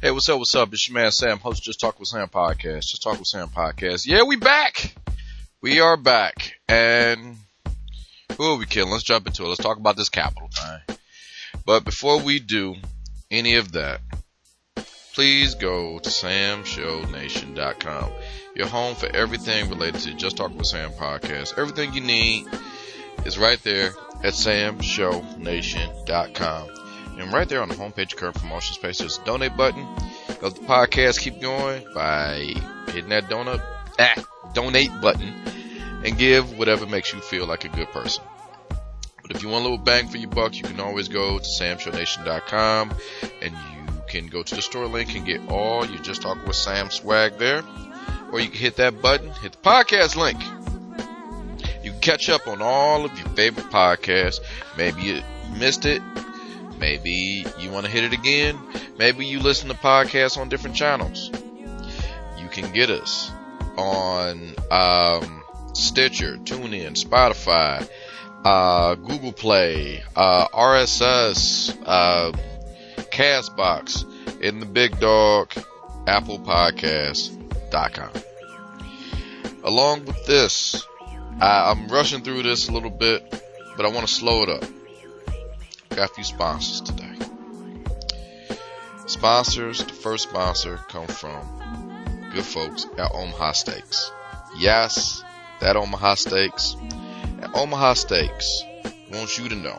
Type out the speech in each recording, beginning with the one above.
Hey, what's up? What's up? It's your man Sam, host Just Talk with Sam podcast. Just Talk with Sam podcast. Yeah, we back. We are back, and who are we killing? Let's jump into it. Let's talk about this capital thing. But before we do any of that, please go to samshownation.com. Your home for everything related to Just Talk with Sam podcast. Everything you need is right there at samshownation.com. And right there on the homepage, current promotion space, there's a donate button. Help the podcast keep going by hitting that donut, ah, donate button and give whatever makes you feel like a good person. But if you want a little bang for your buck, you can always go to samshownation.com and you can go to the store link and get all you Just Talk with Sam swag there. Or you can hit that button, hit the podcast link. You can catch up on all of your favorite podcasts. Maybe you missed it. Maybe you want to hit it again. Maybe you listen to podcasts on different channels. You can get us on um, Stitcher, TuneIn, Spotify, uh, Google Play, uh, RSS, uh, Castbox, in the big dog, Apple Podcasts.com. Along with this, I, I'm rushing through this a little bit, but I want to slow it up. Got a few sponsors today. Sponsors, the first sponsor come from good folks at Omaha Steaks. Yes, that Omaha Steaks. At Omaha Steaks wants you to know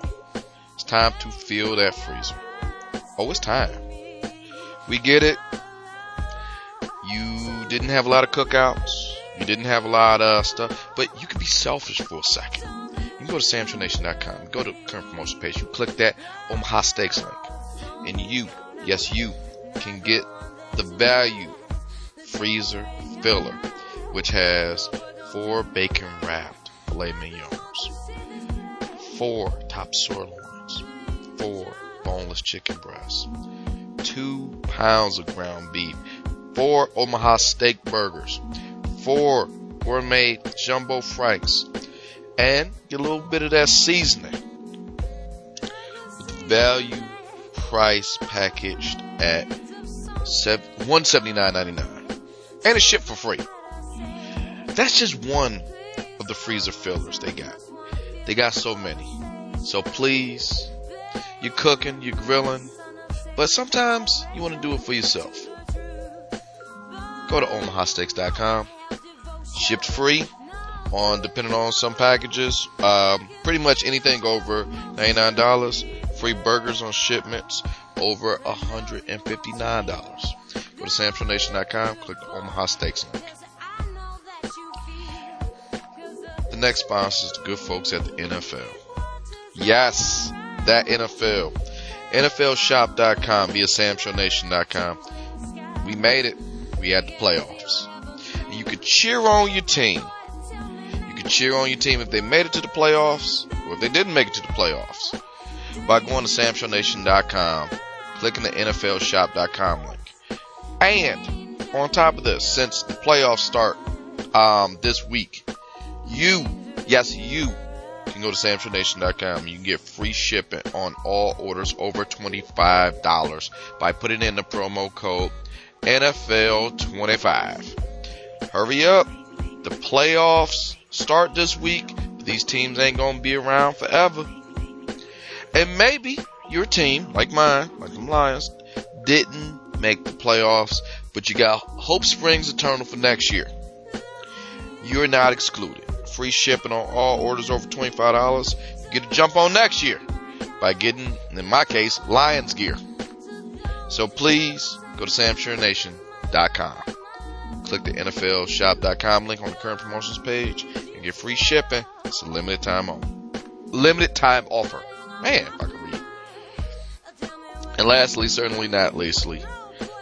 it's time to fill that freezer. Oh, it's time. We get it. You didn't have a lot of cookouts. You didn't have a lot of stuff, but you can be selfish for a second. You go to samshownation.com, go to current promotion page, you click that Omaha Steaks link, and you, yes you, can get the value freezer filler, which has four bacon wrapped filet mignons, four top sirloins, four boneless chicken breasts, two pounds of ground beef, four Omaha steak burgers, four gourmet jumbo franks, and get a little bit of that seasoning value price packaged at one seventy nine ninety nine, and it's shipped for free. That's just one of the freezer fillers they got. They got so many. So please, you're cooking, you're grilling, but sometimes you want to do it for yourself. Go to omahasteaks.com. Shipped free on depending on some packages. Um, pretty much anything over $99. Free burgers on shipments over $159. Go to samshownation.com, click on the Omaha Steaks link. The next sponsor is the good folks at the NFL. Yes, that NFL. NFLshop.com via samshownation.com. We made it. We had the playoffs. And you could cheer on your team. Could cheer on your team if they made it to the playoffs or if they didn't make it to the playoffs by going to samshownation.com, clicking the NFLshop.com link. And on top of this, since the playoffs start um, this week, you, yes, you can go to samshownation.com. You can get free shipping on all orders over $25 by putting in the promo code NFL25. Hurry up. The playoffs start this week. But these teams ain't going to be around forever. And maybe your team, like mine, like the Lions, didn't make the playoffs, but you got Hope Springs Eternal for next year. You're not excluded. Free shipping on all orders over $25. You get a jump on next year by getting, in my case, Lions gear. So please go to samshownation.com. Click the NFLshop.com link on the current promotions page and get free shipping. It's a limited time on. Limited time offer. Man, I can read. And lastly, certainly not leastly,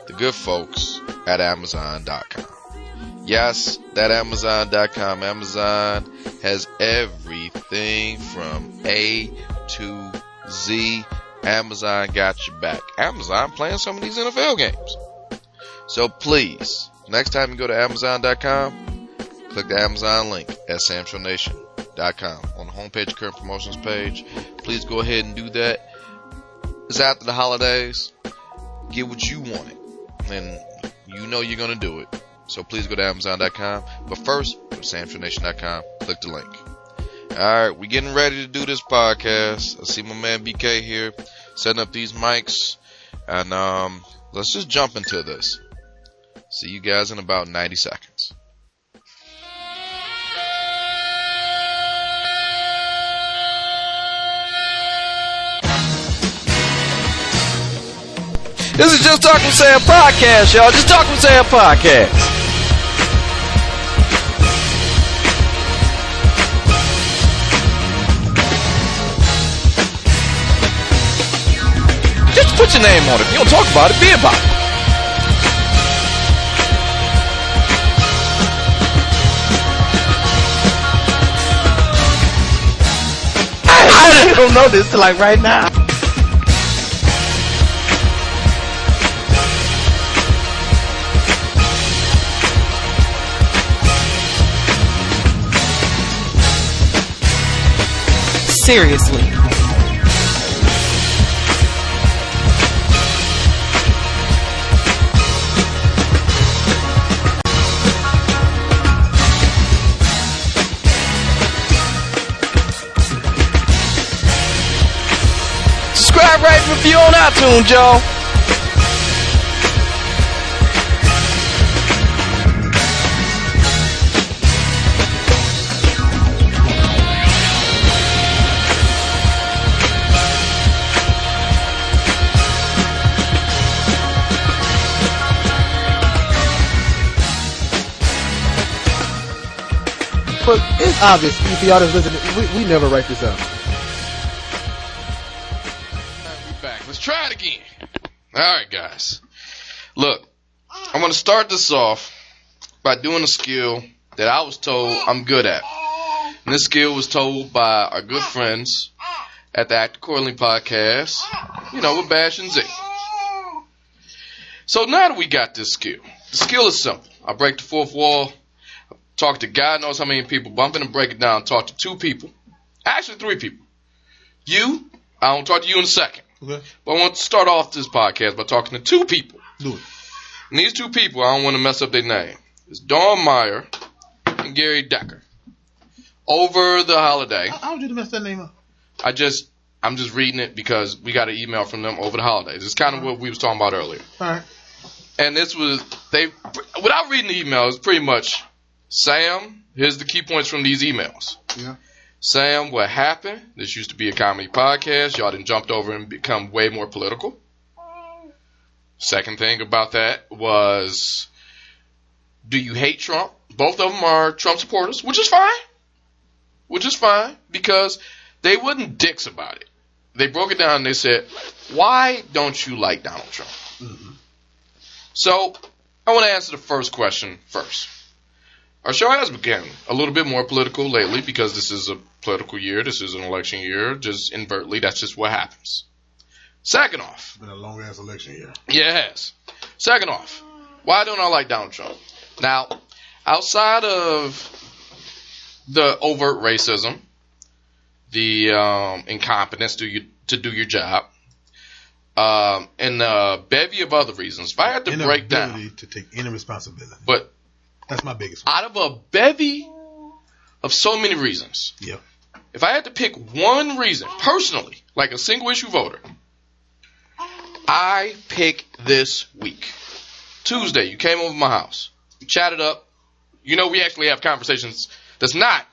the good folks at Amazon.com. Yes, that Amazon.com. Amazon has everything from A to Z. Amazon got your back. Amazon playing some of these NFL games. So please, next time you go to Amazon.com, click the Amazon link at samshownation.com on the homepage current promotions page. Please go ahead and do that. It's after the holidays. Get what you wanted. and you know you're gonna do it. So please go to Amazon.com. But first, go to SamTradeNation.com. Click the link. Alright, we're getting ready to do this podcast. I see my man BK here setting up these mics. And um let's just jump into this. See you guys in about 90 seconds. This is Just Talk with Sam podcast, y'all. Just Talk with Sam podcast. Just put your name on it. If you don't talk about it, be about it. I don't know this till like right now. Seriously. Review on iTunes, y'all. But it's obvious if y'all that's listening, we, we never write this out. Alright, guys. Look, I'm going to start this off by doing a skill that I was told I'm good at. And this skill was told by our good friends at the Act Accordingly podcast, you know, with Bash and Z. So now that we got this skill, the skill is simple. I break the fourth wall, talk to God knows how many people, bump in and break it down, talk to two people, actually three people. You, I will talk to you in a second. Okay. But I want to start off this podcast by talking to two people. Do it. And these two people, I don't want to mess up their name. It's Dawn Meyer and Gary Decker. Over the holiday, How would you mess that name up? I just, I'm just reading it because we got an email from them over the holidays. It's kind of what we was talking about earlier. Alright. And this was, they, without reading the email, it's pretty much, Sam, here's the key points from these emails. Yeah. Sam, what happened? This used to be a comedy podcast. Y'all done jumped over and become way more political. Second thing about that was, do you hate Trump? Both of them are Trump supporters, which is fine. Which is fine because they wasn't dicks about it. They broke it down and they said, why don't you like Donald Trump? So, I want to answer the first question first. Our show has become a little bit more political lately because this is a political year. This is an election year. Just invertly, that's just what happens. Second off, Been a long ass election year. yeah, it has. Second off, why don't I like Donald Trump? Now, outside of the overt racism, the um, incompetence to you to do your job, um, and a bevy of other reasons, if I had to break down, to take any responsibility. but That's my biggest one. out of a bevy of so many reasons, Yeah. If I had to pick one reason, personally, like a single issue voter, I pick this week. Tuesday, you came over my house. We chatted up. You know, we actually have conversations that's not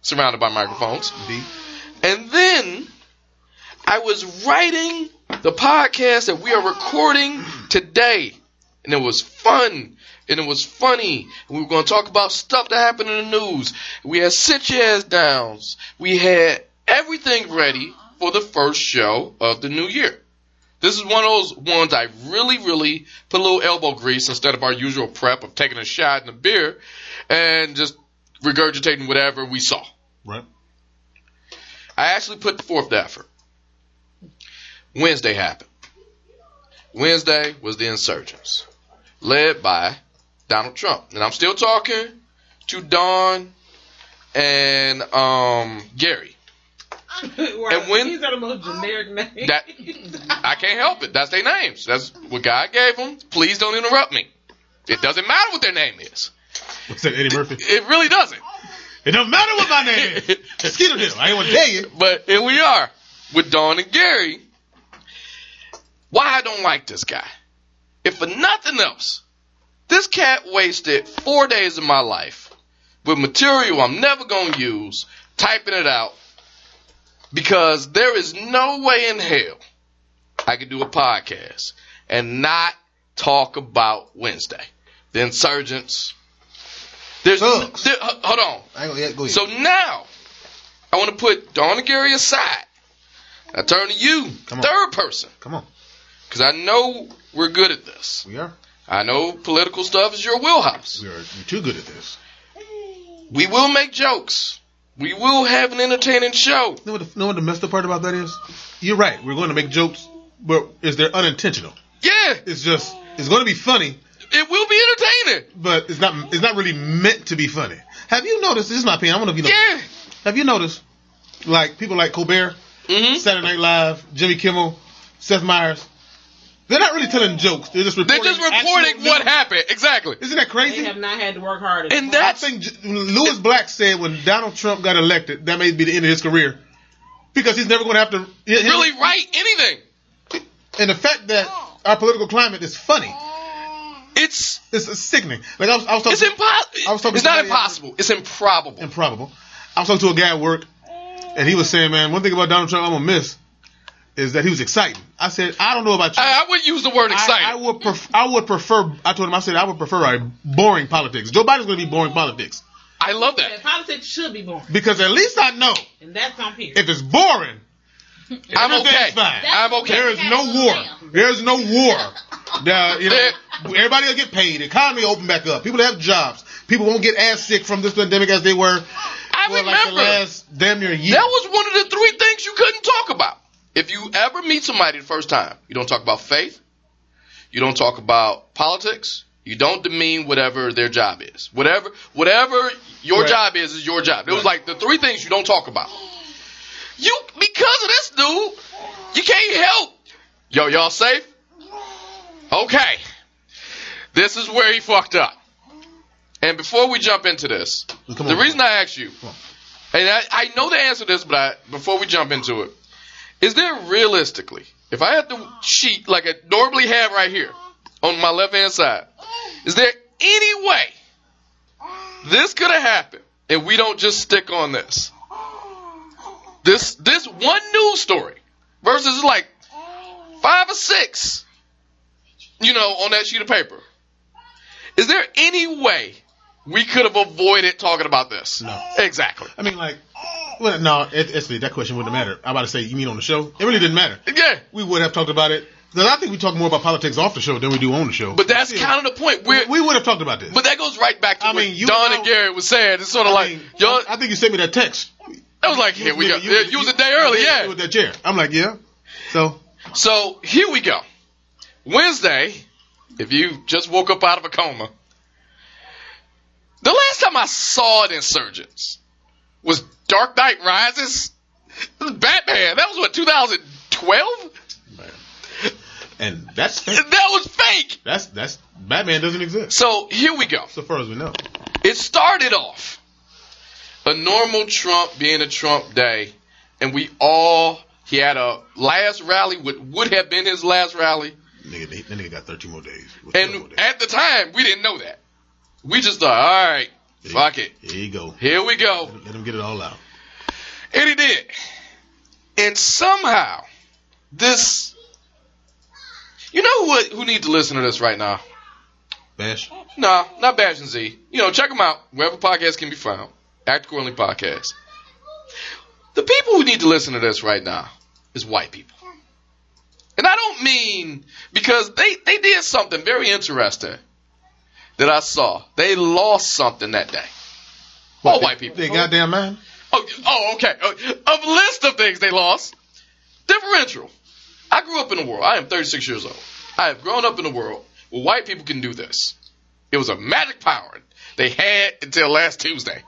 surrounded by microphones. And then I was writing the podcast that we are recording today. And it was fun. And it was funny. We were going to talk about stuff that happened in the news. We had sit your ass downs. We had everything ready for the first show of the new year. This is one of those ones I really, really put a little elbow grease instead of our usual prep of taking a shot and a beer and just regurgitating whatever we saw. Right. I actually put forth the effort. Wednesday happened. Wednesday was the insurgents, led by Donald Trump. And I'm still talking to Don and um, Gary. Right. And when- these are the most generic names. That I can't help it. That's their names. That's what God gave them. Please don't interrupt me. It doesn't matter what their name is. What's that, Eddie Murphy? It really doesn't. It doesn't matter what my name is. Mosquito Hill. I ain't want to tell you. But here we are with Don and Gary. Why I don't like this guy? If for nothing else, this cat wasted four days of my life with material I'm never gonna use, typing it out, because there is no way in hell I could do a podcast and not talk about Wednesday. The insurgents. There's Thugs. there- hold on. I ain't yeah, go ahead. So now, I want to put Dawn and Gary aside. I turn to you, Come on. third person, Come on. because I know we're good at this. We are. I know political stuff is your wheelhouse. We are you're too good at this. We will make jokes. We will have an entertaining show. You know what, the, know the messed up part about that is? You're right. We're going to make jokes, but is they're unintentional. Yeah, It's just it's going to be funny, it will be entertaining. but it's not it's not really meant to be funny. Have you noticed? This is my opinion. I don't know if you know. Yeah. Have you noticed, like people like Colbert, hmm Saturday Night Live, Jimmy Kimmel, Seth Meyers, they're not really telling jokes. They're just reporting. They're reporting. just reporting what news. happened. Exactly. Isn't that crazy? they crazy? have not had to work hard. And I that's think Lewis Black said when Donald Trump got elected, that may be the end of his career because he's never going to have to really write anything. And the fact that our political climate is funny, It's it's, it's sickening. Like I was, I was talking, it's impossible. I was talking It's to not somebody- impossible. It's improbable. improbable. I was talking to a guy at work, and he was saying, "Man, one thing about Donald Trump I'm gonna miss is that he was exciting." I said, "I don't know about you." I, I wouldn't use the word exciting. I, I would pref- I would prefer. I told him. I said I would prefer a boring politics. Joe Biden's going to be boring politics I love that. And politics should be boring, because at least I know and that's on here. if it's boring, I'm okay. fine. I'm okay. There is no war. There's no war. Now, you know, everybody will get paid. The economy will open back up. People have jobs. People won't get as sick from this pandemic as they were I for like the remember. last damn near year. That was one of the three things you couldn't talk about. If you ever meet somebody the first time, you don't talk about faith, you don't talk about politics, you don't demean whatever their job is. Whatever whatever your Right. job is is your job. It was like the three things you don't talk about. You because of this dude, you can't help. Yo, y'all safe? Okay. This is where he fucked up. And before we jump into this, Come the on. reason I asked you, and I, I know the answer to this, but I, before we jump into it, is there realistically, if I had the sheet like I normally have right here on my left hand side, is there any way this could have happened and we don't just stick on this? This this one news story versus like five or six, you know, on that sheet of paper. Is there any way we could have avoided talking about this? No. Exactly. I mean, like, well, no, it, actually, that question wouldn't matter. I'm about to say, you mean on the show? It really didn't matter. Yeah. We would have talked about it. Because I think we talk more about politics off the show than we do on the show. But that's Still, kind of the point. We're, we would have talked about this. but that goes right back to I what mean, you Don know- and Garrett was saying. It's sort of I like, mean, y'all, I think you sent me that text. I was like, here we go. You, Yeah, you was a day early, yeah. With that chair. I'm like, yeah. So, So here we go. Wednesday, if you just woke up out of a coma, the last time I saw the insurgents was Dark Knight Rises. Batman. That was what 2012. and that's fake. That was fake. That's, that's, Batman doesn't exist. So here we go. So far as we know. It started off a normal Trump being a Trump day, and we all he had a last rally what would have been his last rally, Nigga, that nigga got 13 more days. 12 more and days. at the time we didn't know that. We just thought, all right, fuck it, Here you go. here we go, Let him get it all out. and he did. And somehow this, you know what? Who need to listen to this right now? Bash. No, not Bash and Z. You know, check them out wherever podcasts can be found. Act Accordingly Podcast. The people who need to listen to this right now is white people. And I don't mean because they, they did something very interesting that I saw. They lost something that day. All white people. They goddamn man. Oh, oh, okay. Oh, a list of things they lost. Differential. I grew up in a world. I am 36 years old. I have grown up in a world where white people can do this. It was a magic power they had until last Tuesday.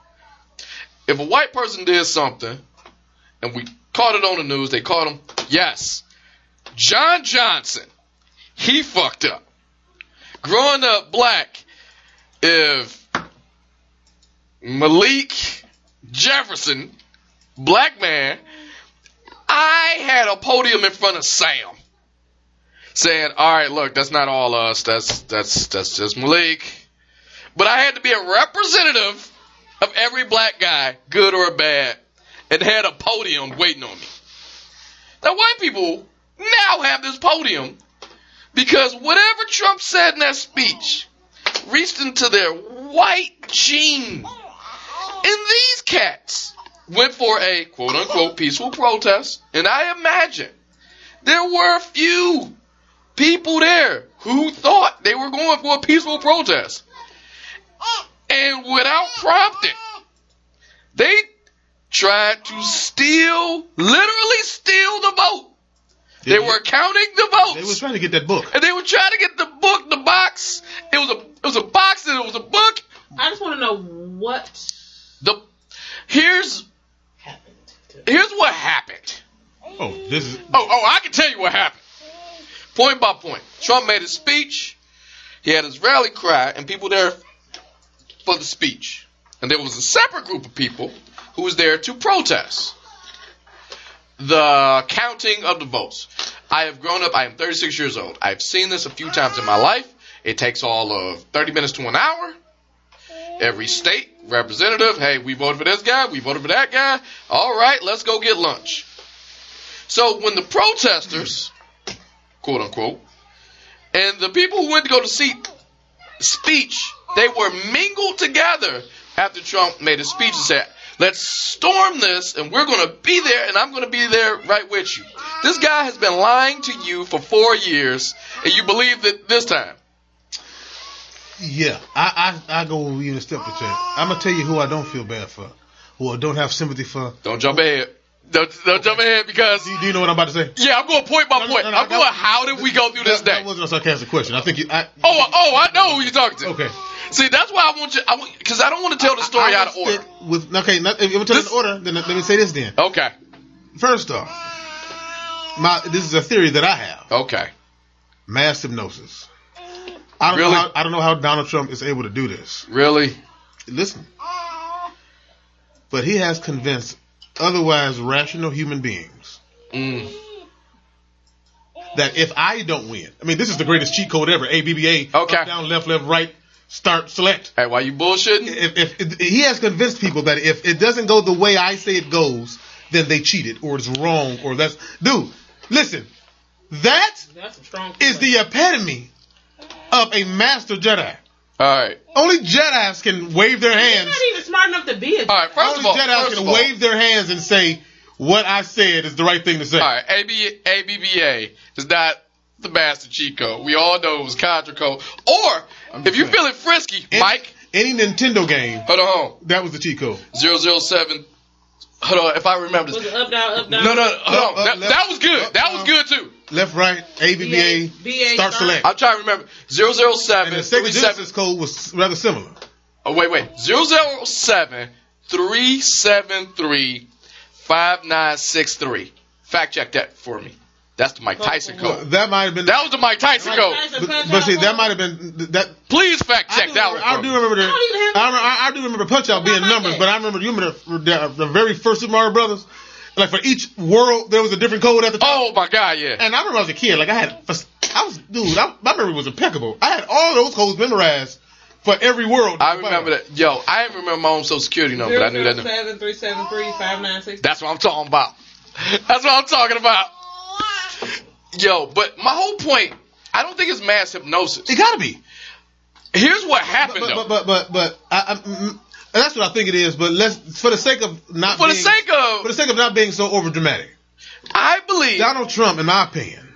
If a white person did something and we caught it on the news. They caught him. Yes, John Johnson. He fucked up. Growing up black, if Malik Jefferson, black man, I had a podium in front of Sam saying, "All right, look, that's not all us. That's that's that's just Malik." But I had to be a representative of every black guy, good or bad, and had a podium waiting on me. Now, white people now have this podium because whatever Trump said in that speech reached into their white gene. And these cats went for a quote unquote peaceful protest. And I imagine there were a few people there who thought they were going for a peaceful protest. And without prompting, they tried to steal, literally steal the vote. They were counting the votes. They were trying to get that book. and they were trying to get the book, the box. It was a it was a box and it was a book. I just want to know what The here's happened. To here's what happened. Oh, this is. Oh, oh, I can tell you what happened. Point by point. Trump made his speech. He had his rally cry, and people there for the speech. And there was a separate group of people who was there to protest the counting of the votes. I have grown up. I am 36 years old. I've seen this a few times in my life. It takes all of 30 minutes to an hour. Every state representative, hey, we voted for this guy, we voted for that guy. All right, let's go get lunch. So when the protesters, quote unquote, and the people who went to go to see speech, they were mingled together after Trump made his speech and said, let's storm this and we're going to be there and I'm going to be there right with you. This guy has been lying to you for four years and you believe it this time. Yeah, I, I I go even a step or two. I'm gonna tell you who I don't feel bad for, who I don't have sympathy for. Don't jump ahead. Don't, don't jump ahead because, Do you, do you know what I'm about to say? yeah, I'm going point by No, point. no, no, I'm that- going, how did we go through this That, that day? wasn't a sarcastic question. I think you. I, Oh, oh, I know who you're talking to. okay. See, that's why I want you, I want, cause I don't want to tell the story I out of order. With okay, not, if to tell This- in order, then let me say this. Then Okay. first off, my this is a theory that I have: Okay. mass hypnosis. I don't Really? know. How, I don't know how Donald Trump is able to do this. Really? Listen, but he has convinced otherwise rational human beings Mm. that if I don't win, I mean, this is the greatest cheat code ever. ABBA. Okay. Up, down, left, left, right, start, select. Hey, why you bullshitting? If, if, if he has convinced people that if it doesn't go the way I say it goes, then they cheated or it's wrong or that's dude. Listen, that That's a strong. is the epitome of a master Jedi. All right. Only Jedi's can wave their You're hands. not even smart enough to be a. All right. First Only of all, Jedi's first can of all, wave their hands and say what I said is the right thing to say. all right. AB, ABBA is not the master Chico. We all know it was Contra code. Or if you're saying. feeling frisky, Any- Mike, Any Nintendo game, hold on. Hold. that was the cheat code. 007. Hold on. If I remember Was it up down up down? No, no, hold No, on. uh, That, left, that was good. up, That was good too. Left, right, ABBA, BA, start, start. select. I'm trying to remember. 007. And the Sega 37 Genesis code was rather similar. Oh wait, wait. 007 373 5963. Fact check that for me. That's the Mike Tyson Well, code. that might have been. That was the Mike Tyson Mike code. Tyson but, but see, that might have been that. Please fact check that one. I do remember the. I don't even have- I, remember, I, I do remember Punch Out being How numbers, that? but I remember. You remember the, the, the very first Super Mario Brothers. Like for each world, there was a different code at the time. Oh my god, yeah. And I remember as a kid, like I had, I was dude, I, my memory was impeccable. I had all those codes memorized for every world. I remember that. Yo, I didn't remember my own social security number, but I knew that. number. Seven three seven three five nine six. That's what I'm talking about. That's what I'm talking about. Yo, but my whole point, I don't think it's mass hypnosis. It gotta be. Here's what happened But but but but, but I, I, mm, that's what I think it is. But let's for the sake of not For the being, sake of, for the sake of not being so over dramatic, I believe. Donald Trump, in my opinion,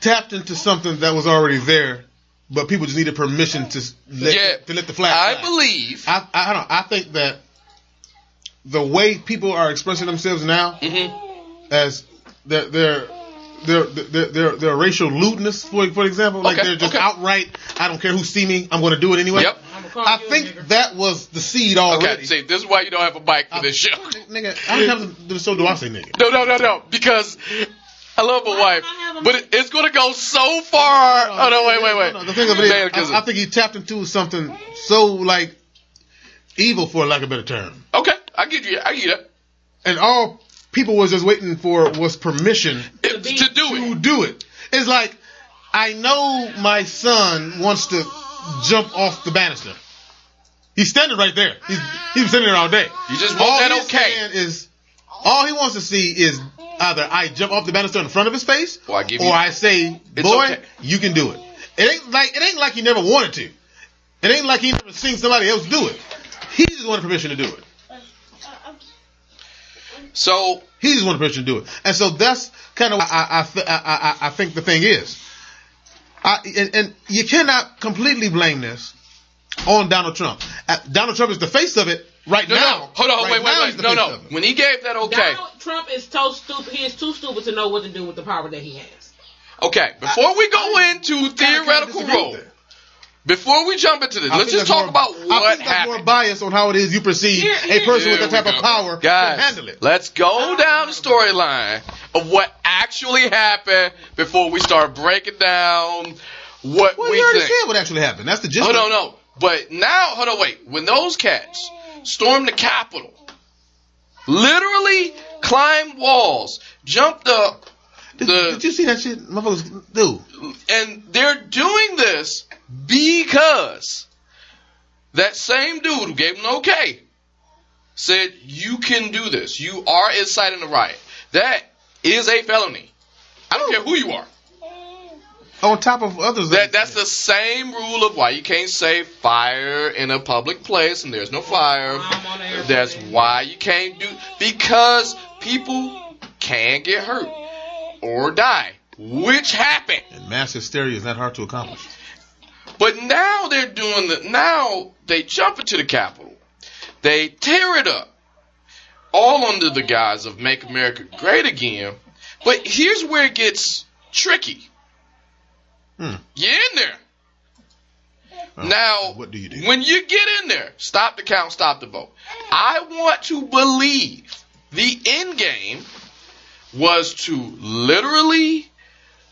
tapped into something that was already there, but people just needed permission to let Yeah, to let the flag. I fly. believe. I, I don't. I think that the way people are expressing themselves now, Mhm. As they're, they're their their their, their racial lewdness, for for example, like Okay, they're just okay. outright. I don't care who see me, I'm going to do it anyway. Yep. I'ma call I you a think nigger. that was the seed already. Okay, see, this is why you don't have a bike for this show. Nigga, how many times do the show do I say nigga? No, no, no, no, because I love my wife, don't I have a but it, it's gonna go so far. Oh no, wait, wait, wait. No, the thing of it is, Man, 'cause- I, I think he tapped into something so like evil, for lack of a better term, okay, I get you. I get it. and all people was just waiting for was permission It- be- to do to it. do it. It's like I know my son wants to jump off the banister. He's standing right there. He's he's been standing there all day. You just want all that okay. is all he wants to see is either I jump off the banister in front of his face, Or I give or I say, "Boy, okay. you can do it." It ain't like it ain't like he never wanted to. It ain't like he never seen somebody else do it. He just wanted permission to do it. So he's just wanted permission to do it, and so that's kind of I I, I, I, I I think the thing is, I, and, and you cannot completely blame this on Donald Trump. Uh, Donald Trump is the face of it right no, now. no, hold on, Right wait, wait, wait, the no, no. When he gave that okay, Donald Trump is so stupid. He is too stupid to know what to do with the power that he has. okay. Before we go into Kinda- kinda theoretical disagree role, with that. Before we jump into this, I let's just talk more- about I what think that's more bias on how it is you perceive Here- a person with Here that type of go. power can Guys, handle it. let's go oh, down the storyline of what actually happened before we start breaking down what Well, we you already think. said what actually happened. That's the gist. Hold of on, no. But now, hold on, wait. When those cats stormed the Capitol, literally climbed walls, jumped up, Did, the- did you see that shit, motherfuckers? Dude, and they're doing this because that same dude who gave him the okay said, You can do this. You are inciting a riot. That is a felony. I don't care who you are. on top of others. That that's the same rule of why you can't say fire in a public place and there's no fire. I'm on the airplane. That's why you can't do because people can get hurt or die, which happened. And mass hysteria is not hard to accomplish. But now they're doing the now they jump into the Capitol, they tear it up, all under the guise of "Make America Great Again." But here's where it gets tricky. Hmm. You're in there. Now, what do you do? when you get in there, stop the count, stop the vote. I want to believe the end game was to literally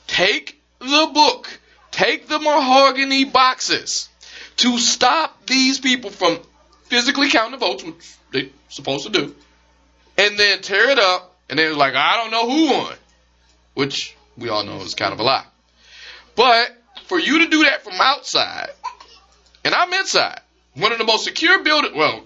take the book, take the mahogany boxes to stop these people from physically counting the votes, which they're supposed to do, and then tear it up, and they're like, I don't know who won, which we all know is kind of a lie. But for you to do that from outside, and I'm inside. One of the most secure buildings. Well,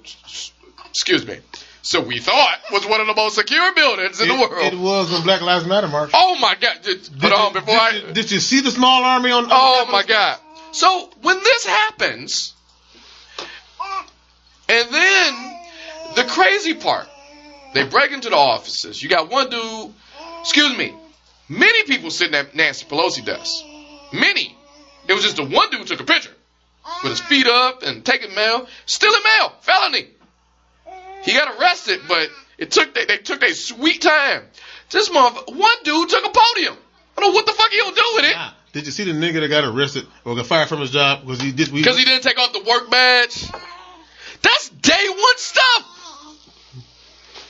excuse me. So we thought was one of the most secure buildings in the world. It was when Black Lives Matter march. oh my God! Did, Did on you- before did I. Did you see the small army on? on Oh my God! So when this happens, and then the crazy part, they break into the offices. You got one dude. Excuse me. Many people sitting at Nancy Pelosi desk. Many. It was just the one dude who took a picture with his feet up and taking mail, stealing mail, felony. He got arrested, but it took they, they took their sweet time. This motherfucker, one dude took a podium. I don't know what the fuck he gonna do with it Nah. Did you see the nigga that got arrested or got fired from his job because he did? Because he didn't take off the work badge. That's day one stuff.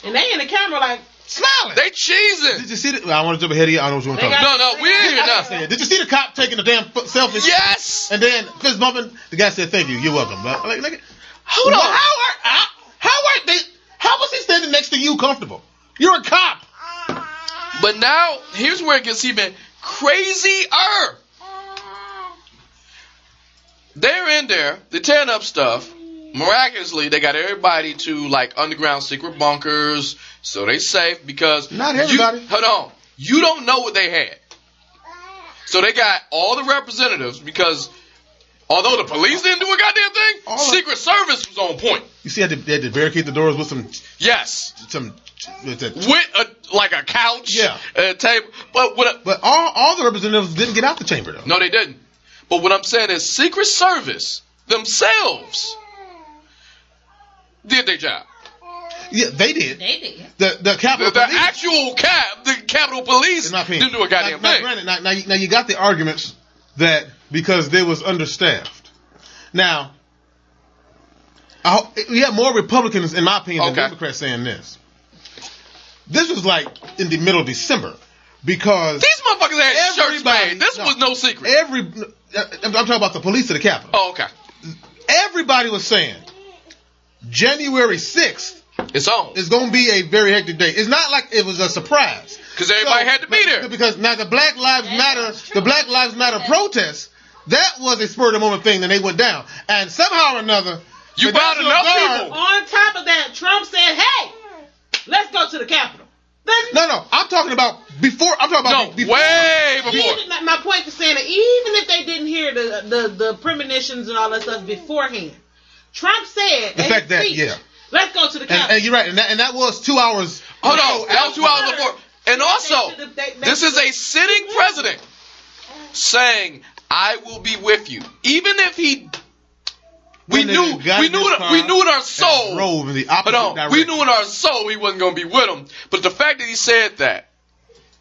And they in the camera like, smiling. They cheesing. did you see the? I want to jump ahead of you. I don't know what you want to talk got- about. No, no, we didn't hear I nothing. said, Did you see the cop taking the damn selfie? Yes. And then fist bumping. The guy said, "Thank you. You're welcome." But, like, like, Hold well, on. How are how, how are they? How was he standing next to you comfortable? You're a cop. But now here's where it gets even crazier. They're in there, they're tearing up stuff. Miraculously, they got everybody to like underground secret bunkers, so they safe because Not you- everybody. hold on, you don't know what they had. So they got all the representatives because although the police didn't do a goddamn thing, All of- Secret Service was on point. You see, how they they had to barricade the doors with some Yes, some. With that. with a like a couch, Yeah. a table, but with a, But all all the representatives didn't get out the chamber though. No, they didn't. But what I'm saying is Secret Service themselves did their job. Yeah, they did. They did. The the The, Capitol the Police. actual cap, the Capitol Police in my opinion. didn't do a goddamn now, now, thing. Granted, now, now, you, now you got the arguments that because they was understaffed. Now, I, we have more Republicans, in my opinion, than Democrats saying this. This was like in the middle of December because These motherfuckers had shirts Everybody- made. This no. was no secret. every I'm talking about the police of the Capitol. oh, okay. Everybody was saying January 6th It's on. is going to be a very hectic day. It's not like it was a surprise. Because everybody had to be there. Because now the Black Lives Matter, the Black Lives Matter protest, that was a spur of the moment thing, and they went down. And somehow or another, You the bought enough Guard- people. On top of that, Trump said, "Hey, let's go to the Capitol." Then- No, no, I'm talking about before. I'm talking about No, before. way before. Even, my- my point is saying that even if they didn't hear the, the, the premonitions and all that stuff beforehand, Trump said The fact that- speech, yeah. let's go to the Capitol. and you're right, and that, and that was two hours. Hold before- on. That was two hours before. And also, They- they- they- this is a sitting president saying, "I will be with you," even if he. We knew, nigga we knew, his it, we knew in our soul. drove in the opposite Hold on, we knew in our soul he wasn't gonna be with him. But the fact that he said that,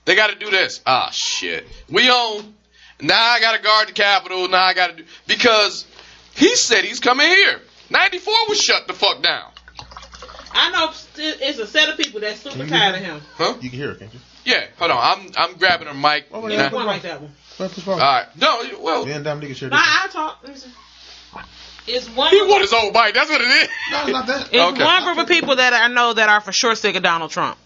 they got to do this. Ah, shit. We own. Now I got to guard the Capitol. Now I got to do because he said he's coming here. Ninety four was shut the fuck down. I know it's a set of people that's super tired of him. Huh? You can hear it, can't you? Yeah. Hold on. I'm I'm grabbing her mic. Oh, You yeah. one like that one. Well, push All forward. No. Well, Man, damn nigga, share No, this. I talk. Let me. It's one. he group- want his own mic. That's what it is. No, it's not that. It's Okay. one group of people that I know that are for sure sick of Donald Trump.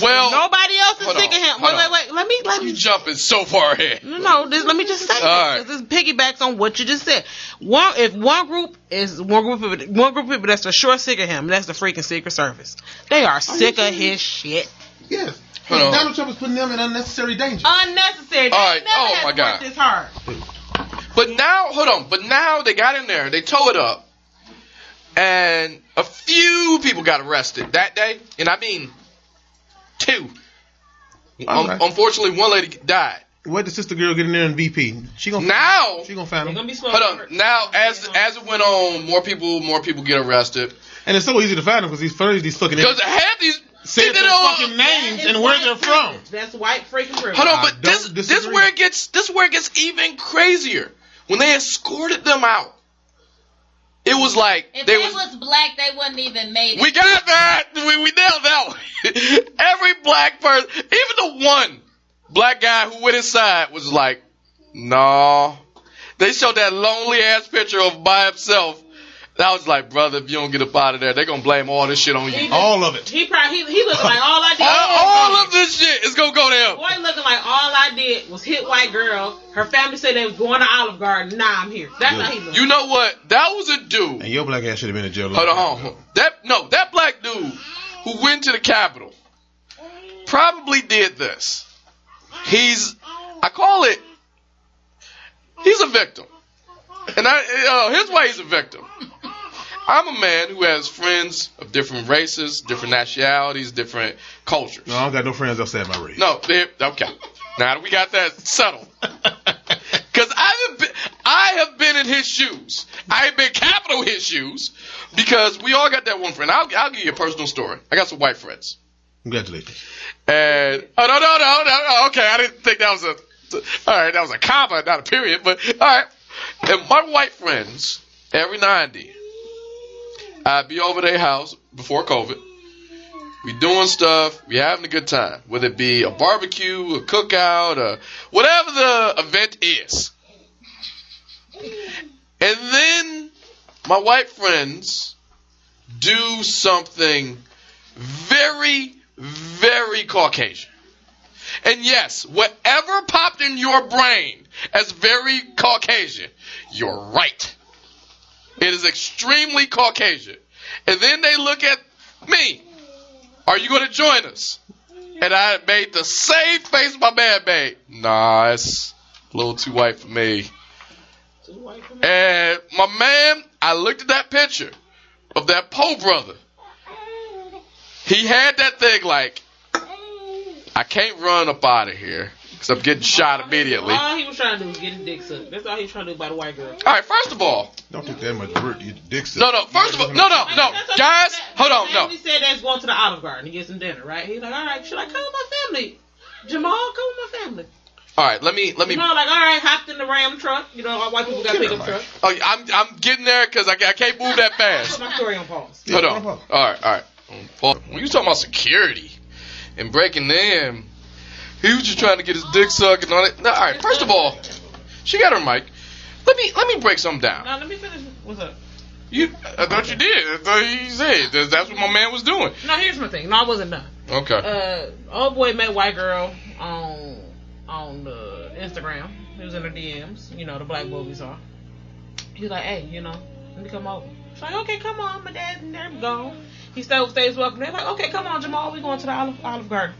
Well, Nobody else is sick on, of him. hold Wait, wait, wait. Let me let you me jumping so far ahead. No, no, this, let me just say All right. this. 'cause This piggybacks on what you just said. One, if one group is one group of one group of people that's for sure sick of him, that's the freaking Secret Service. They are sick of his shit. Yes. Hold on. Donald Trump is putting them in unnecessary danger. Unnecessary. They All ain't right. never Oh, my God. work this hard. But now, hold on. But now they got in there. They tow it up, and a few people got arrested that day. And I mean, two. All Un- right. unfortunately, one lady died. Where did sister girl get in there in VP? She gonna Now, she gonna find They're him. gonna be smoking. hold on. Now, as as it went on, more people more people get arrested And it's so easy to find them because these first these fucking because half these said their don't- fucking names and where they're from. That's white freaking privilege. Hold on, but this don't this disagree. where it gets this where it gets even crazier. When they escorted them out, it was like If they they was was black, they wouldn't even made it. We got that. We, we nailed that one. Every black person, even the one black guy who went inside was like, no. They showed that lonely ass picture of by himself. And I was like, brother, if you don't get up out of there, they're going to blame all this shit on you. just- All of it. He probably he, he looking like all I did. All, all of this shit is going to go to him. Boy looking like all I did was hit white girl. Her family said they was going to Olive Garden. Nah, I'm here. That's how he looked. You know what? That was a dude. And your black ass should have been in jail. Hold on, hold on. That no, that black dude who went to the Capitol probably did this. He's, I call it, he's a victim, and I, uh, here's why he's a victim. I'm a man who has friends of different races, different nationalities, different cultures. No, I don't got no friends outside my race. No, they- okay. Now that we got that settled. Because I have been, I have been in his shoes. I have been capital his shoes because we all got that one friend. I'll, I'll give you a personal story. I got some white friends. Congratulations. And oh no no no no no okay I didn't think that was a all right that was a comma not a period but all right and my white friends every now and then I'd be over their house before COVID we doing stuff we having a good time whether it be a barbecue a cookout or whatever the event is and then my white friends do something very very Caucasian. And yes, whatever popped in your brain as very Caucasian, you're right. It is extremely Caucasian. And then they look at me. Are you going to join us? And I made the same face my man made. Nah, it's a little too white for me. And my man, I looked at that picture of that Poe brother. He had that thing like, I can't run up out of here. Because I'm getting shot immediately. All All he was trying to do was get his dick sucked. That's all he was trying to do by the white girl. All right, first of all, Don't take that much work to get the dick sucked. no, no. First of all, no, no, no, guys, hold on, no. He said they was going to the Olive Garden to get some dinner, right? He's like, all right, should I come with my family? Jamal, come with my family. All right, let me let me. Jamal, like, all right, hopped in the Ram truck. You know, all white people got pickup truck. Oh, I'm I'm getting there because I, I can't move that Put fast. my story on pause. Hold Yeah, on. no All problem. right, all right. Well, when you talking about security and breaking in, he was just trying to get his dick sucked and all that. No, all right. First of all, she got her mic. Let me let me break something down. Now let me finish. What's up? You, I thought you did. I thought you said That- that's what my man was doing. No, here's my thing. No, I wasn't done. Okay. Uh, old boy met white girl on on the Instagram. He was in her DMs. You know, the black boy we saw. He was like, hey, you know, let me come over. She's like, okay, come on. My dad and them gone. He still stays welcome. They're like, okay, come on, Jamal. We going to the Olive, Olive Garden.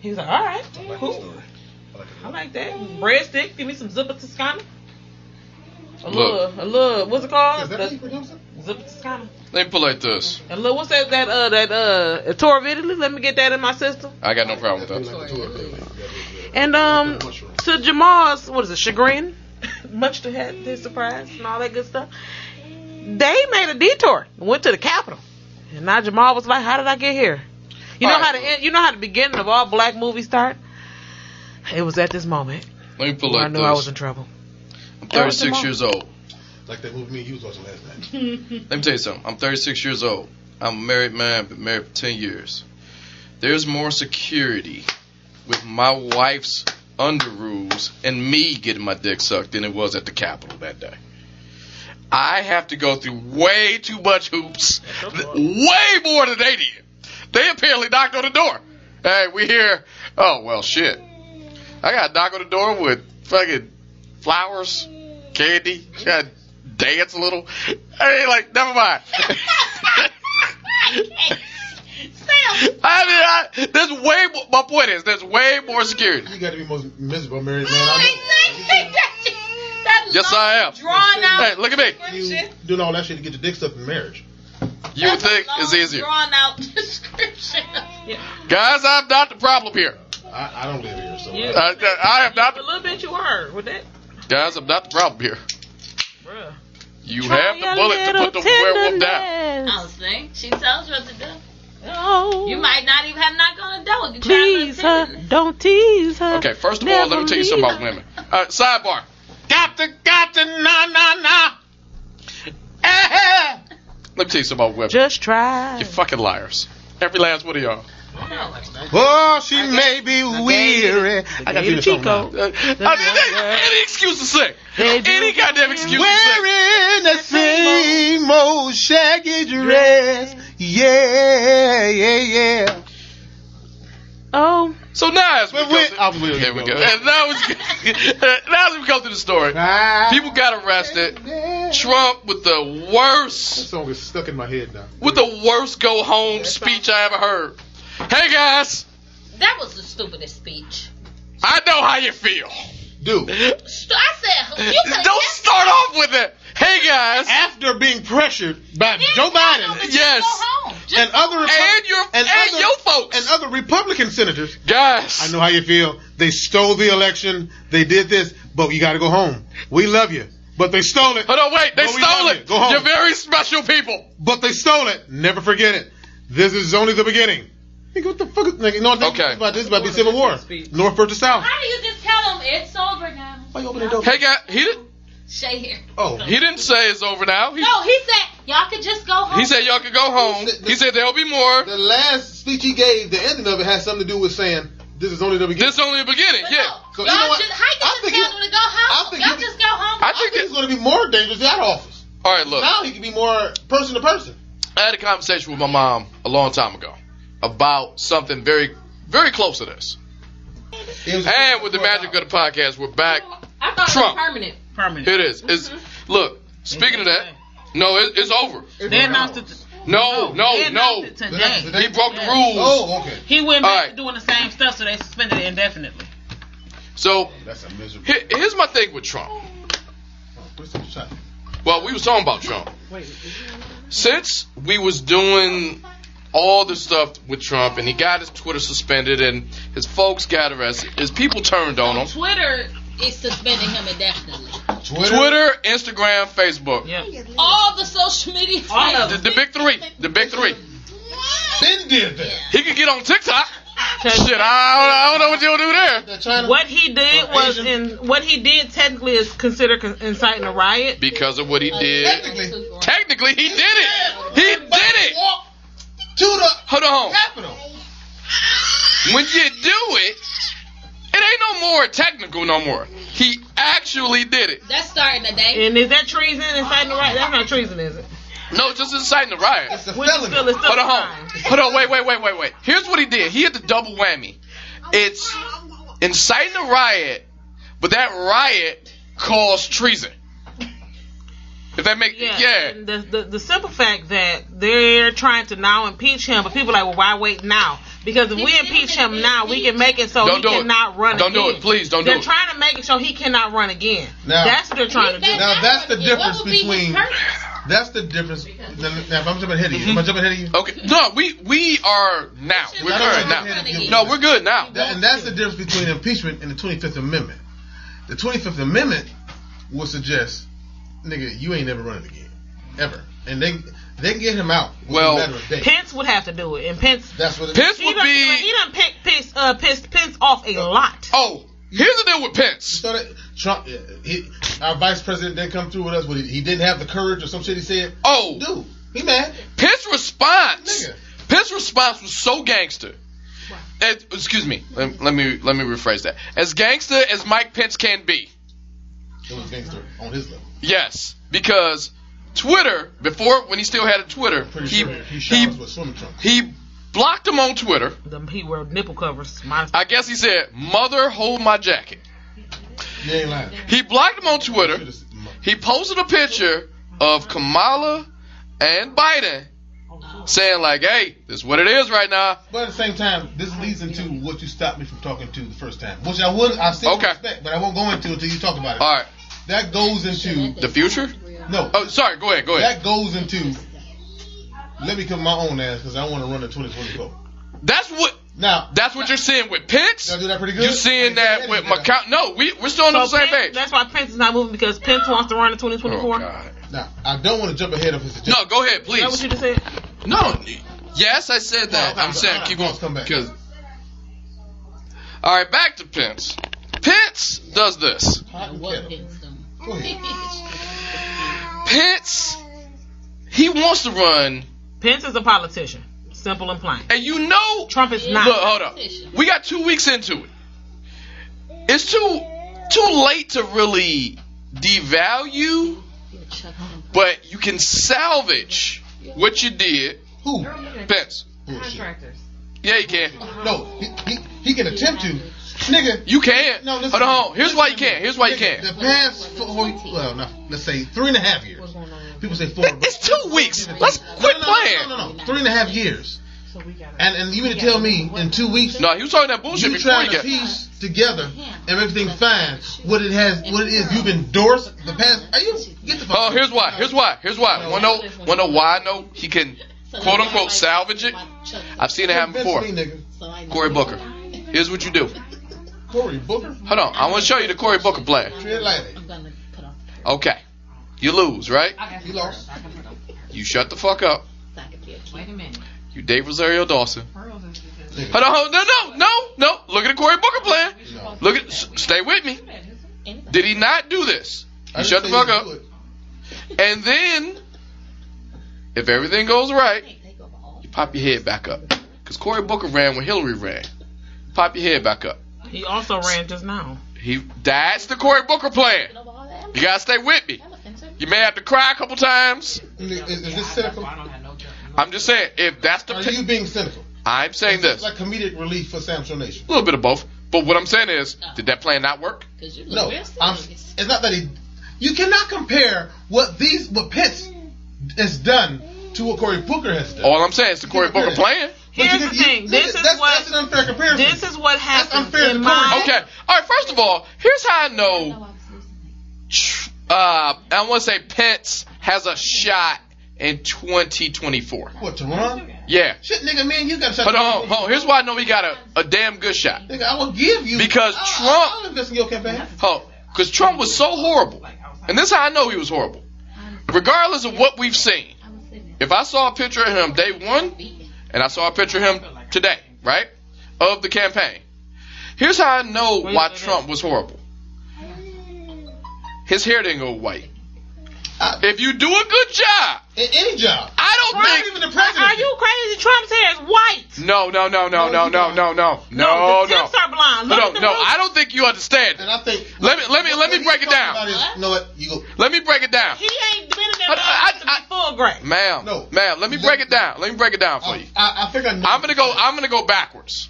He was like, all right, cool. I like that. Breadstick. Give me some zipper Toscana. A Look. little, a little, what's it called? Is that how you The, pronounce it? zipper Toscana. Let me pull like this. A little, what's that, that, uh, that, uh, tour of Italy? Let me get that in my system. I got no problem with that. And um, to Jamal's what is it, chagrin, much to his his surprise and all that good stuff, they made a detour, went to the capital. and now Jamal was like, "How did I get here?" You know how right. the end, you know how the beginning of all black movies start. It was at this moment Let me pull where I like knew I was in trouble. I'm That was the 36 years old. Like that movie me and you was watching last night. Let me tell you something. I'm 36 years old. I'm a married man, been married for 10 years. There's more security with my wife's underoos and me getting my dick sucked than it was at the Capitol that day. I have to go through way too much hoops, way more than they did. They apparently knocked on the door. Hey, we here. Oh well, shit. I got to knock on the door with fucking flowers, candy. Got to dance a little. Hey, like, never mind. I mean, I, there's way more, my point is, there's way more security. You got to be the most miserable married man I Yes, I am. Drawn out. Hey, look at me. You doing all that shit to get your dick stuck in marriage. You would think it's easier. Drawn out description. Guys, I'm not the problem here. I, I don't live here, so You- I, I am not A the, little bit you were with that, guys, I'm not the problem here. bruh. You have the bullet to put the werewolf down. I was saying, she tells you to do. Oh, You might not even have knocked on the door. You please trying her, don't tease her. Okay, first of all, let me tell you something about women. Uh, sidebar. Got to, got to, na, na, na. Eh. Let me tell you something about women. Just try. You fucking liars. Every last one of y'all. Oh, she may be weary. I got to do this song now. Uh, I mean, any excuse to sing. Any goddamn excuse to sing. Wearing the same old shaggy dress. Yeah, yeah, yeah. Oh, So now as we Wait, go through- I was waiting There we go. go. And now, it's, now as we go through the story, ah. people got arrested. Trump with the That worst, song is stuck in my head now. with the worst go home speech I ever heard. Hey guys, That was the stupidest speech. I know how you feel. Dude, St- I said, you could Don't start off with it. Hey guys, after being pressured by Joe Biden yes, Go home. Just and other Repu- and your and, other, your folks, and other Republican senators, guys. I know how you feel. They stole the election. They did this, but you got to go home. We love you, but they stole it. Hold on, wait. They No, we stole love it. you. Go home. You're very special people. But they stole it. Never forget it. This is only the beginning. Nigga, what the fuck? Is, nigga, you know what Okay. is about? This is about to be civil war. North versus South. How do you just tell them it's over now? Why you open the door? Hey guys, he didn't. Shay here. Oh, He didn't say it's over now. He, No, he said y'all could just go home. he said y'all could go home. He said there'll be more. the last speech he gave, the ending of it has something to do with saying this is only the beginning. This is only the beginning. But Yeah. no, So y'all you know what? just, how you I just think tell he- them to go I home? think Y'all he- just go home. I I think think it's going to be more dangerous out of office. All right, look. Now he can be more person to person. I had a conversation with my mom a long time ago about something very, very close to this. And with the magic of the podcast, we're back. I thought Trump. it was permanent. permanent. It is. It's mm-hmm. look. Speaking of that, no, it, it's over. They announced it. No, no, they no. announced it today. He broke the Yeah. rules. Oh, okay. He went back right. to doing the same stuff, so they suspended it indefinitely. So That's a miserable. here- here's my thing with Trump. Where's the shot? Well, we was talking about Trump. Since we was doing all the stuff with Trump, and he got his Twitter suspended, and his folks got arrested. His people turned on him. Twitter is suspending him indefinitely. Twitter. Twitter, Instagram, Facebook. Yeah. All the social media All of The, the big three. The big three. Ben did that. He could get on TikTok. Shit, I don't, I don't know what you'll do there. China. What he did was Asian. in what he did technically is considered inciting a riot. Because of what he did. Technically. Technically, he did it. He did it. Walk to the Hold on. Capitol. When you do it, it ain't no more technical no more. He actually did it. That's starting today. And is that treason inciting a riot? That's not treason, is it? No, just inciting the riot. It's a Which felony. still, it's still Hold on, crime. hold on, wait, wait, wait, wait, wait. Here's what he did. He had the double whammy. It's inciting a riot, but that riot caused treason. If that make Yeah. yeah. And the, the the simple fact that they're trying to now impeach him, but people are like, well, why wait now? Because if we impeach him now, we can make it so Don't he do it. cannot run Don't again. do it. Please don't do it. they're trying to make it so he cannot run again. Now- That's what they're trying to do. Now, that's the difference would be his between- That's the difference. Now, if I'm jumping ahead of you, am I jumping ahead of you? Okay. No, we we are now. We're good know. now. No, we're good now. That, and that's the difference between impeachment and the 25th Amendment. The 25th Amendment will suggest, nigga, you ain't never running again, ever, and they they can get him out. Well, a matter of days. Pence would have to do it, and Pence That's what it Pence he would done, he be. done pick, piss, uh, pissed Pence off a lot. Oh, here's the deal with Pence. So that Trump, uh, he, our vice president didn't come through with us. What he, he didn't have the courage or some shit he said. Oh, Dude, he mad. Pence response. Nigga. Pence response was so gangster. As- excuse me. Let, let me let me rephrase that. As gangster as Mike Pence can be. It was gangster on his level. Yes, because Twitter before when he still had a Twitter, he sure he he with he blocked him on Twitter. The, he wore nipple covers. My, I guess he said, "Mother, hold my jacket." You ain't. He blocked him on Twitter. He posted a picture of Kamala and Biden saying like, "Hey, this is what it is right now." But at the same time, this leads into what you stopped me from talking to the first time, which I would, I still Okay. respect, but I won't go into until you talk about it. All right, That goes into the future. no, Oh, sorry. Go ahead. Go ahead. that goes into. Let me come my own ass because I want to run the 2024. That's what. Now, That's what you're seeing with Pence. did I do that pretty good? You're seeing that with McCown. No, we we're still on the same Pence, page. that's why Pence is not moving because Pence wants to run in 2024. Oh, Now, I don't want to jump ahead of his agenda. No, go ahead, Is that what please. you just said? No. Yes, I said that. No, I'm saying keep let's going. come back. 'cause- All right, back to Pence. Pence does this. Hot What. Pence done? Go ahead. Pence, he wants to run, Pence is a politician. Simple and plain. and you know. Trump is not. Look, hold up. We got two weeks into it. It's too too late to really devalue, but you can salvage what you did. Who? Pence. Bullshit. Yeah, you can. No, he, he, he can attempt to. Nigga, You can't. No, listen. Hold on. Here's why you can't. Here's why you Nigga, can. The past four, well, no, let's say three and a half years. People say four. but- It's two weeks. Let's quit no, no, playing. No, no, no, three and a half years. And and you mean to tell me in two weeks No, he was talking that bullshit you trying to got. piece together and everything's fine? What it has, what it is you've endorsed the past? Are you get the oh, fuck? Oh, here's why. Here's why. Here's why. Wanna know? Wanna know why I know he can quote unquote salvage it? I've seen it happen before. Me, nigga. Cory Booker. Here's what you do. Cory Booker. Hold on. I want to show you the Cory Booker plan. I'm gonna put off Okay. You lose, right? You lost. You shut the fuck up. Wait a minute. You Dave Rosario Dawson. Hold on, hold no, no, no, no. Look at the Cory Booker plan. Look at, stay with me. Did he not do this? I You shut the fuck up. And then, if everything goes right, you pop your head back up. Because Cory Booker ran when Hillary ran. Pop your head back up. He also ran just now. He that's the Cory Booker plan. You gotta stay with me. You may have to cry a couple times. Is, is this cynical? I'm just saying, if that's the Are you being cynical? I'm saying this this. like comedic relief for Samsung Nation? A little bit of both. But what I'm saying is, did that plan not work? Cause you look No, I'm, it's not that he. You cannot compare what these what Pence has done to what Cory Booker has done. All I'm saying is the Cory Booker plan. But Here's you- the you- thing. This is that's, what- that's an unfair comparison. This is what happens unfair in to my. Okay. All right. First of all, here's how I know. Uh, I want to say Pence has a shot in 2024. what to run? Yeah. Shit, nigga, man, you got to Hold on, hold on. Here's why I know he got a, a damn good shot. Nigga, I will give you Because I, Trump- I'll invest in your campaign. Oh, because Trump was so horrible. And this is how I know he was horrible. Regardless of what we've seen, if I saw a picture of him day one, and I saw a picture of him today, right, of the campaign, here's how I know why Trump was horrible. His hair didn't go white. I- If you do a good job, In any job. I don't Not think. even the president. Are you crazy? Trump's hair is white. No, no, no, no, no, No, no, no, no, No, no, the no. tips are blonde. Look No, at the no, roots. I don't think you understand. And I think. Let me- let me- let me break it down. talking about is, You know what? You go. Let me break it down. He ain't been in I- that I- blonde I- full gray. Ma'am, No. ma'am, let me break it down. Let me break it down for you. I, I think I know. I'm gonna go. I'm gonna go backwards.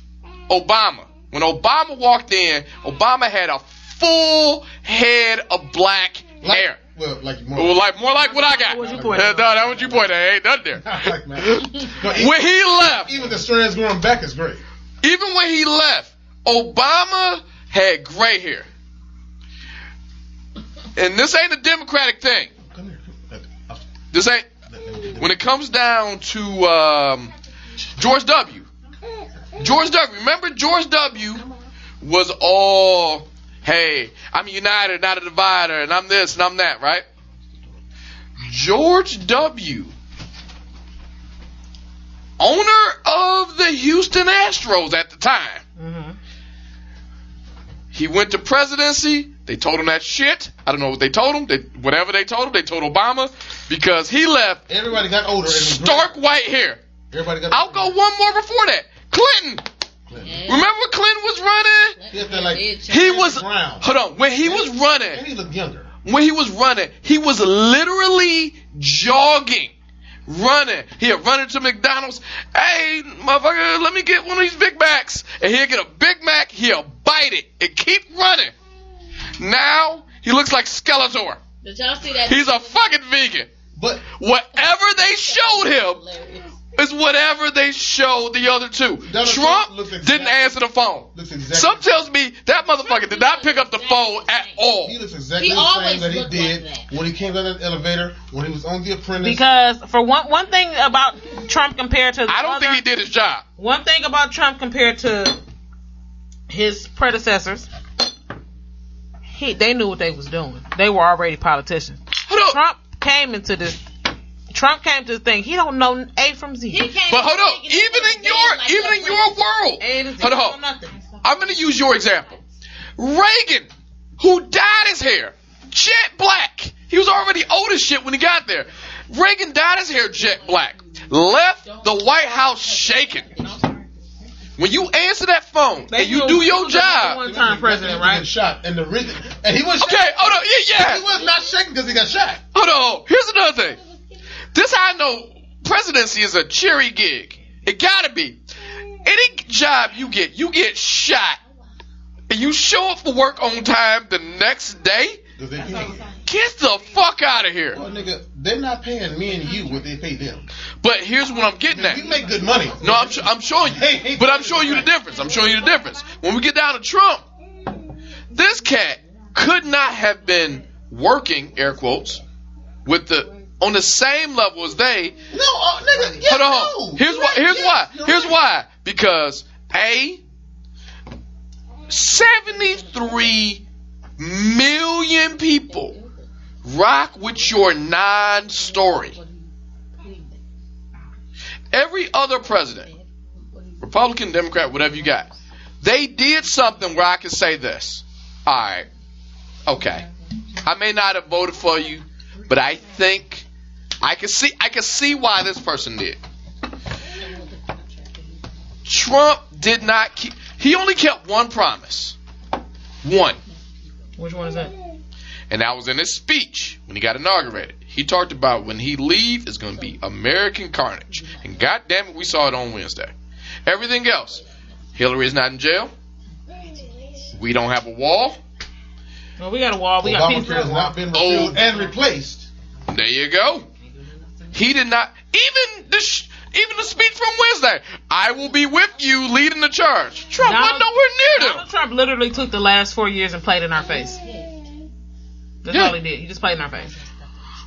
Obama. When Obama walked in, Obama had a full head of black like, hair. Well, like more. Well, like more like what I got. What you Uh, pointing no, at? that's what you pointed at. Ain't nothing there. like. No, even, When he left, even the strands growing back is great. even when he left, Obama had gray hair. And this ain't a Democratic thing. Come here. This ain't. let- let me- When it comes down to um, George W. George W. Remember, George W. was all, hey, I'm united, not a divider, and I'm this and I'm that, right? George W. Owner of the Houston Astros at the time. Mm-hmm. He went to presidency. They told him that shit. I don't know what they told him. They, whatever they told him, they told Obama because he left Everybody got older. stark white hair. Everybody got. I'll go one more before that. Clinton. Clinton. Remember when Clinton was running? He like- He was Brown. hold on. When he was And running, he looked younger. when he was running, he was literally jogging, running. He'd run into McDonald's. Hey, motherfucker, let me get one of these Big Macs. And he'll get a Big Mac. He'll bite it and keep running. Now he looks like Skeletor. Did y'all see that? He's a fucking vegan. But Whatever they showed him Hilarious. is whatever they showed the other two. Donald Trump Trump looks didn't answer the phone. exactly. Some tells me that motherfucker did not pick up the phone at all. He looks exactly He the same always that he did like that. when he came down the elevator, when he was on The Apprentice. Because for one one thing about Trump compared to the I don't other, think he did his job. one thing about Trump compared to his predecessors, he they knew what they was doing. They were already politicians. Hold up. Trump came into this. Trump came to the thing. He don't know A from Z. He can't But hold even up. Even in your like even in your world. A to Z. Hold on. don't know nothing. I'm gonna use your example. Reagan, who dyed his hair jet black. He was already old as shit when he got there. Reagan dyed his hair jet black. Left the White House shaking. When you answer that phone They and you do your job, One time president, He got right? Shot and the reason, and he was okay, hold on, yeah, yeah. He was not shaking because he got shot. Hold on. Here's another thing. This how I know presidency is a cherry gig. It gotta be. Any job you get, you get shot, and you show up for work on time the next day. Get the fuck out of here. Well, nigga, they're not paying me and you what they pay them. But here's what I'm getting at. You make good money. No, I'm, sh- I'm showing you. But I'm showing you the difference. I'm showing you the difference. When we get down to Trump, this cat could not have been working, air quotes, with the on the same level as they. No, uh, nigga. Yeah, Hold on. no. Here's why. Here's why. Here's why. Because a 73 million people rock with your non-story. Every other president, Republican, Democrat, whatever you got, they did something where I can say this. All right, okay, I may not have voted for you, but I think I can see I can see why this person did. Trump did not keep. He only kept one promise. One. Which one is that? And that was in his speech when he got inaugurated. He talked about when he leave it's going to be American carnage. And God damn it, we saw it on Wednesday. Everything else. Hillary is not in jail. We don't have a wall. Well, we got a wall. We got peace Obamacare has not been Oh. and replaced. There you go. He did not even the sh- even the speech from Wednesday. I will be with you, leading the charge. Trump Donald- wasn't nowhere near them. Donald Trump literally took the last four years and played in our face. That's Yeah. all he did. He just played in our face.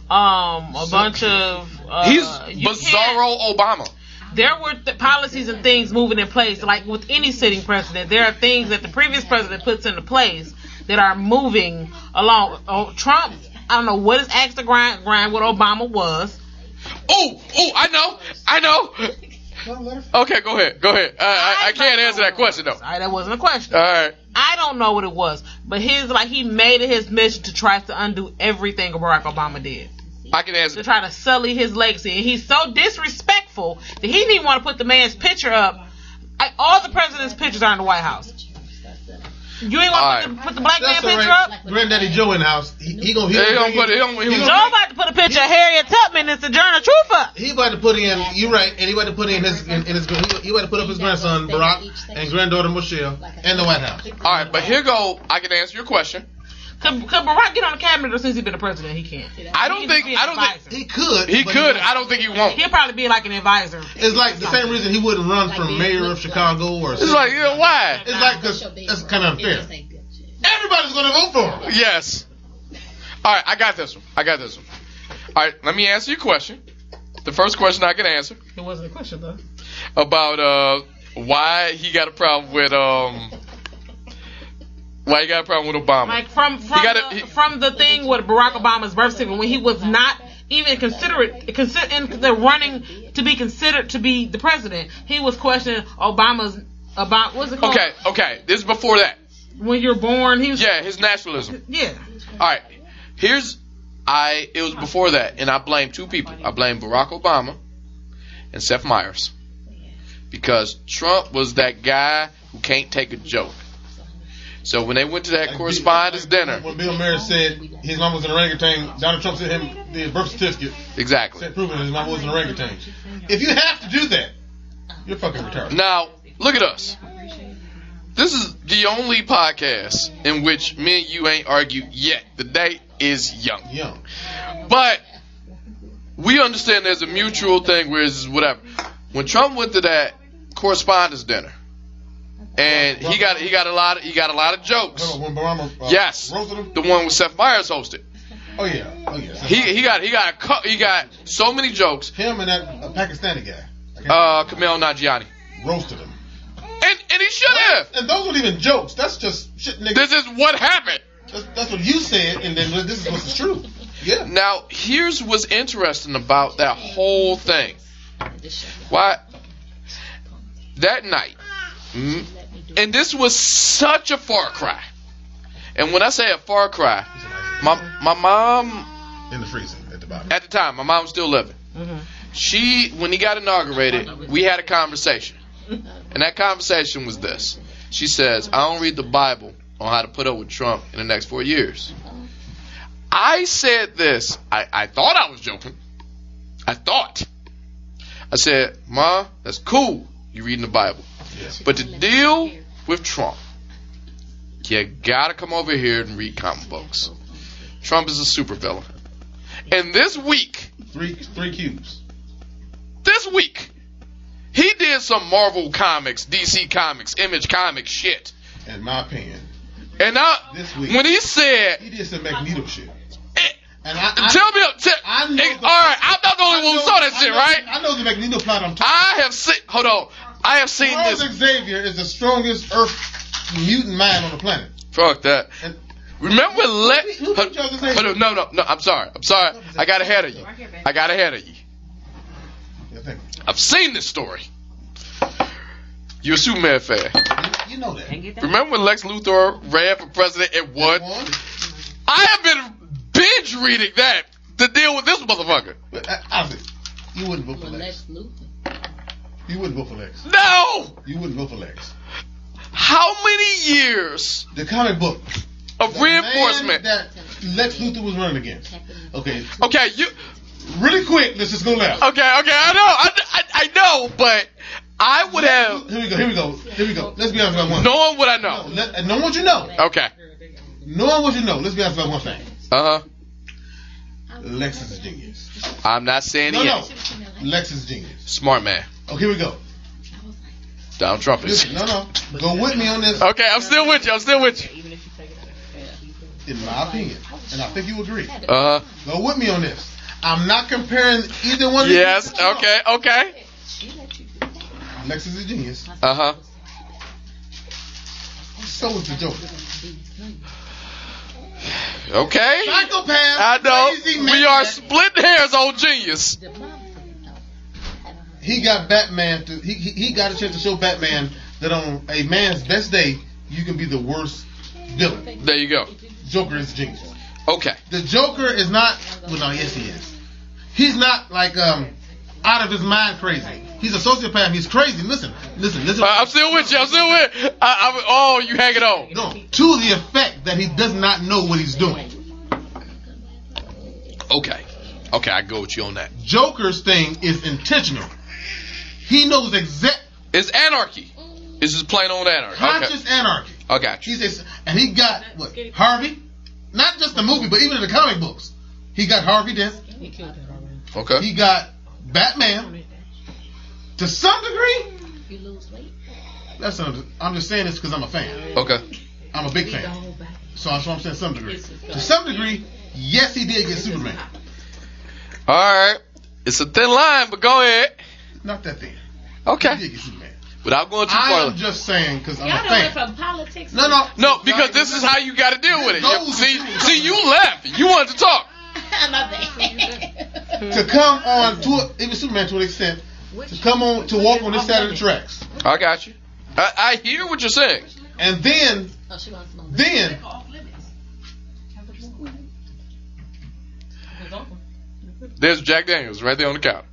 Um, a bunch of uh, He's bizarro Obama. there were th- policies and things moving in place. Like with any sitting president, there are things that the previous president puts into place that are moving along. Oh, Trump, I don't know what his axe to grind, grind what Obama was. Oh, oh, I know, I know. Okay, go ahead, go ahead. Uh, I, I can't answer that question though. All Sorry, that wasn't a question. right. I don't know what it was, but his like he made it his mission to try to undo everything Barack Obama did. I can answer. to try to sully his legacy. And he's so disrespectful that he didn't even want to put the man's picture up. I, all the president's pictures are in the White House. You ain't want to put, the- put the black man That's all picture right. up? Granddaddy Joe in the house. He, he gonna he, He gonna don't bring put it. He in- don't. He he don't Joe about to put a picture of Harriet Tubman and Sojourner Truth up. He about to put in. You right, and he about to put in his in, in his. He, he about to put up his grandson Barack and granddaughter Michelle in the White House. All right, but here go. I can answer your question. Could, could Barack get on the cabinet or since he's been the president? He can't. I don't think. can be I don't think. He could. he could. I don't think he won't. He'll probably be like an advisor. It's like the same reason he wouldn't run for mayor of Chicago or. It's like, yeah, why? It's like because that's kind of unfair. Everybody's gonna vote for him. Yes. All right, I got this one. I got this one. All right, let me answer your question. The first question I can answer It wasn't a question though. about uh why he got a problem with um why you got a problem with Obama. Like from from gotta- the, he- from the thing with Barack Obama's birth certificate when he was not even considerate consider in the running to be considered to be the president, he was questioning Obama's about what's it called? Okay, okay. This is before that. When you're born, he was Yeah, his nationalism. yeah. All right. Here's I it was before that and I blame two people. I blame Barack Obama and Seth Meyers. Because Trump was that guy who can't take a joke. So when they went to that Like correspondence Bill- dinner, When Bill Maher said his mom was an orangutan, Donald Trump sent him the birth certificate, exactly. said proving his mom was an orangutan. If you have to do that, you're fucking retarded. Now, look at us. This is the only podcast in which me and you ain't argued yet. The date is young. Young. But we understand there's a mutual thing where it's whatever. When Trump went to that correspondence dinner, and he got he got a lot of he got a lot of jokes. When Obama uh, Yes, roasted the one with Seth Meyers hosted. Oh yeah, oh yeah. He he got he got a, cu- he got so many jokes. him and that uh, Pakistani guy Uh, Kumail Nanjiani, roasted him. and and he should have. And those weren't even jokes. That's just shit, nigga. This is what happened. That's, that's what you said, and then this is what's true. Yeah. Now, here's what's interesting about that whole thing. Why that night, mm, and this was such a far cry. And when I say a far cry, my my mom In the freezer at the bottom. at the time, my mom was still living. Mm-hmm. She, when he got inaugurated, we had a conversation, and that conversation was this. She says, "I don't read the Bible on how to put up with Trump in the next four years." I said this. I, I thought I was joking. I thought. I said, "Ma, that's cool. You reading the Bible, Yes. but the deal with Trump, you gotta come over here and read comic books. Trump is a supervillain." And this week, Three three cubes. this week, he did some Marvel Comics, DC Comics, Image Comics shit. In my opinion, And now, This week. when he said, he did some Magneto shit. eh, And I, I tell me, tell, I know eh, the- all right, I'm not the only one who saw that I shit, right? I know the Magneto plot. I'm talking. I have seen, hold on, I have seen Charles this. Xavier is the strongest Earth mutant man on the planet. Fuck that. And Remember when Lex? Who- who hold- Charles Xavier? hold on, No, no, no. I'm sorry. I'm sorry. I got ahead of you. I got ahead of you. I've seen this story. You're a Superman fan. you. You know that. Remember when Lex Luthor ran for president and won? One, I have been binge reading that to deal with this motherfucker. but uh, Isaac, you wouldn't vote for Lex. Lex Luthor. You wouldn't vote for Lex. No! You wouldn't vote for Lex. How many years The comic book. of reinforcement? that Lex Luthor was running against. Okay, Okay, you. really quick. Let's just go left. Okay, okay, I know, I, I, I know, but I would have Here we go. Here we go. Here we go. Let's be honest about one. knowing what I No, know. let, and know what you know. Okay. Knowing what you know. Let's be honest about one thing. Uh huh. Lex is a genius. I'm not saying No, he no. Lex is genius. Smart man. Okay, here we go. Donald Trump is. No, no. Go with me on this. Okay, I'm still with you. I'm still with you. In my opinion, and I think you agree. Uh huh. Go with me on this. I'm not comparing either one. of these Yes. to Okay. Okay. Lex is a genius. Uh huh. So is the Joker. Okay. Psychopath. I know. Crazy We man. are split hairs on genius. He got Batman to. He, he he got a chance to show Batman that on a man's best day, you can be the worst villain. There you go. Joker is genius. Okay. The Joker is not. Well, no, yes, he is. He's not like um out of his mind crazy. He's a sociopath. He's crazy. Listen, listen, listen. Uh, I'm still with you. I'm still with. I, I, oh, you hanging on? no, to the effect that he does not know what he's doing. Okay. Okay, I go with you on that. Joker's thing is intentional. He knows exact It's anarchy. It's just plain old anarchy. conscious anarchy. Okay. I got you. He says, and he got what Harvey, not just the movie, but even in the comic books, he got Harvey Dent. He killed that already. Okay. He got Batman. To some degree, You lose weight. that's not, I'm just saying this because I'm a fan. Okay. I'm a big fan. So that's what I'm saying. Some degree. To some degree, yes, he did get Superman. All right. It's a thin line, but go ahead. Not that thing. Okay. He did get Without going too far. I'm just saying because I'm Y'all a done went fan. from politics. No, no, No, because this is how you got to deal with it. See, see, you left. You wanted to talk. My bad. To come on to even Superman to an extent to come on to walk on this side of the tracks, I got you. I, I hear what you're saying. and then Oh, she wants some. then There's Jack Daniels right there on the counter.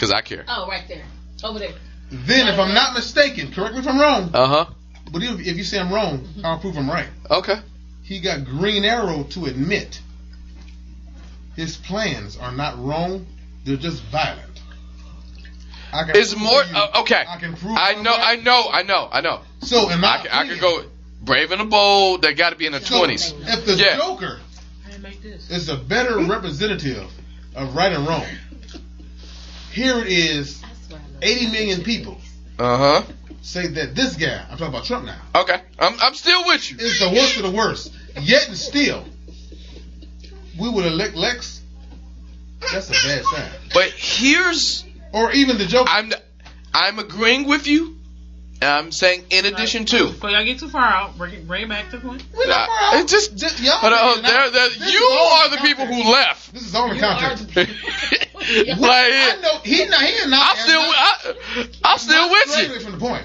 Cause I care. Oh, right there. Over there. then if I'm not mistaken, correct me if I'm wrong, Uh huh. but if, if you say I'm wrong, I'll prove I'm right. Okay. He got Green Arrow to admit his plans are not wrong; they're just violent. I can It's more. you- Uh, okay. I can prove. I know. I know. I know. I know. So in my I can, I can go brave and bold. They got to be in the so twenties. If the Yeah. Joker I didn't make this. is a better representative of right and wrong, here it is: 80 million people Uh huh. say that this guy, I'm talking about Trump now, Okay. I'm I'm still with you. is the worst of the worst. Yet and still, we would elect Lex. That's a bad sign. But here's Or even the joke. I'm I'm agreeing with you. And I'm saying in addition to. Before y'all get too far out, bring it, bring it back to the point. We're not far out. it just- Just- y'all But uh, figuring it there, out. there, This you are in the people context. who left. This is all in context. the What- like, I know he not he not. I'm still I, I'm still with you. from the point.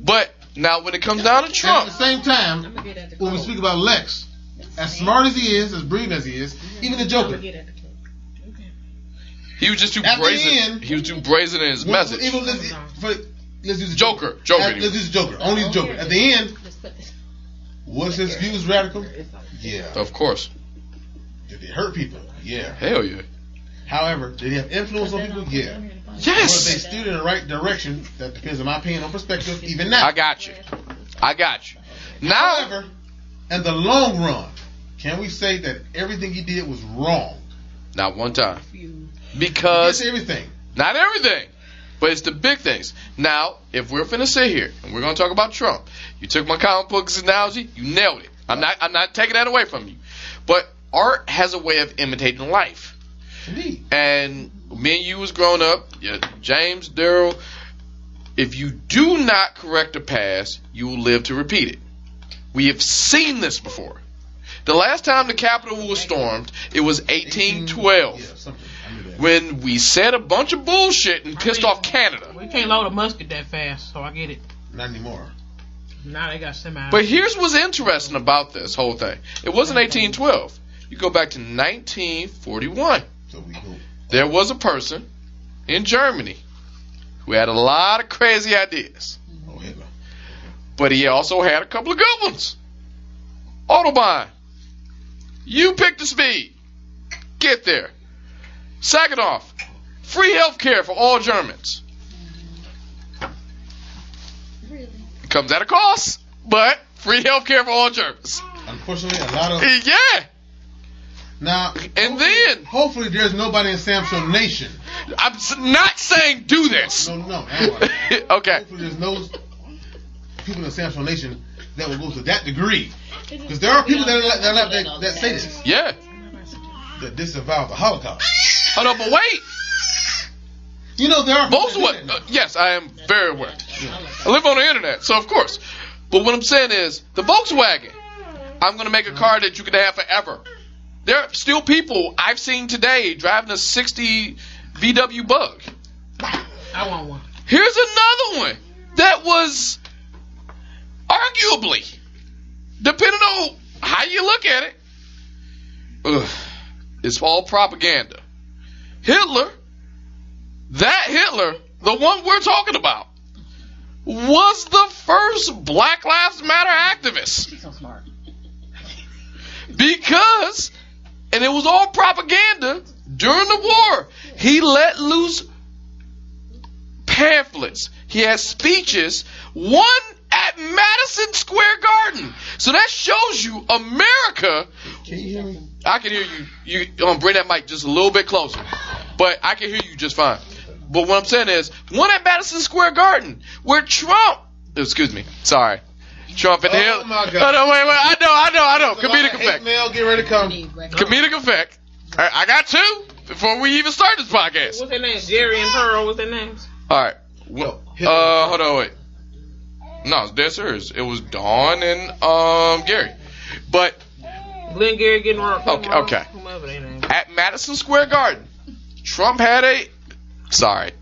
But now when it comes down to And Trump, at the same time, I'm gonna get at the when we speak about Lex, as smart as he is, as brilliant as he is, even the I'm Joker, gonna get at the code. he was just too At the brazen. end- he was too brazen in his message. Even let's, for, use the Joker, Joker. At- let's use the Joker. Only the Joker. At the oh, end, Let's put this. was his views radical? Yeah. Of course. Did they hurt people? Yeah. Hell yeah. However, did he have influence on people? Yeah. Was they steered in the right direction? That depends on my opinion on perspective. Even now. I got you. I got you. Now, However, in the long run, can we say that everything he did was wrong? not one time. Because everything. not everything, but it's the big things. Now, if we're finna sit here and we're gonna talk about Trump, you took my comic books analogy, you nailed it. I'm not. I'm not taking that away from you. But art has a way of imitating life. Indeed. and me and you was growing up, yeah, James, Daryl, if you do not correct the past, you will live to repeat it. We have seen this before. The last time the Capitol was stormed, it was 1812, when we said a bunch of bullshit and pissed off Canada. We can't load a musket that fast, so I get it. Not anymore. Now they got semi. But here's what's interesting about this whole thing. It wasn't 1812. You go back to 1941. So we go. there was a person in Germany who had a lot of crazy ideas, Oh, Hitler. but he also had a couple of good ones. Autobahn. You pick the speed. Get there. Saginaw. Free health care for all Germans. Really? Comes at a cost, but free health care for all Germans. Unfortunately, a lot of eh, Yeah. now. And then, Hopefully, there's nobody in Samsung Nation. I'm not saying do this. No, no. anyway. okay. Hopefully, there's no people in Samsung Nation that will go to that degree. Because there are people that, that, that, that, that say this, Yeah. that disavow the Holocaust. Hold on, but wait. You know there are people that do Volkswagen. Uh, yes, I am very aware. I live on the internet, so of course. But what I'm saying is, the Volkswagen. I'm going to make a car that you can have forever. There are still people I've seen today driving a 60 VW Bug. I want one. Here's another one that was arguably, depending on how you look at it, ugh, it's all propaganda. Hitler, that Hitler, the one we're talking about, was the first Black Lives Matter activist She's so smart. because, and it was all propaganda during the war. He let loose pamphlets. He had speeches. One at Madison Square Garden. So that shows you America. Can you hear me? I can hear you. You um, bring that mic just a little bit closer, but I can hear you just fine. But what I'm saying is, one at Madison Square Garden, where Trump, excuse me, sorry, Trump and Oh, Hill. my God. Oh, no, wait, wait, I know, I know, I know. There's Comedic effect. mail, get ready to come. Need. Comedic effect. I, I got two before we even start this podcast. What's their names? Jerry and Pearl. What's their names? All right. Yo, Uh, hold on, wait. No, that's hers. It was Dawn and um Gary. But Glenn Gary getting wrong. Okay, okay. Whomever they name. at Madison Square Garden, Trump had a sorry,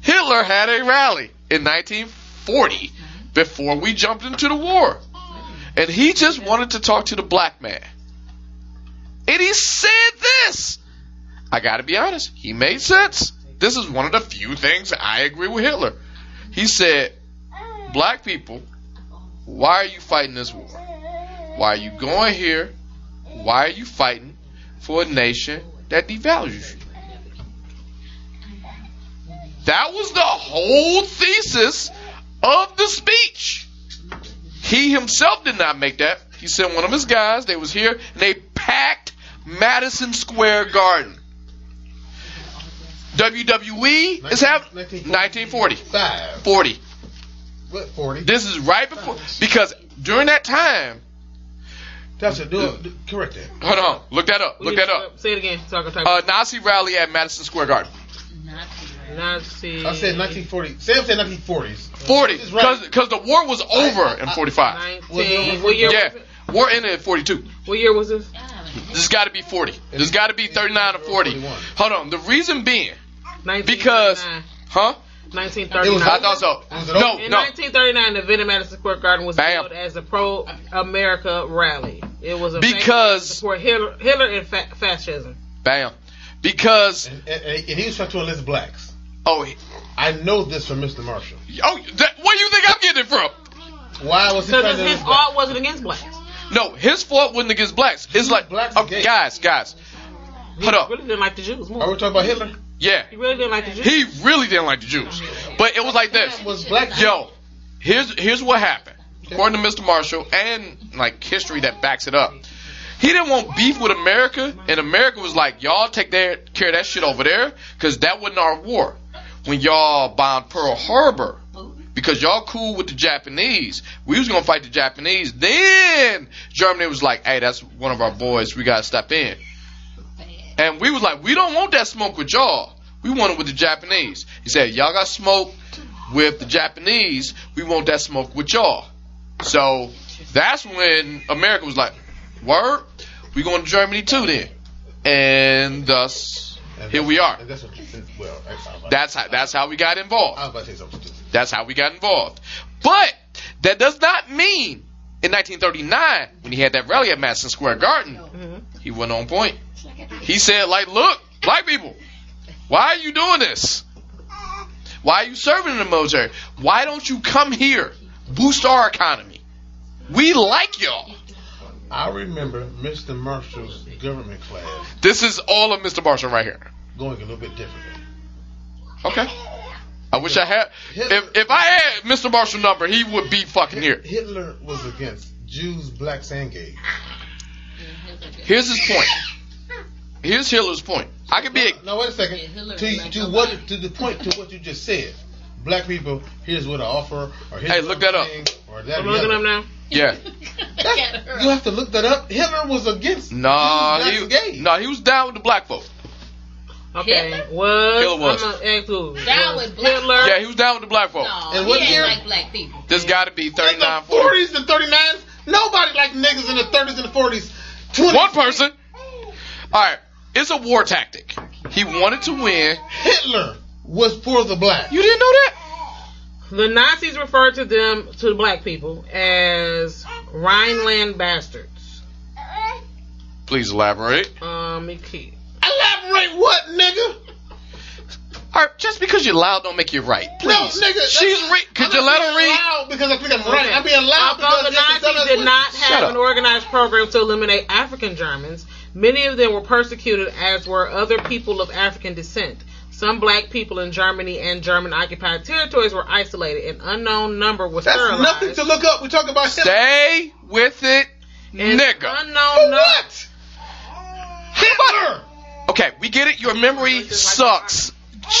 Hitler had a rally in 1940 before we jumped into the war, and he just wanted to talk to the black man, and he said this. I got to be honest, he made sense. This is one of the few things I agree with Hitler. He said, "Black people, why are you fighting this war? Why are you going here? Why are you fighting for a nation that devalues you?" That was the whole thesis of the speech. He himself did not make that. He sent one of his guys. They was here and they packed Madison Square Garden. WWE is having 1940, 40. What, 40? This is right before because during that time. That's it. Do it. Do- Correct that. Hold on, look that up. Look that up. Say it again. So I can talk. Uh, Nazi rally at Madison Square Garden. Not Nazi. I said 1940. Sam said 1940s. 40, This is right. because the war was over in 45. 19. What year? Yeah, it? war ended in 42. What year was this? This has got to be 40. This has got to be 39 or 40. Hold on. The reason being, because, huh? 1939. was I thought so. Was it No. In no. 1939, the event at Madison Square Garden was Bam. held as a pro-America rally. It was a Because- to support Hitler, Hitler and fa- fascism. Bam. Because, And, and, and he was trying to enlist blacks. Oh, he- I know this from Mr. Marshall. oh, that, where do you think I'm getting it from? Why was he Because trying to his enlist blacks? art wasn't against blacks. No, his fault wasn't against blacks. It's like, Blacks uh, okay, guys, guys, He hold up. really didn't like the Jews more. Are we talking about Hitler? Yeah, He really didn't like the Jews. he really didn't like the Jews, but it was like this. Was black Yo, here's here's what happened. According to Mr. Marshall and like history that backs it up. He didn't want beef with America, and America was like, y'all take their, care of that shit over there, because that wasn't our war. When y'all bombed Pearl Harbor, because y'all cool with the Japanese, we was gonna fight the Japanese. Then Germany was like, hey, that's one of our boys, we gotta step in. And we was like, we don't want that smoke with y'all. We want it with the Japanese. He said, y'all got smoke with the Japanese. We want that smoke with y'all. So that's when America was like, word, we going to Germany too then. And thus, And here we are. That's what, well, I, I, That's how, that's how we got involved. I was about to say something. That's how we got involved. But that does not mean in 1939, when he had that rally at Madison Square Garden, mm-hmm. he went on point. He said, like, look, black people, why are you doing this? Why are you serving in the military? Why don't you come here, boost our economy? We like y'all. I remember Mr. Marshall's government class This is all of Mr. Marshall right here. going a little bit differently. Okay. I wish I had. If if I had Mr. Marshall number, he would be fucking here. Hitler was against Jews, blacks, and gays. Here's his point. Here's Hitler's point. I could be. A, Now wait a second. Yeah, To, to what to the point to what you just said. Black people, here's what I offer, or here's Hey, what look I'm that up. saying, Or that I'm looking up now. yeah. That's- You have to look that up. Hitler was against Nah, Jews, blacks, he and gays. nah, he was down with the black folk. Okay, Hitler? was, Hitler was. I'm gonna? Down Was with black Hitler. Yeah, he was down with the black folk. No, And he what year? like black people. This got to be In the 39, 40. 40s and 39s, nobody like niggas in the 30s and the 40s. 20s. One person. All right, it's a war tactic. He wanted to win. Hitler was for the black. You didn't know that? The Nazis referred to them to the black people as Rhineland bastards. Please elaborate. Um, me keep. Elaborate what, nigga? All right, just because you're loud don't make you right. Please. No, nigga. She's that's- re- could I'm you not let her read? loud because I think I'm right. I'm being loud Although because the you have Nazis did not Shut have an organized program to eliminate African Germans, many of them were persecuted, as were other people of African descent. Some black people in Germany and German occupied territories were isolated. An unknown number was That's sterilized. nothing to look up. We're talking about Hitler. Stay with it, An nigga. unknown For number. what? Hitler. Okay, we get it. Your memory sucks.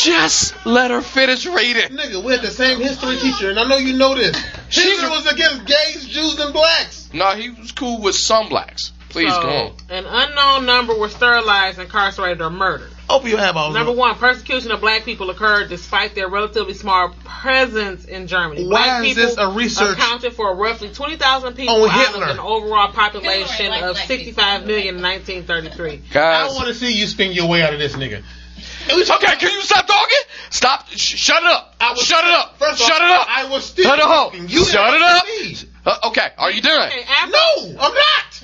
Just let her finish reading. Nigga, we had the same history teacher, and I know you know this. She's Hitler a- was against gays, Jews, and blacks. No, he was cool with some blacks. Please So, go on. An unknown number were sterilized, incarcerated, or murdered. Open your eyeballs. Number one, persecution of black people occurred despite their relatively small presence in Germany. Why black is people this a research accounted for roughly 20,000 people on out of an overall population Hitler like of black 65 million in 1933. I Guys. want to see you spin your way out of this, nigga. And we Okay, can you stop talking? Stop. Sh- shut it up. I was- Shut it up. First Shut off, it up. I was still Shut it up. talking. You Shut it interrupted up. Uh, okay, are you done? Okay, Afro, No, I'm not.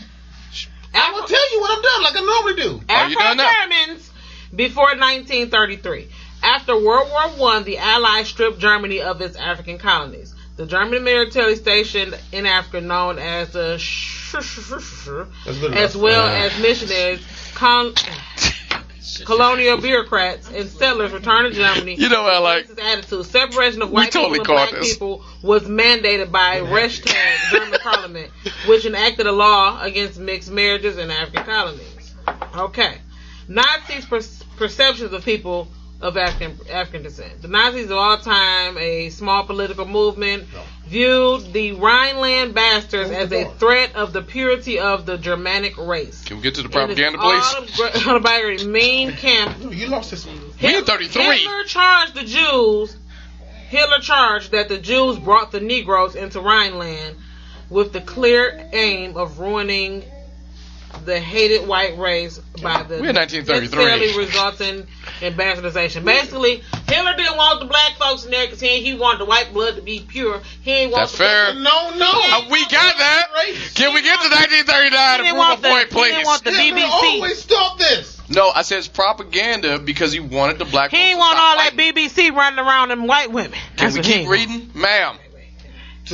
I will tell you when I'm done, like I normally do. Are you done now? Afro-Germans before 1933. After World War One, the Allies stripped Germany of its African colonies. The German military stationed in Africa, known as the That's good as well Uh. as missionaries, con- colonial bureaucrats, and settlers returned to Germany. You know what I like? This attitude. Separation of white totally people and black this. people was mandated by Reichstag, German parliament, which enacted a law against mixed marriages in African colonies. Okay. Nazis' per- perceptions of people of African African descent. The Nazis of all time, a small political movement, viewed the Rhineland bastards as a threat of the purity of the Germanic race. Can we get to the In propaganda, his please? auto- Autobiography, Mein Kampf, You lost this. We in 33. Hitler charged the Jews. Hitler charged that the Jews brought the Negroes into Rhineland with the clear aim of ruining the hated white race by the We're in 1933. resulting in bastardization. Basically, Hitler didn't want the black folks in there because he, he wanted the white blood to be pure. He ain't want That's the fair. No, no. Uh, we got that. Can we get to 1939 He and prove want a the, point, he didn't please? want the Hitler BBC. always thought this. No, I said it's propaganda because he wanted the black He folks ain't want stop all that. BBC running around them white women. Can That's we what he keep ain't want. reading? Ma'am,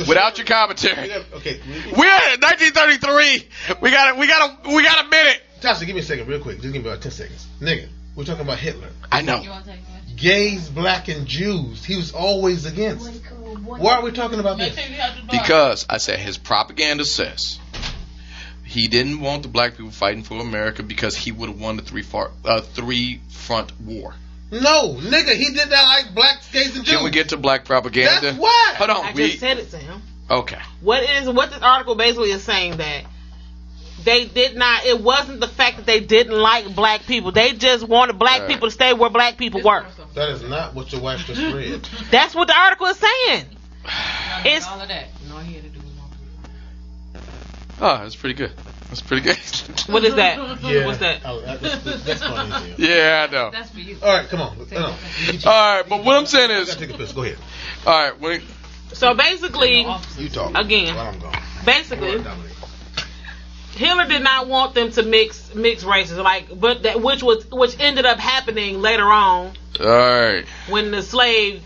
without your commentary. Okay. We're in 1933. We got a, we got a, we got a minute. Tasha, give me a second, real quick. Just give me about 10 seconds. Nigga, we're talking about Hitler. I know. You want to take it? Gays, black, and Jews. He was always against. Why are we talking about this? sure you have the bar. Because I said his propaganda says he didn't want the black people fighting for America because he would have won the three far, uh, three front war. No, nigga, he did that like black gays, and Jews. Can we get to black propaganda? That's why. Hold on, I we just said it to him. okay. What is what this article basically is saying that they did not. It wasn't the fact that they didn't like black people. They just wanted black Right. people to stay where black people were. That is not what your wife just read. That's what the article is saying. It's all of that. no, he had to do Oh, that's pretty good. That's pretty good. What is that? Yeah. What's that? Oh, that- that's, that's funny. yeah, I know. That's for you. All right, come on. No. All right, but what I'm saying is, take a piss. Go ahead. all right, when So basically, You talk. Again. While I'm gone. basically, Dominic. Hitler did not want them to mix mix races, like, but that which was which ended up happening later on all right, when the slave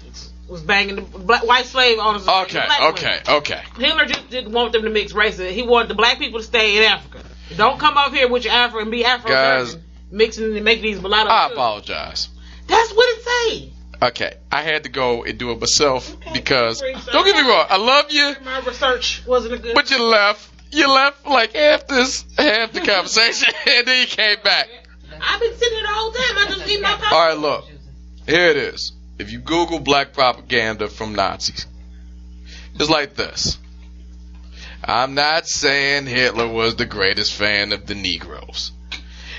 was banging the black, white slave owners. okay, black women. okay, okay. Hitler just didn't want them to mix races. He wanted the black people to stay in Africa. Don't come up here with your Afro and be Afro Guys. mixing and making these mulatto. I apologize. That's what it say. Okay, I had to go and do it myself Okay. because don't get me wrong, I love you, My research wasn't a good. but you left. You left like half this, half the conversation, and then you came back. I've been sitting here the whole time. I just eat my pop. All right, look, here it is. If you Google black propaganda from Nazis, it's like this. I'm not saying Hitler was the greatest fan of the Negroes.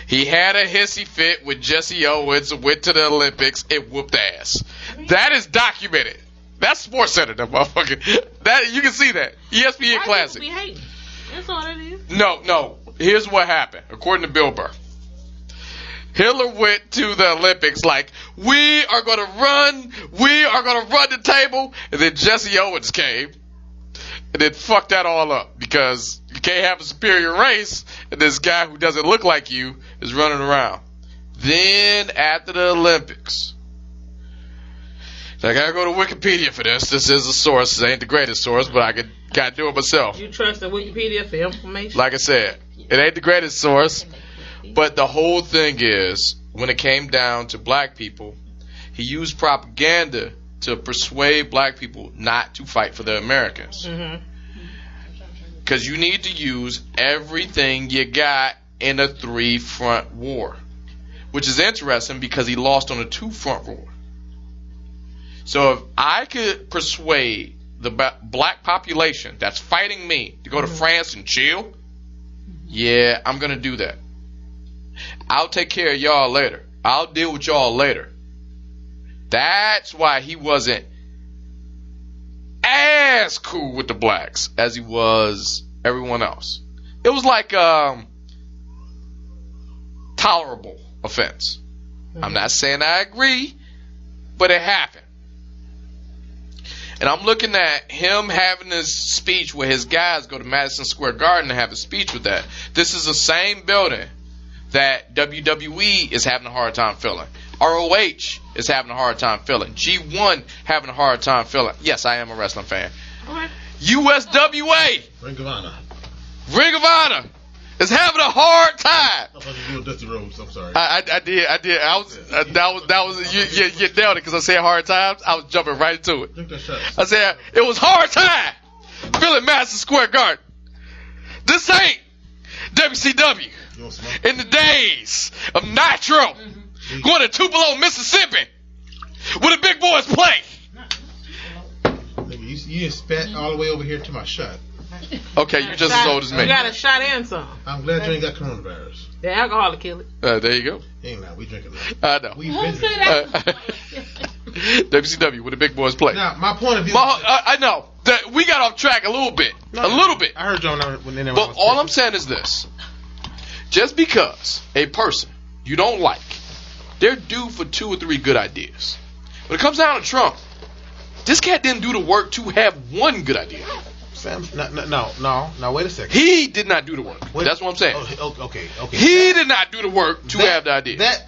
He had a hissy fit with Jesse Owens, went to the Olympics, and whooped ass. That is documented. That's Sports Center, that motherfucker. That you can see that. ESPN Why Classic. people be hating? That's all it is. No, no. Here's what happened, according to Bill Burr. Hitler went to the Olympics like, we are going to run, we are going to run the table, and then Jesse Owens came and then fucked that all up because you can't have a superior race and this guy who doesn't look like you is running around. Then after the Olympics, I gotta go to Wikipedia for this. This is a source. It ain't the greatest source, but I could gotta do it myself. You trust the Wikipedia for information? Like I said, it ain't the greatest source, but the whole thing is when it came down to black people, he used propaganda to persuade black people not to fight for the Americans. hmm Because you need to use everything you got in a three front war. Which is interesting because he lost on a two front war. So if I could persuade the black population that's fighting me to go to France and chill, yeah, I'm going to do that. I'll take care of y'all later. I'll deal with y'all later. That's why he wasn't as cool with the blacks as he was everyone else. It was like um tolerable offense. I'm not saying I agree, but it happened. And I'm looking at him having this speech where his guys go to Madison Square Garden to have a speech with that. This is the same building that WWE is having a hard time filling. ROH is having a hard time filling. G1 having a hard time filling. Yes, I am a wrestling fan. Okay. USWA, Ring of Honor. Ring of Honor, is having a hard time. I'm supposed to do Dusty Rhodes. I'm sorry. I, I, I did, I did. I was, uh, that was, that was, you, you, you nailed it because I said hard times. I was jumping right into it. Drink that shot. I said it was hard time filling Madison Square Garden. This ain't WCW You want smoke? In the days of Nitro going to Tupelo, Mississippi, where the big boys play. You, you just spat all the way over here to my shot. Okay, you just as Shot- old as You got a shot and some. I'm glad you ain't got coronavirus. The alcohol will kill it. Uh, there you go. Ain't now. We drinking that. I know. We've Don't been drinking. that. Uh, WCW, where the big boys play. Now, my point of view. My, I, I know that we got off track a little bit, a little bit. I heard John when they But all I'm saying is this: just because a person you don't like, they're due for two or three good ideas. When it comes down to Trump, this cat didn't do the work to have one good idea. Sam, no, no, no, no, no, wait a second. He did not do the work. Wait- That's what I'm saying. Oh, okay, okay. He did not do the work to That- have the idea. That.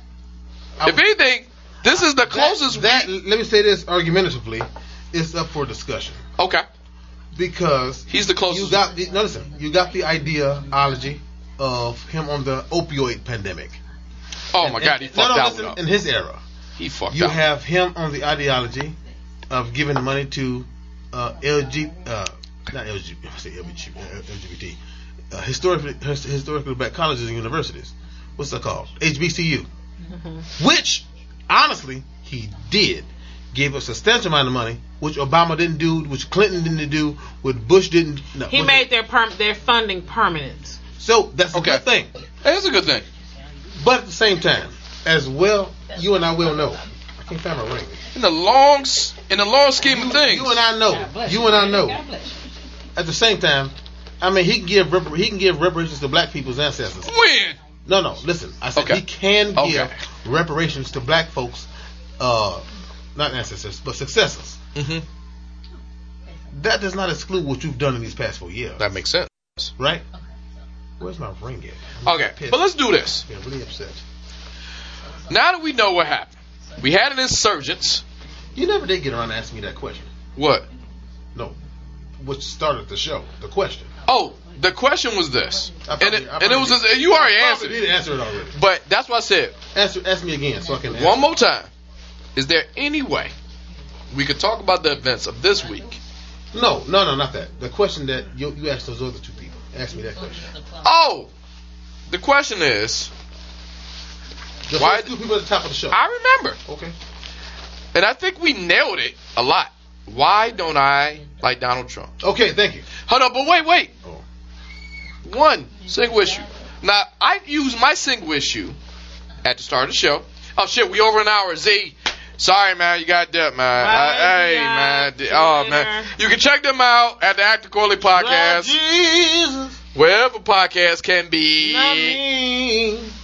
I if anything, this is the closest. That, that let me say this argumentatively, it's up for discussion okay, because he's the closest. you got the no listen, you got the ideology of him on the opioid pandemic. oh my God, he no, fucked no, that listen, one up. in his era. He fucked You out. have him on the ideology of giving money to uh, LG, uh, not LGBT, I say LGBT, uh, LGBT, uh, historically his- historically black colleges and universities. What's that called? HBCU. Which, honestly, he did. Gave a substantial amount of money, which Obama didn't do, which Clinton didn't do, which Bush didn't. No, He Bush made didn't. their perm- their funding permanent. So that's a Okay. good thing. That's a good thing. But at the same time, as well, you and I will know. I can't find my ring. In the long, in the long scheme of things, You and I know. You and I know. God bless you. At the same time, I mean, he can give he can give reparations to black people's ancestors. when No, no. Listen, I said Okay. he can give Okay. reparations to black folks, uh, not ancestors, but successors. mm-hmm. That does not exclude what you've done in these past four years, that makes sense. right? Where's my ring at? Okay, pissed. but let's do this. Yeah, really upset. Now that we know what happened, we had an insurgence. You never did get around to asking me that question. What? No, what started the show. The question. Oh, the question was this, I and it, and it was probably- you already answered probably it, did answer it already. but that's what I said. Answer, ask me again so I can. One more time. Is there any way we could talk about the events of this week? No, no, no, not that. The question that you, you asked those other two people. Ask me that question. Oh, the question is, The Why- two people at the top of the show. I remember, okay. and I think we nailed it a lot. Why don't I like Donald Trump? Okay, thank you. Hold on, but wait, wait. Oh. One single issue. Now I use my single issue at the start of the show. Oh shit, we over an hour. Z, sorry man, you got that man. Bye, Uh, hey guys. man, oh man, you can check them out at the Act Accordingly podcast, Jesus, wherever podcasts can be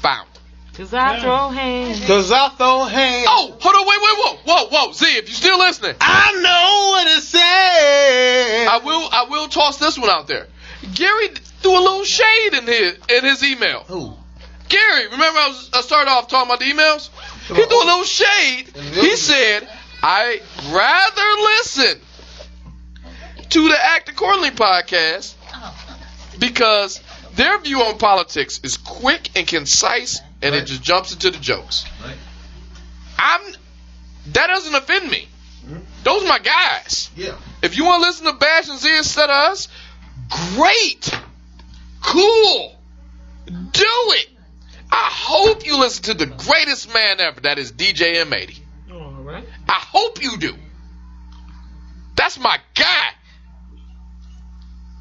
found. Cause I throw hands. Cause I throw hands. Oh, hold on, wait, wait, whoa, whoa, whoa, Z, if you're still listening, I know what it says. I will, I will toss this one out there. Gary threw a little shade in his in his email. Who? Gary, remember I, was, I started off talking about the emails? He threw a little shade. He said, I'd rather listen to the Act Accordingly podcast because their view on politics is quick and concise and it just jumps into the jokes. Right. I'm that doesn't offend me. Those are my guys. Yeah. If you want to listen to Bash and Z instead of us, great. Cool. Do it. I hope you listen to the greatest man ever. That is DJ M80. All right. I hope you do. That's my guy.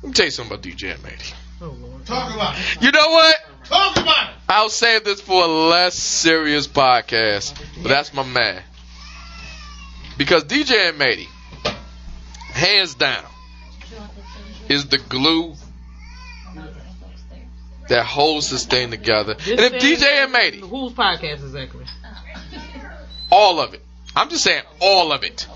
Let me tell you something about DJ M80. Oh Lord. Talk about it. You know what? Talk about it. I'll save this for a less serious podcast, but that's my man. Because DJ M80, hands down, is the glue that holds this thing together. And if DJ M80, Whose podcast exactly? all of it, I'm just saying all of it,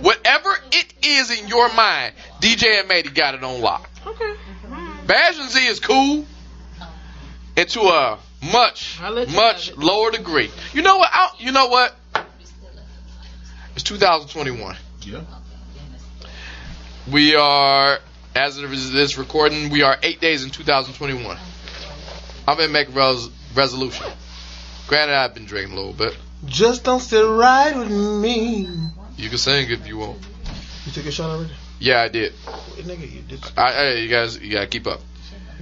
whatever it is in your mind, DJ M80 got it on lock. Okay. Bash and Z is cool, and to a much, I'll let you much lower degree. You know what? I, you know what? It's 2021. Yeah. We are, as of this recording, we are eight days in 2021. I'm gonna make res- resolution. Granted, I've been drinking a little bit. Just don't sit right with me. You can sing if you want. You took a shot already? Yeah, I did. Wait, nigga, you did. I, hey, you guys, you gotta keep up.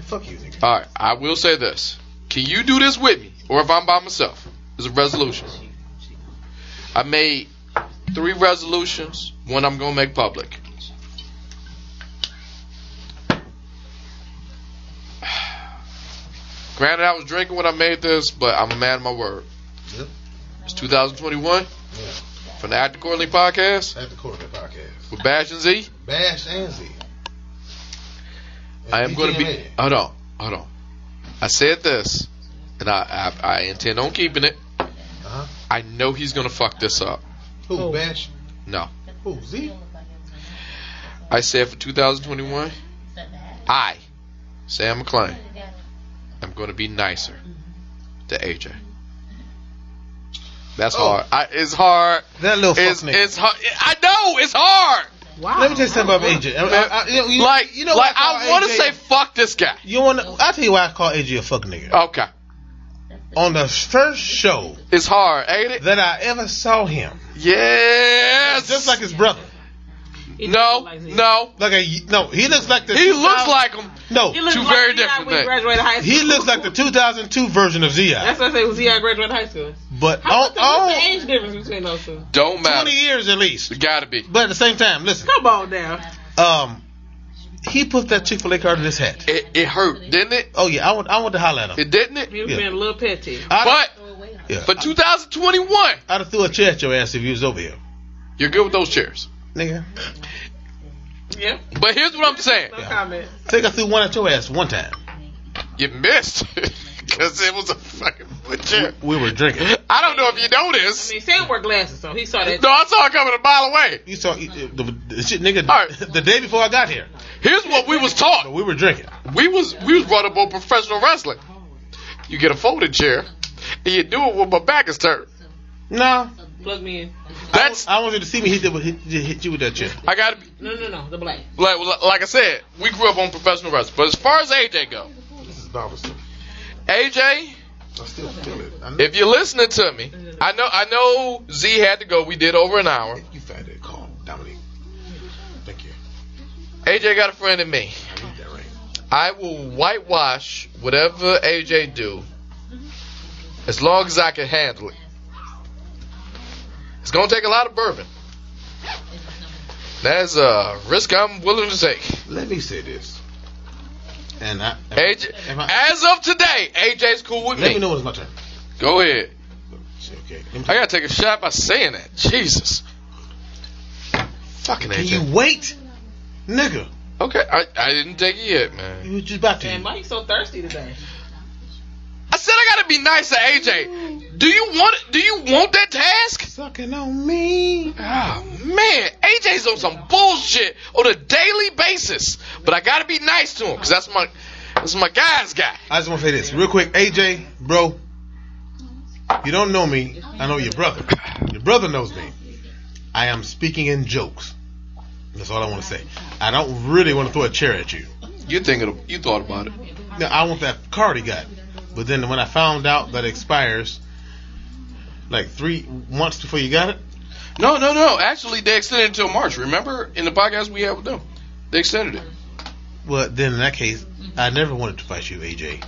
Fuck you, nigga. All right, I will say this: Can you do this with me, or if I'm by myself? It's a resolution. I made three resolutions. One I'm gonna make public. Granted, I was drinking when I made this, but I'm a man of my word. Yep. It's 2021 Yeah. from the Act Accordingly podcast At the Quarterback Podcast. with Bash and Z. Bash and Z. And I am going to be. Hold on, hold on. I said this, and I I, I intend on keeping it. Uh-huh. I know he's gonna fuck this up. Who? Oh. Bash? No, Who? Z? I said for 2021, I, Sam McClain, am gonna be nicer mm-hmm. to AJ. That's Oh. hard. I, it's hard. That little fuck It's, nigga. it's hard. I know it's hard. Wow. Let me tell you something about AJ. I, I, I, you, you- like, you know like why I want to say fuck this guy. You want? to I'll tell you why I call AJ a fuck nigga. Okay, On the first show it's hard, ain't it? that I ever saw him, Yes. just like his brother. He No, like no. Like a no, he looks like the. He looks like him. no. He looks Two like very Z.I. different he things. graduated high school. He looks like the 2002 version of Zi. That's what I say. Was Z.I. graduated high school? But How, on, what's, the, what's the age difference between those two? Don't matter. 20 years at least. It gotta be. But at the same time, listen. Come on now. Um, he put that Chick Fil A card in his hat. It, it hurt, didn't it? Oh yeah, I want I want to holler at him. It didn't it? He was Yeah. being a little petty. I'd, But yeah, for 2021, I'd have threw a chair at your ass if you was over here, you're good with those chairs. Nigga. Yeah. But here's what I'm saying: No comment. Think I threw one at your ass one time. you missed because it was a fucking wood chair. We were drinking. I don't know if you noticed. I this. mean, Sam wore glasses, so he saw that. No, I saw it coming a mile away. You saw you- the, the shit, nigga. All right. The day before I got here, Here's what we was but taught. we were drinking. We was we was brought up on professional wrestling. You get a folding chair, and you do it when my back is turned. No, Plug me in. That's I want you to see me hit, the, hit, hit you with that chair. I gotta be No, no, no. The black. like like I said. We grew up on professional wrestling, but as far as AJ go, This is bothersome. AJ, I still feel it. I if you're listening to me, I know I know Z had to go. We did over an hour. you found that call, Dominique. Thank you. AJ got a friend in me. I need that ring. I will whitewash whatever AJ do, as long as I can handle it. It's gonna take a lot of bourbon. That's a risk I'm willing to take. Let me say this. And I, AJ, if I- as of today, AJ's cool with let me. Let me know when it's my turn. Go ahead. Okay. I gotta take a shot by saying that. Jesus. Fucking AJ. Can AJ. you wait, nigga? Okay, I, I didn't take it yet, man. You just about to. Man, Mike's so thirsty today. I said I gotta be nice to AJ. Do you want? Do you want that task? Sucking on me. Oh man, AJ's on some bullshit on a daily basis. But I gotta be nice to him because that's my that's my guy's guy. I just want to say this real quick, AJ, bro. You don't know me. I know your brother. Your brother knows me. I am speaking in jokes. That's all I want to say. I don't really want to throw a chair at you. You thinking of, you thought about it? Now, I want that card he got. But then when I found out that it expires like three months before you got it, No, no, no. Actually, they extended it until March. Remember in the podcast we had with them, they extended it. well, then in that case, I never wanted to fight you, AJ.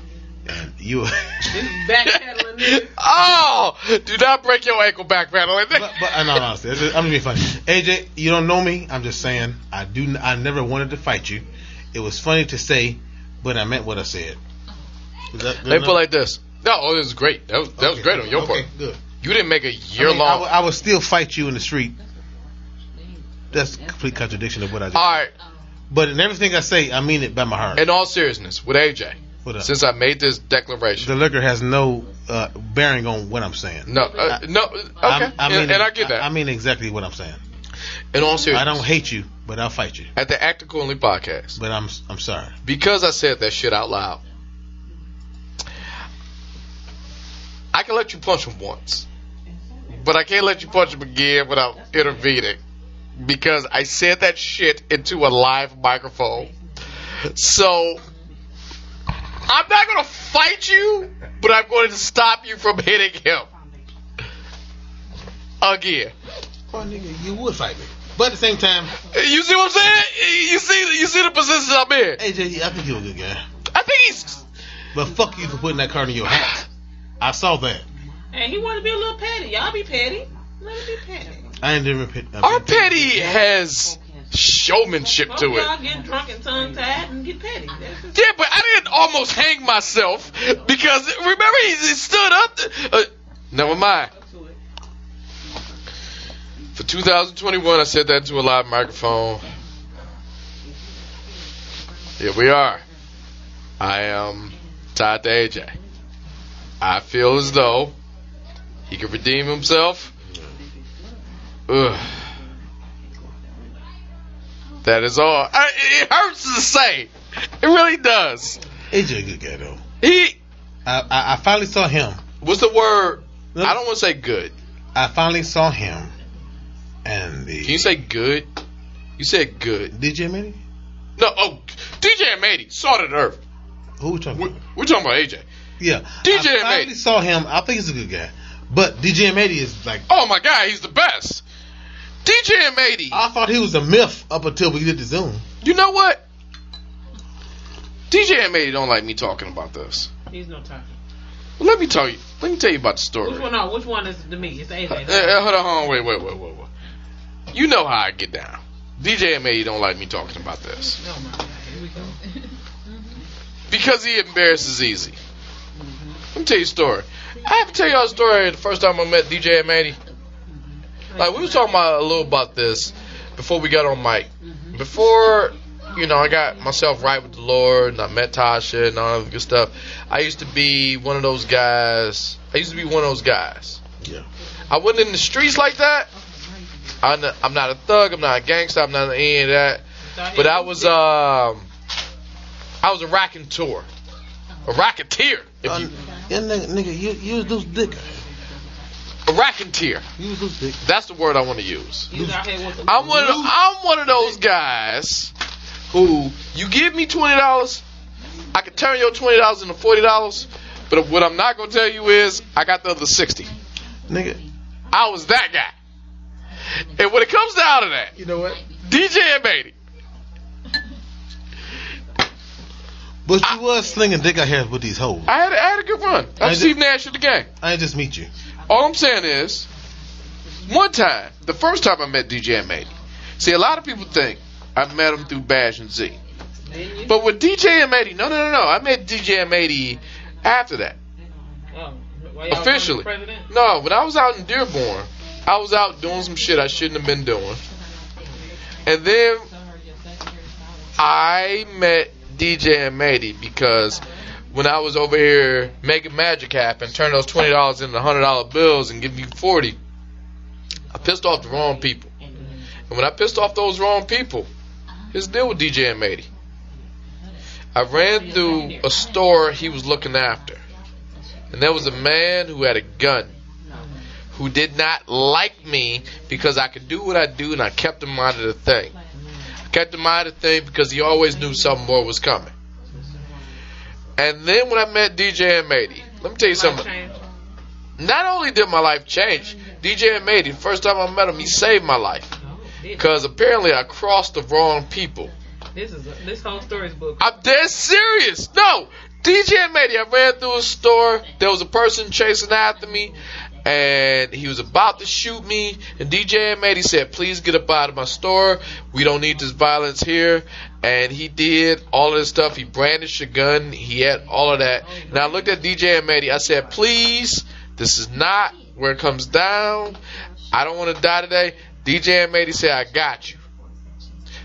And you, This is backpedaling. Oh, do not break your ankle backpedaling. but, but uh, no, no, honestly, just- I'm just being funny. AJ, you don't know me. I'm just saying, I do. I never wanted to fight you. It was funny to say, but I meant what I said. Is that good They enough? put like this. No, oh, this is great. That was that was Okay, great on your okay, part. Good. You didn't make a year mean, I, long. would- I would still fight you in the street. That's a complete contradiction of what I just. All right. But in everything I say, I mean it by my heart. In all seriousness, with AJ, What since I made this declaration, the liquor has no uh, bearing on what I'm saying. no, uh, no, okay, I mean, and, and I get that. I, mean exactly what I'm saying. in all seriousness, I don't hate you, but I'll fight you. at the Act Accordingly podcast, But I'm I'm sorry. because I said that shit out loud, I can let you punch him once, but I can't let you punch him again without intervening because I said that shit into a live microphone. So I'm not gonna fight you, but I'm going to stop you from hitting him again. Oh, nigga, you would fight me. But at the same time, You see what I'm saying? You see, you see the position I'm in. AJ, I think you're a good guy. I think he's. But fuck you for putting that card in your hat. I saw that. Hey, he want to be a little petty. Y'all be petty. Let him be petty. I ain't never pit. uh, Our petty has showmanship Both to y'all it. get drunk and tongue tied and get petty. Yeah, but I didn't almost hang myself because remember he, he stood up. Uh, never mind. For 2021, I said that to a live microphone. Here we are. I am tied to AJ. I feel as though he can redeem himself. Ugh. That is all. I, it hurts to say. It really does. AJ a good guy though. He. I, I, I finally saw him. What's the word? I don't want to say good. I finally saw him. And the Can you say good? You said good. DJ M80? No, oh, DJ Salt of the Earth. Who we talking We're, about? we're talking about AJ. Yeah. DJ I finally M80. saw him. I think he's a good guy. But DJ M80 is like Oh my God, he's the best. DJ M80. I thought he was a myth up until we did the Zoom. You know what? DJ M80 don't like me talking about this. He's no talking. Well, let me tell you. Let me tell you about the story. Which one? No, which one is the me? It's AJ. Uh, hold on, hold on, wait, wait, wait, wait, wait. You know how I get down. DJ M80 don't like me talking about this Oh my God, here we go. because he embarrasses easy. Let me tell you a story. I have to tell y'all a story. The first time I met DJ M80, Like we was talking about a little about this before we got on mic. Before you know, I got myself right with the Lord, and I met Tasha and all that good stuff. I used to be one of those guys. I used to be one of those guys. Yeah. I wasn't in the streets like that. I'm not, I'm not a thug. I'm not a gangster. I'm not any of that. But I was um, I was a raconteur, a racketeer, if you, yeah, nigga, nigga, you use loose dick. a racketeer. Was loose dick. That's the word I want to use. You was out here with the I'm one. Of, I'm one of those guys who you give me twenty dollars, I can turn your twenty dollars into forty dollars. But what I'm not gonna tell you is I got the other sixty. Nigga, I was that guy. And when it comes down to that, you know what? DJ M80, But you was slinging dick out here with these hoes. I had, I had a good run. I I'm Steve Nash of the gang. I just meet you. All I'm saying is, one time, the first time I met DJ M80, see, a lot of people think I met him through Bash and Z. But with DJ M80, no, no, no, no. I met DJ M80 after that. oh, while y'all was Officially. running for President? No, when I was out in Dearborn, I was out doing some shit I shouldn't have been doing. And then I met DJ M80 because when I was over here making magic happen, turn those twenty dollars into hundred dollar bills and give you forty, I pissed off the wrong people. And when I pissed off those wrong people, his deal with DJ M80. I ran through a store he was looking after. And there was a man who had a gun who did not like me because I could do what I do and I kept him out of the thing. Kept him out of the thing because he always knew something more was coming. And then when I met DJ M80, let me tell you something. Not only did my life change, DJ M80, the first time I met him, he saved my life. Because apparently I crossed the wrong people. this is a, this whole story's book. I'm dead serious. No, DJ M80. I ran through a store. There was a person chasing after me, and he was about to shoot me. And DJ M80 said, "Please get up out of my store. We don't need this violence here." And he did all of this stuff. He brandished a gun. He had all of that. And I looked at DJ M80. I said, "Please, this is not where it comes down. I don't want to die today." DJ M80 said, "I got you."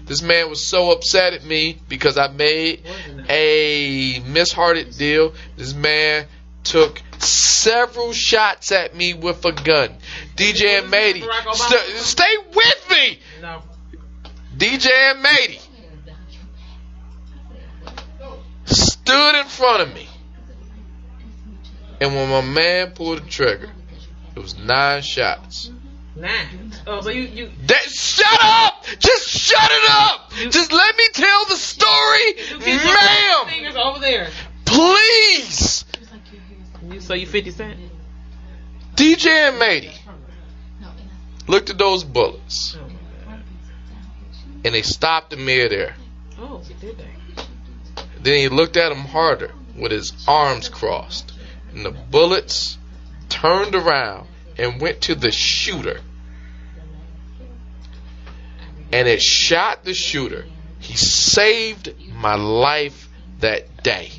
This man was so upset at me because I made a mishearted deal. This man took several shots at me with a gun. DJ M80, Barack Obama? st- stay with me. No. DJ M80 stood in front of me, and when my man pulled the trigger, it was nine shots. Nine. Oh, so you you That, shut up! Just shut it up! Just let me tell the story, ma'am. fingers over there. Please, You so you fifty cent? DJ M80 looked at those bullets and they stopped in midair. Oh, did they? Then he looked at him harder with his arms crossed, and the bullets turned around and went to the shooter. And it shot the shooter. He saved my life that day.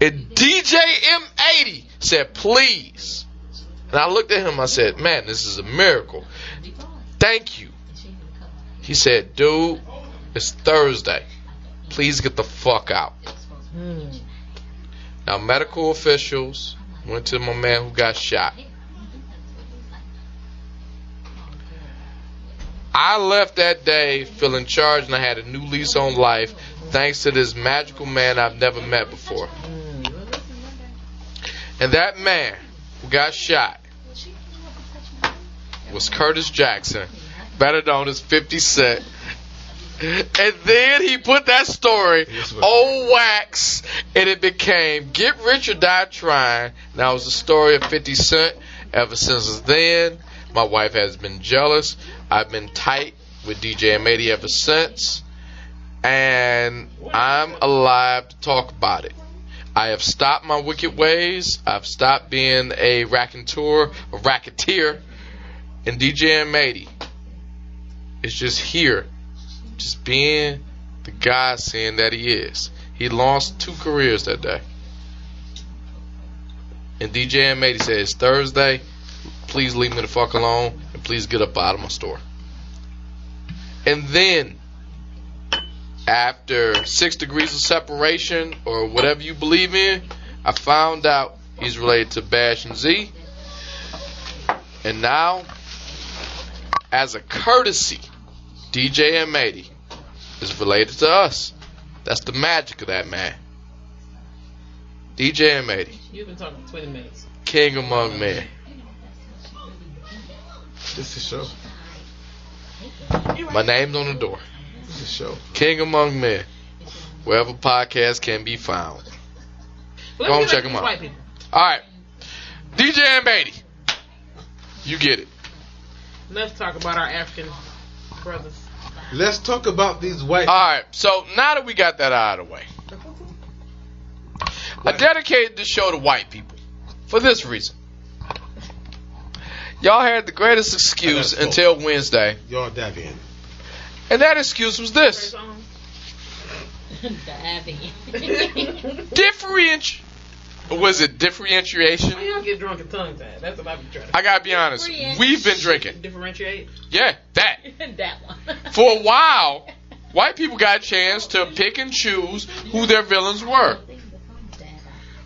And DJ M80 said, please. And I looked at him, I said, man, this is a miracle. Thank you. He said, dude, it's Thursday. Please get the fuck out. Hmm. Now, medical officials went to my man who got shot. I left that day feeling charged and I had a new lease on life thanks to this magical man I've never met before. And that man who got shot was Curtis Jackson, better known as 50 Cent. And then he put that story on wax and it became Get Rich or Die Trying. Now it's the story of 50 Cent. Ever since then, my wife has been jealous. I've been tight with DJ M80 ever since. And I'm alive to talk about it. I have stopped my wicked ways. I've stopped being a raconteur, a racketeer. And DJ M80 is just here just being the guy saying that he is. He lost two careers that day. And DJ M80 said, It's Thursday. Please leave me the fuck alone and please get up out of my store. And then, after six degrees of separation or whatever you believe in, I found out he's related to Bash and Z. And now, as a courtesy, DJ M80 is related to us. That's the magic of that man. DJ M80, You've been talking for twenty minutes. king among men. This is show. My name's on the door. This is show. King among men. Wherever podcasts can be found. But Go on, check back 'em to out. Alright. DJ M80. You get it. Let's talk about our African brothers. Let's talk about these white. Alright, so now that we got that out of the way, I dedicated this show to white people for this reason. Y'all had the greatest excuse until Wednesday, Y'all Davian. And that excuse was this. First on. Differenti was it differentiation? Why y'all get drunk and tongue tied? That's what I be trying to I gotta be honest. We've been drinking. differentiate. Yeah, that. that one. For a while, white people got a chance to pick and choose who their villains were.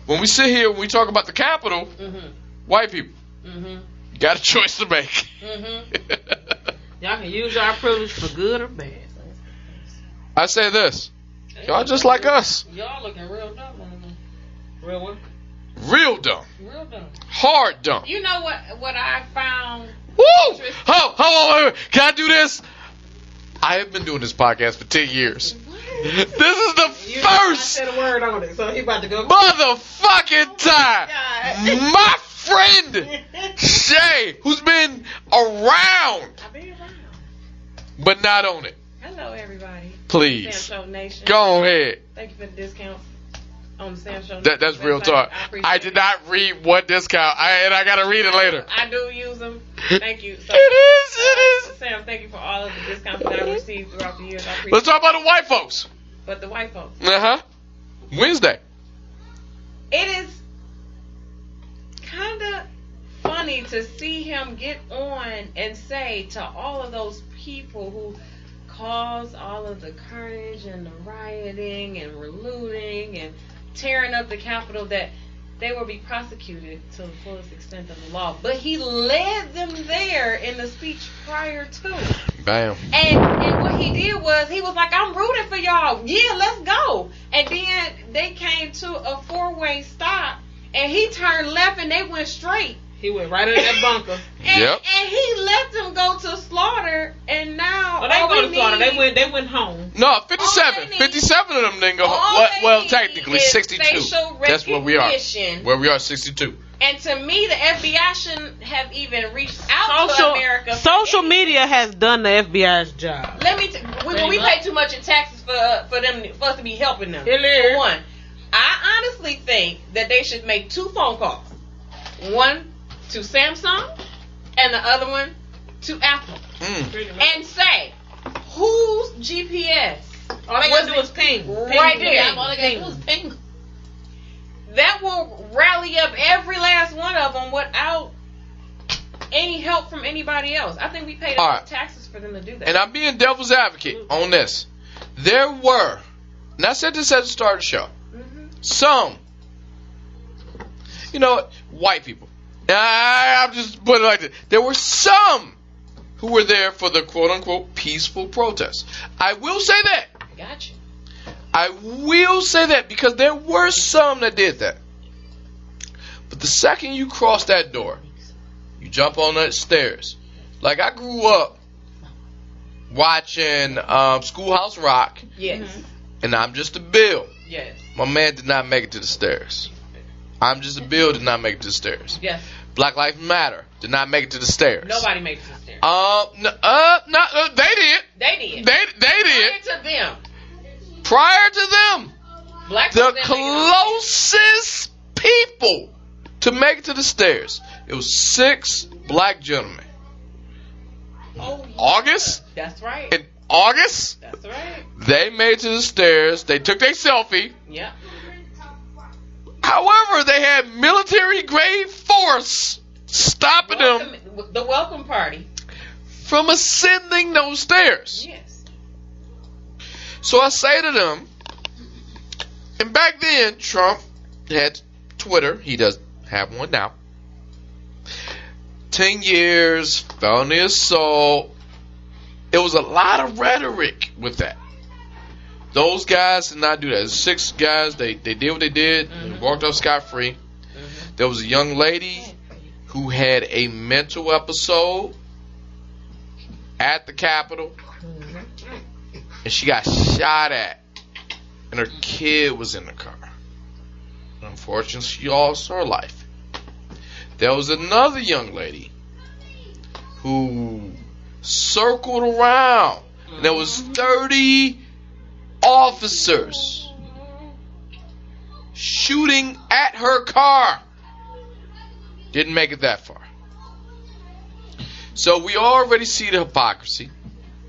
When we sit here and we talk about the Capitol, Mhm. white people Mhm. got a choice to make. Mhm. Y'all can use your privilege for good or bad. I say this. Y'all just like us. Y'all looking real dumb. Real one. Real dumb. Real dumb. Hard dumb. You know what? What I found. Woo! Oh, hold on. Can I do this? I have been doing this podcast for 10 years. This is the You I first said a word on it, so he about to go. motherfucking oh time God. my friend Shay, who's been around I be around. But not on it, Hello, everybody. please Sam Show Nation. go ahead. Thank you for the discounts on the Sam Show. That, that's real talk. I, I it. did not read what discount, I, and I gotta read it later. I do use them. Thank you. So, It is, it is. Sam, thank you for all of the discounts that I've received throughout the years. I appreciate Let's talk about the white folks. But the white folks. Uh huh. Wednesday. It is kind of funny to see him get on and say to all of those people who caused all of the carnage and the rioting and looting and tearing up the Capitol that they will be prosecuted to the fullest extent of the law. But he led them there in the speech prior to. Bam. And and what he did was he was like, I'm rooting for y'all. Yeah, let's go. And then they came to a four way stop and he turned left and they went straight. He went right in that bunker. And, Yep. and he let them go to slaughter and now Oh, they all go we to slaughter. need- They went. They went home. No, 57. Need- 57 of them didn't go home. Well, well technically, 62. That's where we are. Where we are, 62. And to me, the FBI shouldn't have even reached out to Social America. for social media has done the FBI's job. Let me. T- we, we pay too much in taxes for for them for us to be helping them. It is. For one, I honestly think that they should make two phone calls. One to Samsung, and the other one to Apple, Mm. and say whose GPS All they Was gotta do is ping. right Ping. there. All they gotta do is ping. that will rally up every last one of them without any help from anybody else. I think we paid All enough right. taxes for them to do that. And I'm being devil's advocate on this. There were, and I said this at the start of the show, Mhm. some, you know, white people. I, I'm just putting it like this. There were some who were there for the quote unquote peaceful protest. I will say that. I got you. I will say that because there were some that did that. But the second you cross that door, you jump on that stairs. Like I grew up watching um, Schoolhouse Rock, Yes. and I'm just a Bill. Yes. My man did not make it to the stairs. I'm just a Bill did not make it to the stairs. Yes. Black Lives Matter did not make it to the stairs. Nobody made it to the stairs. Um, no, uh, no, uh, they did. They did. They they did. Prior to them, Prior to them, black the folks didn't make it to the closest people to make it to the stairs. It was six black gentlemen. Oh, yeah. August? That's right. In August, That's right. they made it to the stairs. They took their selfie. Yeah. However, they had military grade force stopping them the welcome party. from ascending those stairs. Yes. So I say to them, and back then Trump had Twitter. He does have one now. Ten years, felony assault. It was a lot of rhetoric with that. Those guys did not do that. Six guys, they, they did what they did. They mm-hmm. walked off scot free. Mm-hmm. There was a young lady who had a mental episode at the Capitol mm-hmm. and she got shot at, and her kid was in the car. Unfortunately, she lost her life. There was another young lady who circled around. And there was 30 officers shooting at her car. Didn't make it that far. So we already see the hypocrisy.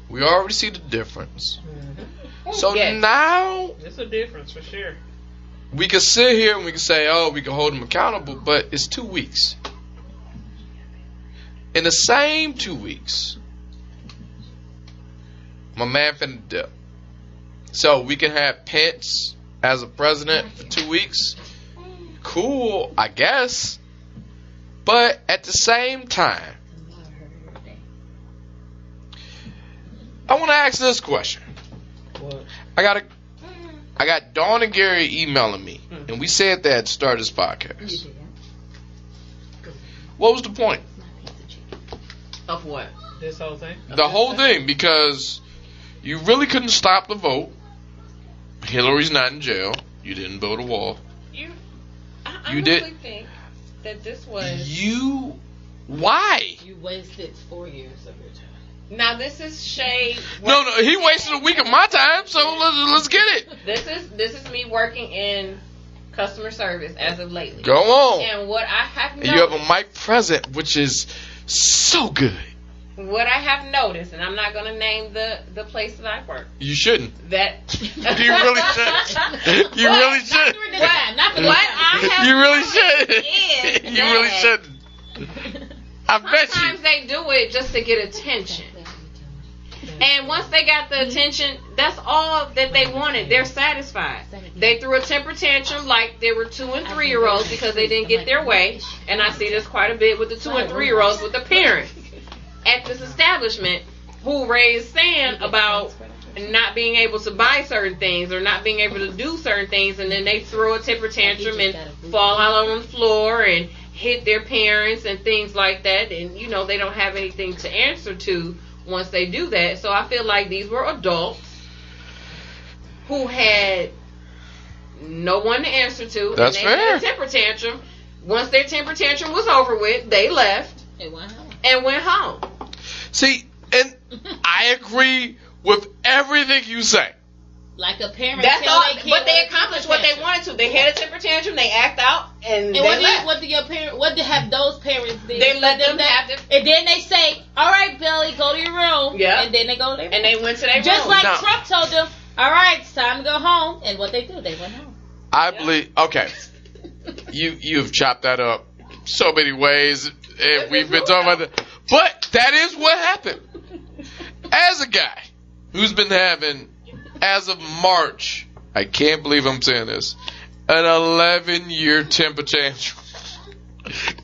We already see the difference. Mm-hmm. So Yes. now It's a difference for sure. we can sit here and we can say, oh, we can hold them accountable, but it's two weeks. In the same two weeks, my man finna dip. So we can have Pence as a president for two weeks. Cool, I guess. But at the same time, I want to ask this question. What? I got a, I got Dawn and Gary emailing me, hmm. and we said that at the start this podcast. What was the point? Of what? This whole thing? The whole thing, because you really couldn't stop the vote. Hillary's not in jail. You didn't build a wall. You, I You did- think that this was. You, why? You wasted four years of your time. Now this is shade. No, no, he wasted a week of my time, so let's let's get it. This is this is me working in customer service as of lately. Go on. And what I have And you have a mic present, which is so good. What I have noticed, and I'm not going to name the the place that I work. You shouldn't. That You really should. You really should. Not for What I have You really should. is You really shouldn't. I bet Sometimes you. they do it just to get attention. And once they got the attention, that's all that they wanted. They're satisfied. They threw a temper tantrum like they were two and three year olds because they didn't get their way. And I see this quite a bit with the two and three year olds with the parents at this establishment who raised sand about not being able to buy certain things or not being able to do certain things and then they throw a temper tantrum and fall out on the floor and hit their parents and things like that and you know they don't have anything to answer to once they do that. So i feel like these were adults who had no one to answer to That's and they had a temper tantrum. Once their temper tantrum was over with they left It went home. and went home See, and I agree with everything you say. Like a parent That's all. their kid But they what accomplished what they wanted to. They had a temper tantrum. They act out, and, And they what did, left. what did your parent? What did have those parents do? They let them that- have the- and then they say, "All right, Billy, go to your room." Yeah. and then they go there, and they went to their room. just room. like No. Trump told them, "All right, it's time to go home." And what they do, they went home. I believe. Okay, you you've chopped that up so many ways, and we've been talking about that. But that is what happened. As a guy who's been having, as of March, I can't believe I'm saying this, an 11 year temper tantrum,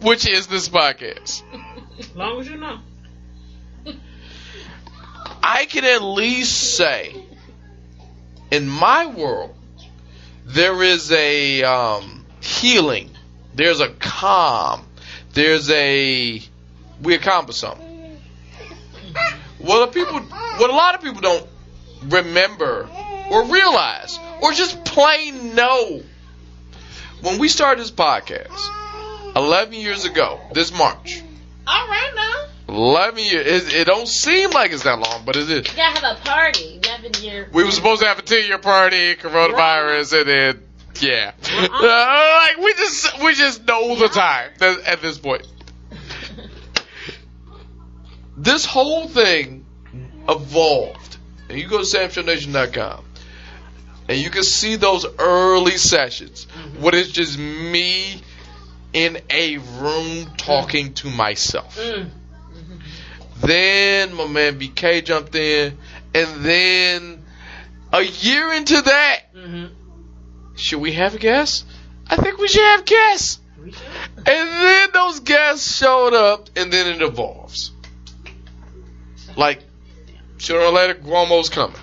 which is this podcast. As long as you know. I can at least say, in my world, there is a um, healing. There's a calm. There's a we accomplish something. What a people, what a lot of people don't remember or realize, or just plain know. When we started this podcast, 11 years ago, this March, All right now. 11 years. It, it don't seem like it's that long, but it is. You gotta have a party. Eleven year. We were supposed to have a 10 year party, coronavirus, and then, yeah. Uh, like, we just, we just know the time at this point. This whole thing evolved. And you go to samshownation.com and you can see those early sessions when it's just me in a room talking to myself. Mm. Then my man BK jumped in, and then a year into that, hmm should we have a guest? I think we should have guests. And then those guests showed up, and then it evolves. Like, sooner or later, Guamo's coming.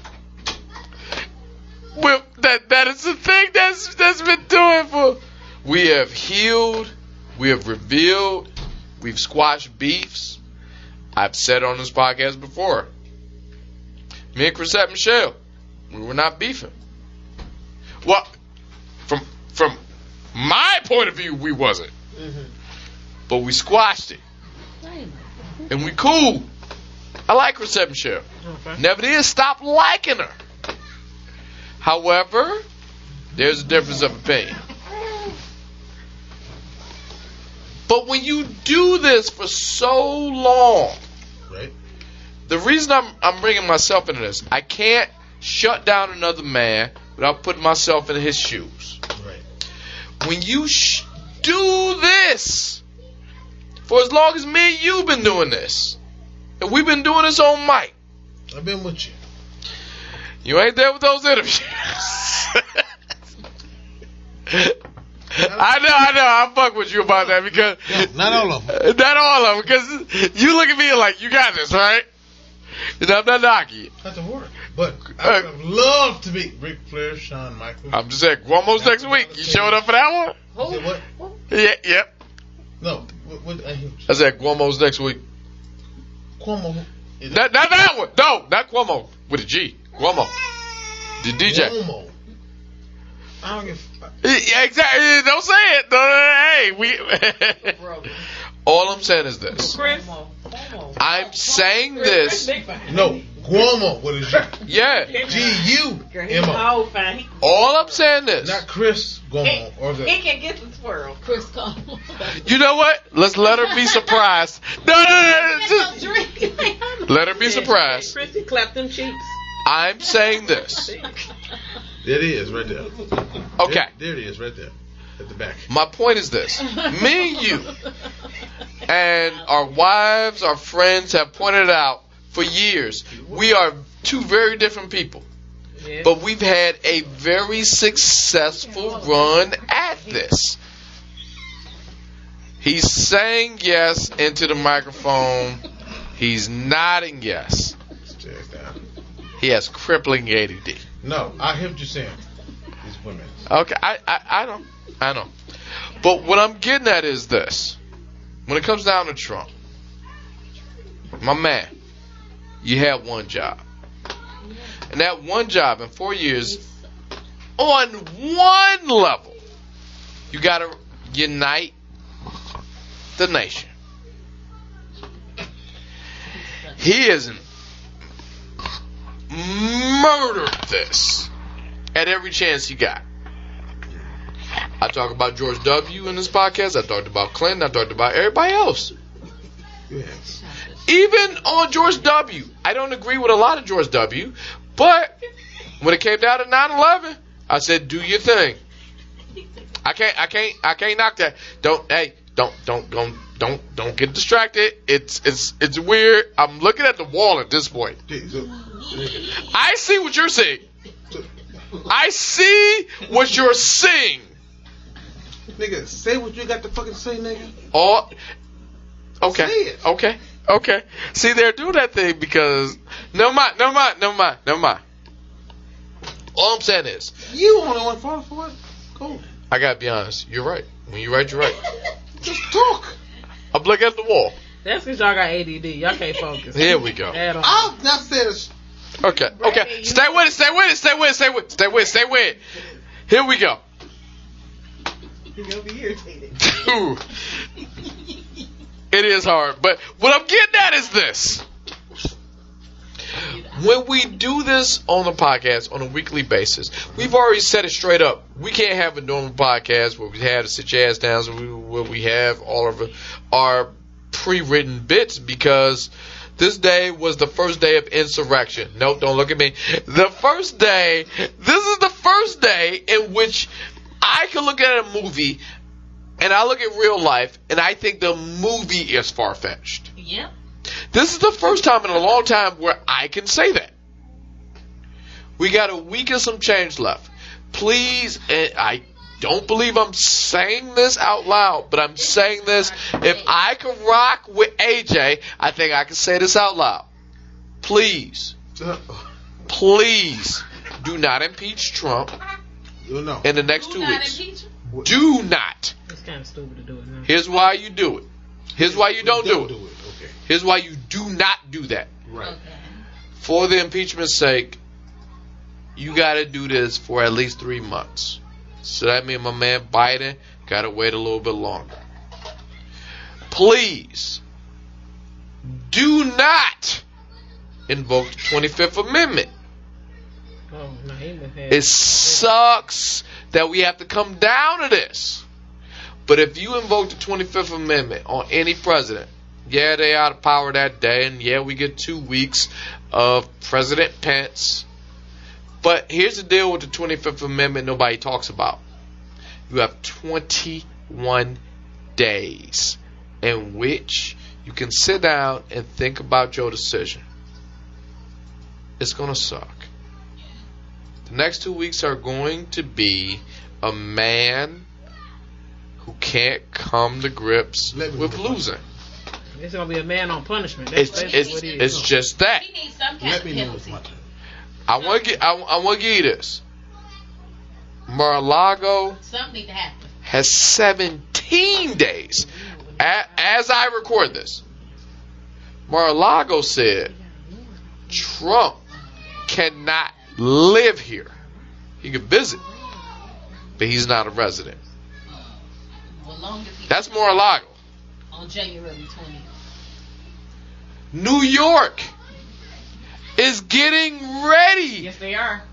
Well, that that is the thing that's that's been doing for. We have healed, we have revealed, we've squashed beefs. I've said on this podcast before. Me and Chrisette Michele, we were not beefing. Well, from from my point of view, we wasn't, but we squashed it, and we cool. I like Michele. Okay. Never did stop liking her. However, there's a difference of opinion. But when you do this for so long, Right. the reason I'm I'm bringing myself into this, I can't shut down another man without putting myself in his shoes. Right. When you sh- do this, for as long as me and you've been doing this, we've been doing this on mic, I've been with you. you ain't there with those interviews. I know, I know. I fuck with you about that because No, not all of them. not all of them. Because you look at me like you got this, right? And I'm not knocking you. That's a word. But I uh, would have loved to meet Ric Flair, Shawn Michaels. I'm just saying, almost next week. You showed up for that one? Said what? Yeah, yep. No. What, what, I hear I said Cuomo's next week. Cuomo. Is Not, not that one. No, not Cuomo with a G. Cuomo. The DJ. Cuomo. I don't give. Yeah, exactly. Don't say it. Don't- hey, we. All I'm saying is this. Chris. I'm saying this. No, Cuomo. What is it? Yeah. G U M O. Oh, fine. All I'm saying is. Not Chris Cuomo or the. he can get the squirrel. Chris Cuomo. You know what? Let's let her be surprised. No, no, no. no, just- let her be surprised. Chrissy clapped them cheeks. I'm saying this. There it is, right there. Okay. There, there it is, right there, at the back. My point is this. Me and you and our wives, our friends have pointed out for years we are two very different people. But we've had a very successful run at this. He's saying yes into the microphone. He's nodding yes. He has crippling ADD. No, I hear what you're saying. These women. Okay, I, I, I know. I know. But what I'm getting at is this. When it comes down to Trump, my man, you had one job. And that one job in four years, on one level, you got to unite the nation. He isn't murdered this at every chance he got. I talk about George W. in this podcast. I talked about Clinton. I talked about everybody else. Yes. Even on George W. I don't agree with a lot of George W. But when it came down to 9/11, I said, "Do your thing." I can't. I can't. I can't knock that. Don't. Hey. Don't. Don't. Don't. Don't. Don't get distracted. It's. It's. It's weird. I'm looking at the wall at this point. I see what you're seeing. I see what you're seeing. nigga, say what you got to fucking say, nigga. Oh, okay, okay, okay. See, they're doing that thing because no mind, no mind, no mind, no mind. All I'm saying is, You only one falling for it. Cool. I gotta be honest. You're right. When you're right, you're right. Just talk. I'm looking at the wall. That's because y'all got ADD. Y'all can't focus. Here we go. At all. I've not said a Okay, okay. Stay with it. Stay with it. Stay with it. Stay with it. Stay with it. Stay with it. Here we go. You're gonna be irritated. Ooh. It is hard, but what I'm getting at is this. When we do this on the podcast on a weekly basis, we've already set it straight up. We can't have a normal podcast where we have to sit your ass down, where we have all of our pre-written bits because this day was the first day of insurrection. Nope, don't look at me. The first day, this is the first day in which I can look at a movie and I look at real life and I think the movie is far fetched. Yeah. This is the first time in a long time where I can say that. We got a week and some change left. Please, and I don't believe I'm saying this out loud, but I'm saying this. If I can rock with AJ, I think I can say this out loud. Please, please do not impeach Trump You in the next Who two not weeks. impeach? Do not. It's kind of stupid to do it now. Here's why you do it. Here's why you don't do it. do it. Okay. Here's why you do not do that. Right. Okay. For the impeachment's sake, you got to do this for at least three months. So that means my man Biden got to wait a little bit longer. Please do not invoke the 25th Amendment. Oh, no, he been had It sucks that we have to come down to this. But if you invoke the 25th Amendment on any president, yeah, they out of power that day, and yeah, we get two weeks of President Pence. But here's the deal with the 25th Amendment nobody talks about. You have 21 days in which you can sit down and think about your decision. It's going to suck. The next two weeks are going to be a man who can't come to grips with losing. It's gonna be a man on punishment. That's It's it's what it is. it's just that. He needs some kind Let of me know it's penalty. I want to get I, I want to give you this. Mar-a-Lago Something need to happen. has 17 days. As I record this, Mar-a-Lago said Trump cannot live here. He can visit, but he's not a resident. Well, long as he That's Mar-a-Lago. on January 20th. New York is getting ready Yes, they are.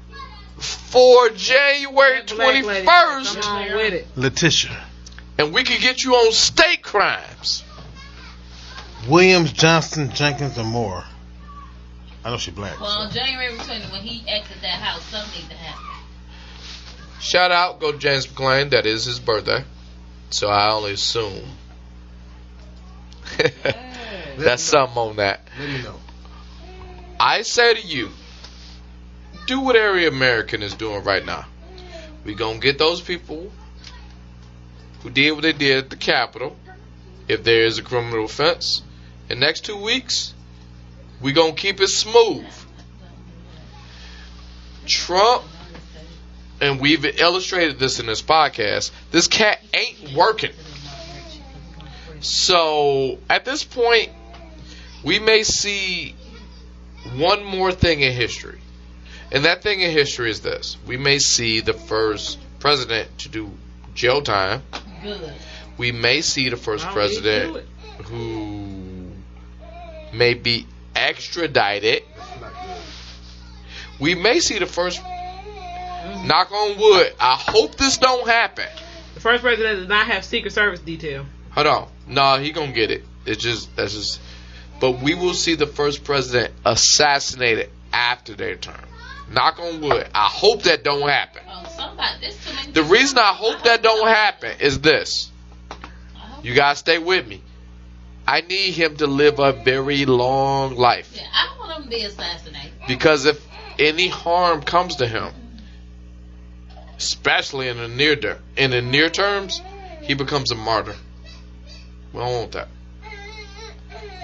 for January That black lady, 21st, Come on with it. Letitia. and we can get you on state crimes. Williams, Johnson, Jenkins, and Moore. I know she black. Well, on so. January 20th, when he exited that house, something need to happen. Shout out, go James McClain. That is his birthday, so I only assume. That's something on that. Let me know. I say to you, do what every American is doing right now. We gonna get those people who did what they did at the Capitol, if there is a criminal offense. In next two weeks, we gonna keep it smooth. Trump, and we've illustrated this in this podcast. This cat ain't working. So at this point, we may see one more thing in history. And that thing in history is this. We may see the first president to do jail time. Good. We may see the first I don't need to do president who may be extradited. We may see the first knock on wood. I hope this don't happen. The first president does not have Secret Service detail. Hold on. No, he gonna get it. It's just that's just but we will see the first president assassinated after their term. Knock on wood. I hope that don't happen. Oh, somebody, there's too many. The reason I hope that don't happen is this. Uh-huh. You gotta stay with me. I need him to live a very long life. Yeah, I don't want him to be assassinated. Because if any harm comes to him, especially in the near ter- in the near terms, he becomes a martyr. We don't want that.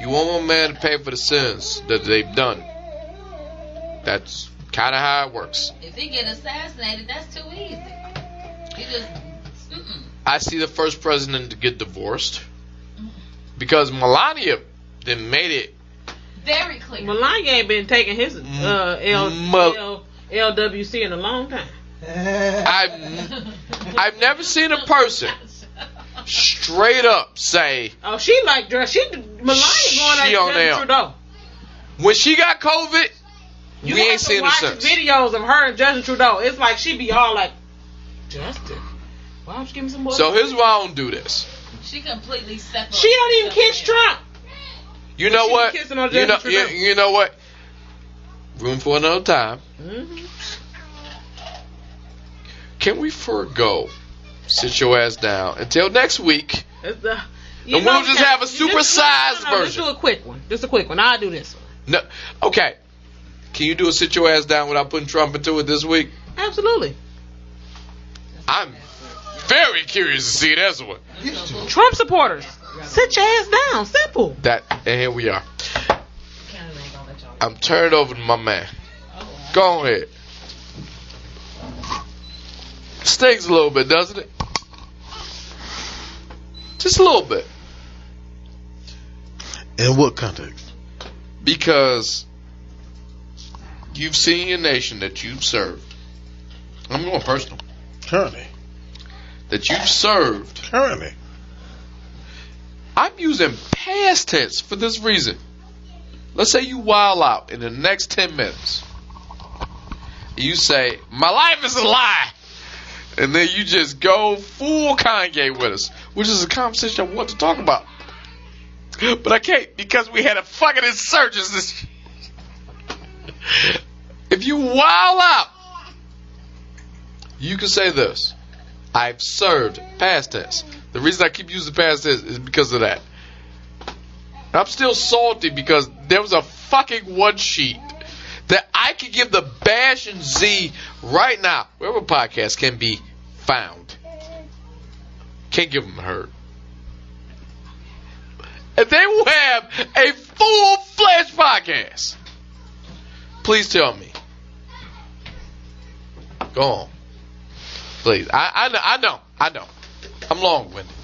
You want a man to pay for the sins that they've done. That's kind of how it works. If he get assassinated, that's too easy. He just. I see the first president to get divorced because Melania then made it. very clear. Melania ain't been taking his uh, L, Mel- L, LWC in a long time. I've I've never seen a person straight up say Oh, she like dress. She Melania going She like on Justin there. Trudeau. when she got COVID, You we ain't seen her watch since. videos of her and Justin Trudeau. It's like she be all like, Justin, why don't you give me some more? So here's why I don't do this. She completely separate. she don't even kiss Trump. You know she what? kissing on You know, you, you know what? Room for another time. hmm Can we forego? Sit your ass down until next week. Uh, the, And we'll just have a supersized no, no, no, version. Just do a quick one. Just a quick one. I'll do this one. No, okay. Can you do a sit your ass down without putting Trump into it this week? Absolutely. I'm very curious to see this one. Trump supporters, sit your ass down. Simple. That and here we are. I'm turned over to my man. Go ahead. Stings a little bit, doesn't it? Just a little bit. In what context? Because you've seen your nation that you've served. I'm going personal. Currently. That you've served. Currently. I'm using past tense for this reason. Let's say you wild out in the next 10 minutes. You say, My life is a lie. And then you just go full Kanye with us, which is a conversation I want to talk about. But I can't because we had a fucking insurgence this If you wild out you can say this. I've served past tense. The reason I keep using past tense is because of that. I'm still salty because there was a fucking one sheet that I could give the Bash and Z right now, wherever podcast can be found. Can't give them a hurt. And they will have a full fledged podcast. Please tell me. Go on. Please. I, I know. I know. I know. I'm long winded.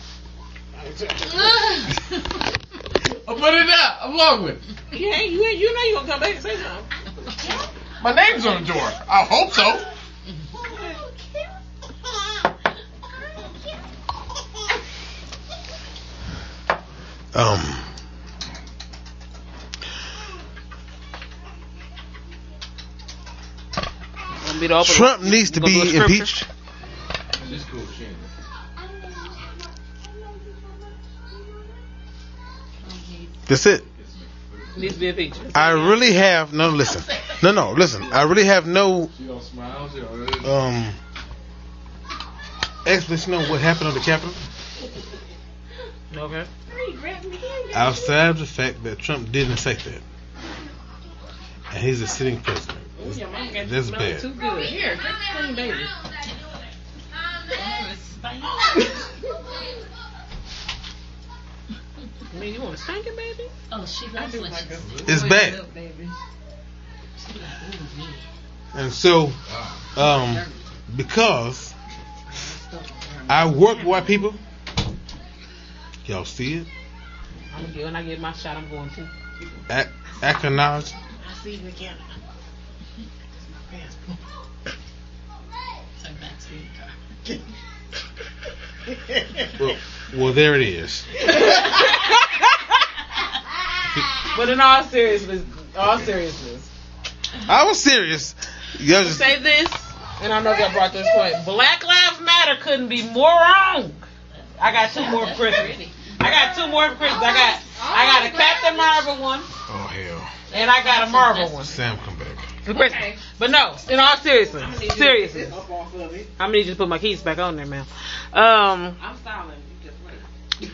I'll put it out. I'm long winded. Yeah, you you know you're gonna come back and say something. My name's on the door. I hope so. Um. Want me to open Trump needs to be impeached. That's it. Needs to be impeached. I really have no listen. No, no, listen. I really have no um explanation on what happened on the Capitol Okay. Outside of the fact that Trump didn't say that, and he's a sitting president. That's bad. Too good. Here, clean baby. I mean, you want to spank it, baby? Oh, she loves when she's It's bad. And so, um, because I work with white people, y'all see it, I'm gonna get when I get my shot. I'm going to. ac- acknowledge. I see you again. Turn back to you. Well, well, there it is. But in all seriousness, all seriousness, I was serious. Y'all just, say this, and I know y'all brought this point. Black Lives Matter couldn't be more wrong. I got two more for Christmas. I got two more for Christmas. I got I got a Captain Marvel one, oh hell, and I got a Marvel one Sam, come back. for Christmas. But no, in all seriousness, seriously, I'm gonna need you to put my keys back on there, man. Um, I'm silent. You just wait.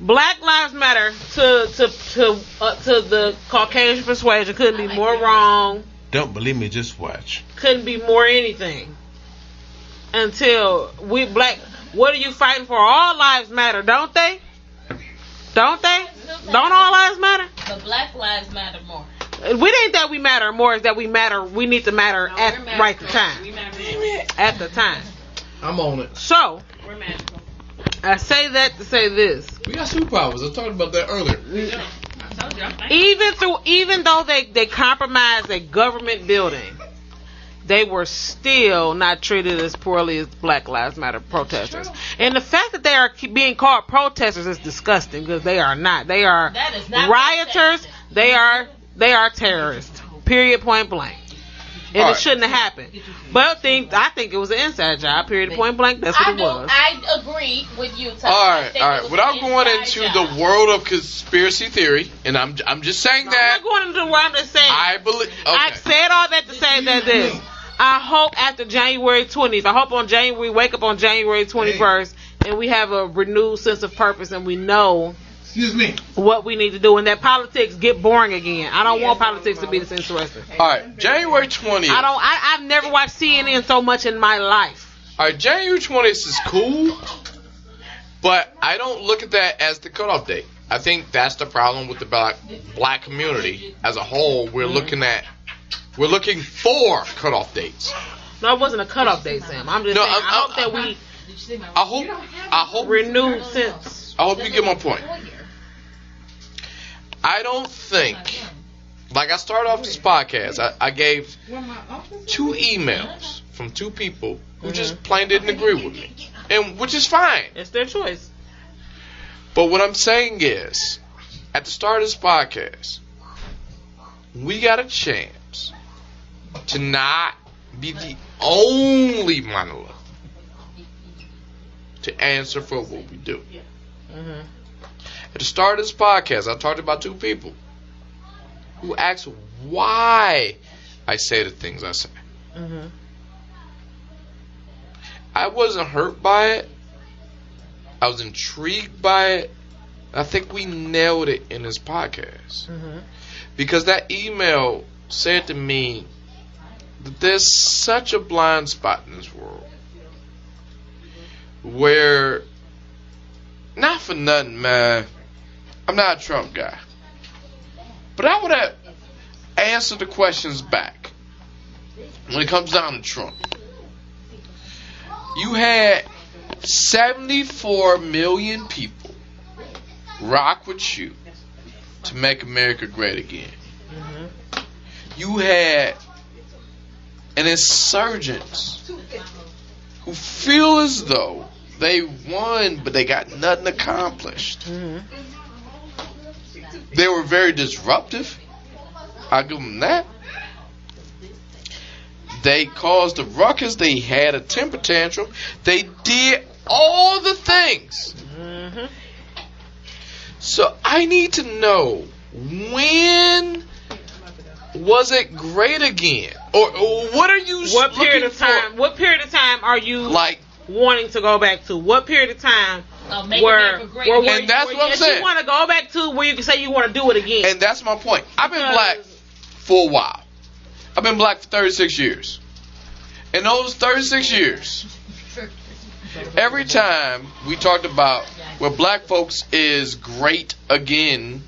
Black Lives Matter to to to uh, to the Caucasian persuasion couldn't be more wrong. Don't believe me, just watch. Couldn't be more anything. Until we black, what are you fighting for? All lives matter, don't they? Don't they? Don't all lives matter? But Black Lives Matter more. We ain't that we matter more. Is that we matter? We need to matter No, at we're right the magical. time. We magical. At the time. I'm on it. So We're magical. I say that to say this. We got superpowers. I talked about that earlier. I told you. Even through even though they they compromised a government building they were still not treated as poorly as black lives matter protesters and the fact that they are being called protesters is disgusting because they are not they are not rioters they are they are terrorists period point blank and All it right. shouldn't have happened but I think I think it was an inside job period point blank that's what I it do. was I agree with you. Tucker. All I right, think all it right. was Without going into job. the world of conspiracy theory, and I'm I'm just saying I'm that not going into where I'm just saying I believe. Okay. I Okay. said all that to say that this. I hope after January 20th, I hope on January, we wake up on January 21st and we have a renewed sense of purpose and we know Excuse me. what we need to do and that politics get boring again. I don't want politics to be this interesting. All right, January 20th. I don't, I, I've never watched CNN so much in my life. All right, January 20th is cool, but I don't look at that as the cutoff date. I think that's the problem with the black black community as a whole. We're mm-hmm. looking at we're looking for cutoff dates. No, it wasn't a cutoff date, Sam. I'm just No, saying, I'm- I hope I'm- that we I hope I hope renewed sense. I hope you get my point. I don't think, like I started off this podcast, I, I gave two emails from two people who mm-hmm. just plain didn't agree with me, and which is fine. It's their choice. But what I'm saying is, at the start of this podcast, we got a chance to not be the only monolith to answer for what we do. hmm At the start of this podcast, I talked about two people who asked why I say the things I say. hmm I wasn't hurt by it. I was intrigued by it. I think we nailed it in this podcast Mm-hmm. because that email said to me that there's such a blind spot in this world where, not for nothing, man, I'm not a Trump guy, but I would have answered the questions back when it comes down to Trump. You had 74 million people rock with you to make America great again. Mm-hmm. You had an insurgents who feel as though they won, but they got nothing accomplished. Mm-hmm. They were very disruptive. I give them that. They caused a ruckus. They had a temper tantrum. They did all the things. Mm-hmm. So I need to know when was it great again, or, or what are you? What period looking of time? For? What period of time are you Like, wanting to go back to? What period of time make where, where, where, And that's where what I'm saying. you want to go back to where you can say you want to do it again? and that's my point. I've been Because- black for a while. I've been black for 36 years. In those 36 years, every time we talked about where black folks is great again,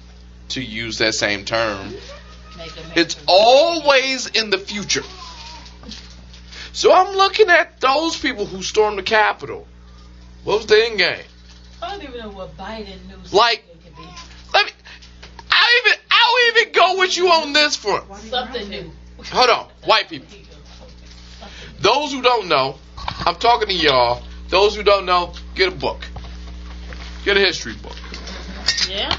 to use that same term, Make America it's always in the future. So I'm looking at those people who stormed the Capitol. What was the end game? I don't even know what Biden knew. Like- something could be. Let me. I even. I'll even go with you on this front. Something new. Hold on, white people. Those who don't know, I'm talking to y'all. Those who don't know, get a book. Get a history book. Yeah.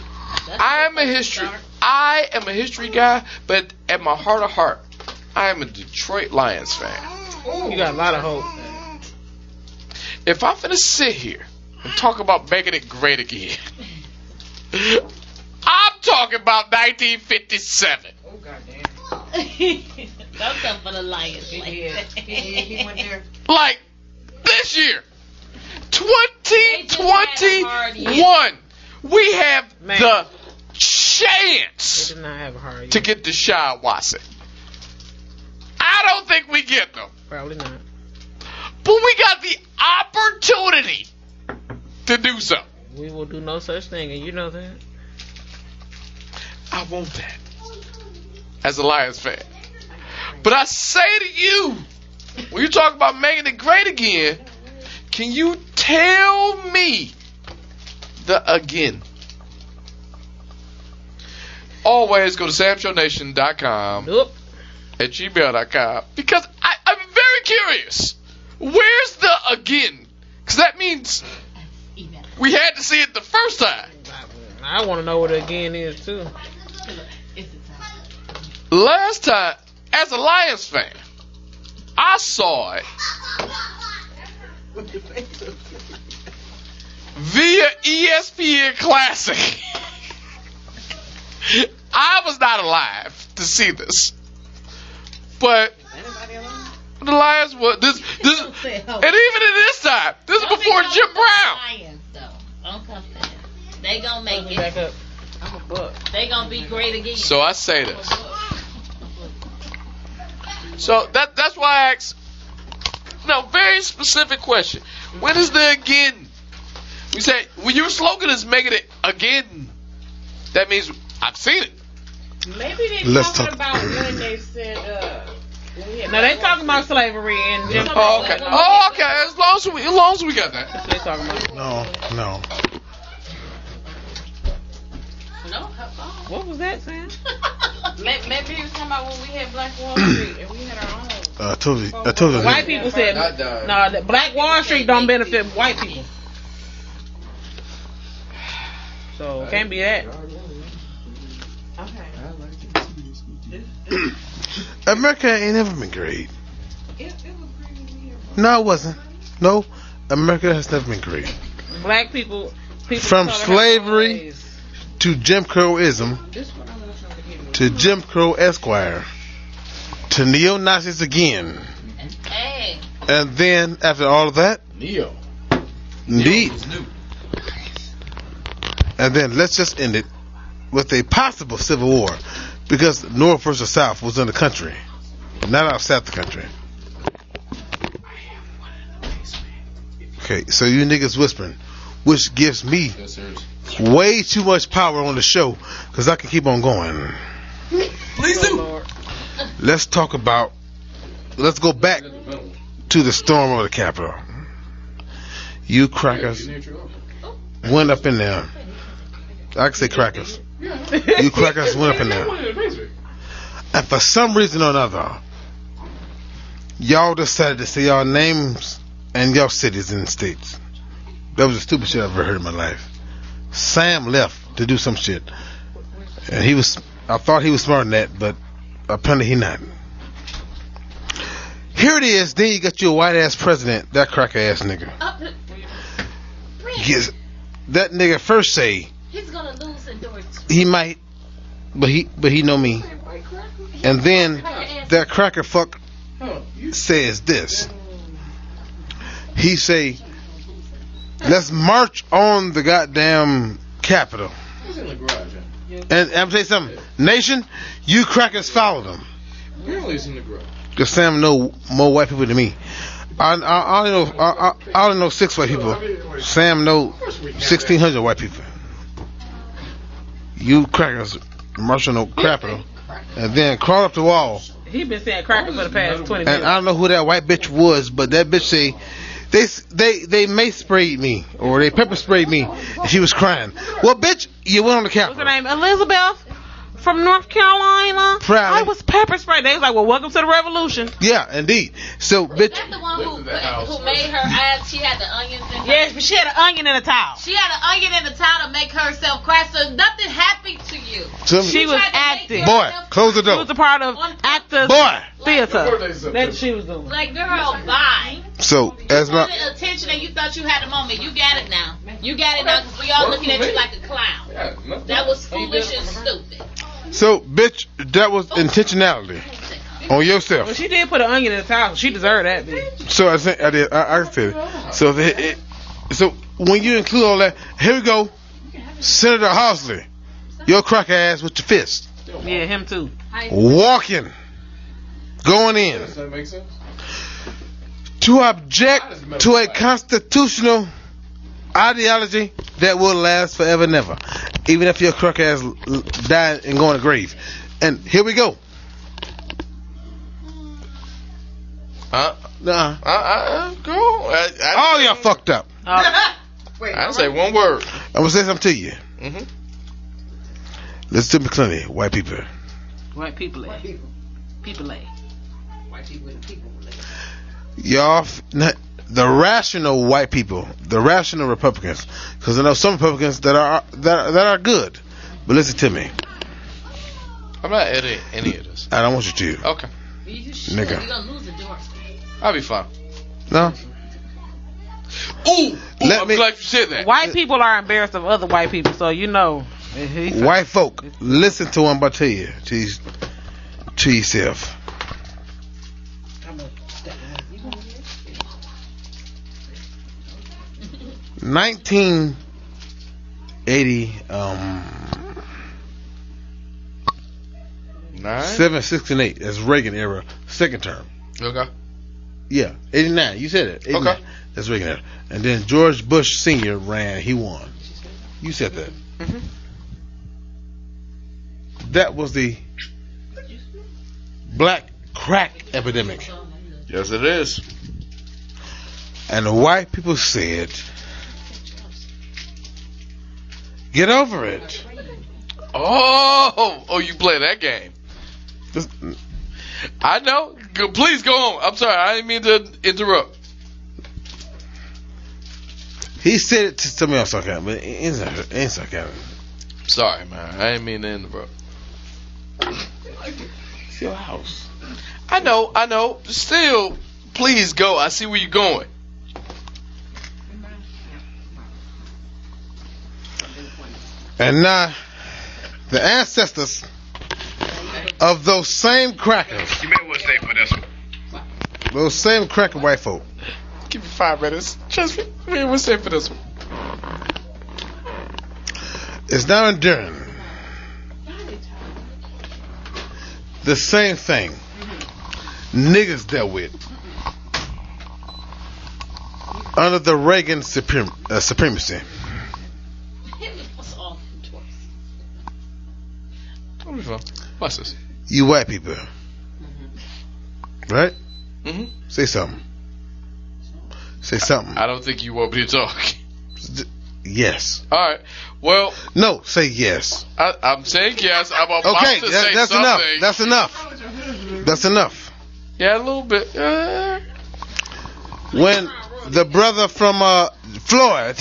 I am a history. I am a history guy, but at my heart of heart, I am a Detroit Lions fan. you got a lot of hope. If I'm gonna sit here and talk about making it great again, I'm talking about 1957. Oh goddamn! Don't come for the Lions like that. Like this year, They just had a hard 2021, we have Man. the They chance did not have a hard to get Deshaun Watson. I don't think we get them, Probably not. but we got the opportunity to do so. We will do no such thing, and you know that. I want that as a Lions fan. But I say to you, when you talk about making it great again, can you tell me the again? Always go to samshownation.com Nope. at gmail.com because I, I'm very curious. Where's the again? Because that means we had to see it the first time. I want to know what again is too. Last time, as a Lions fan, I saw it via ESPN Classic. I was not alive to see this, but the Lions were this this, and even at this time, this is before Jim Brown. Lions, though. Don't come to them. They gonna make Let me back it. up. I'm a buck. They gonna be great again. So I say this. So that that's why I asked. No, very specific question. When is the again? We say when your slogan is making it again, that means I've seen it. Maybe they Let's talking talk- about when they said. uh when No, they talking about slavery and Jim Oh, okay. Oh, okay. As long as we, as long as we got that. They talking about. No, no. no. What was that, Sam? Maybe, maybe he was talking about when we had Black Wall Street and we had our own. Uh, I told you. I told you. White people said Not done. no. The Black Wall Street don't benefit white people. So it can't be that. America ain't never been great. No, it wasn't. No, America has never been great. Black people, people From of color have slavery To Jim Crowism, to Jim Crow Esquire, to neo Nazis again. Hey, And then after all of that, Neo. indeed, and then let's just end it with a possible civil war because North versus South was in the country, not outside the country. Okay, so you niggas whispering, which gives me Yes, way too much power on the show because I can keep on going. Please do. Let's talk about. Let's go back to the storm of the Capitol. You crackers went up in there. I can say crackers. You crackers went up in there. And for some reason or another, y'all decided to say y'all names and y'all cities and states. That was the stupidest shit I've ever heard in my life. Sam left to do some shit. And he was, I thought he was smart in that, but apparently he not. Here it is, then you got your white ass president, that cracker ass nigga. Uh, Yes, that nigga first say he's gonna lose he might, but he, but he know me. And then that cracker fuck says this. He say, let's march on the goddamn capital." And I'm say something. Nation, you crackers follow them. Apparently it's in the garage. Cause Sam know more white people than me. I, I, I only know I, I only know six white people. Sam know sixteen hundred white people. You crackers marching on Capitol, and then crawl up the wall. He been saying cracker for the past 20 And. I don't know who that white bitch was, but that bitch say they they they mace sprayed me or they pepper sprayed me, and she was crying. Well, bitch, you went on the couch. What's her name? Elizabeth from North Carolina. Proudly. I was pepper sprayed. They was like, well, welcome to the revolution. Yeah, indeed. So, bitch, That's the one who, who made her eyes. She had the onions in her. Yes, but she had an onion in a towel. She had an onion in the towel to make herself cry. So nothing happened to you. so, She was tried to make acting. boy, close the door. She was a part of actors Boy. theater. That's what she was doing. Like girl, bye. So, You as my attention and you thought you had a moment. You got it now. You got it now because we all looking at you like a clown. That was foolish and stupid. So, bitch, that was intentionality on yourself. Well, she did put an onion in the towel. She deserved that, bitch. So I said, I did, I, I said, it. so the, it, so when you include all that, here we go, Senator Hawley, your crack ass with your fist, Yeah, him too. walking, going in Does that make sense? to object to a constitutional ideology that will last forever and ever, even if your crack ass l- l- die and go in the grave. And here we go. Uh, Nah, uh, uh, go. I, I, all y'all fucked up. Uh, I didn't say one word. I'm gonna say something to you. Mm-hmm. Listen to me clearly, white people. white people. eh? People. eh? y'all, f- not, the rational white people, the rational Republicans, because I know some Republicans that are that that are good. But listen to me, I'm not editing any of this. I don't want you to. Okay. You. Nigga. You're gonna lose endurance. I'll be fine. No, Ooh, ooh Let I'm me- glad you said that. White people are embarrassed of other white people, so you know. he- he- white folk, listen to what I'm about to tell you. To, you- to yourself. Nineteen eighty um Nine. seven six and eight. That's Reagan era, second term. Okay. Yeah, 89. You said it. 89. Okay. That's Reagan era. And then George Bush Sr. ran. He won. You said that. Mhm. That was the black crack epidemic. Yes, it is. And the white people said, get over it. Oh, oh, you play that game. This- I know. Please go on. I'm sorry. I didn't mean to interrupt. He said it to somebody else, okay, but it's ain't sarc- it ain't sarcasm. Sorry, man. I didn't mean to interrupt. It's your house. I know. I know. Still, please go. I see where you're going. And now, the ancestors of those same crackers You may well stay for this one. Those same cracker white folk. Give me five minutes. Just me. What's it for this one? It's now enduring. The same thing niggas dealt with under the Reagan suprem- uh, supremacy. What the? Watch this. You white people. Right? Mm-hmm. Say something. Say something. I don't think you want me to talk. Yes. All right. Well, No, say yes. I, I'm saying yes. I'm about Okay, to that- say that's something. enough. That's enough. That's enough. yeah, a little bit. Uh, When the brother from uh, Floyd,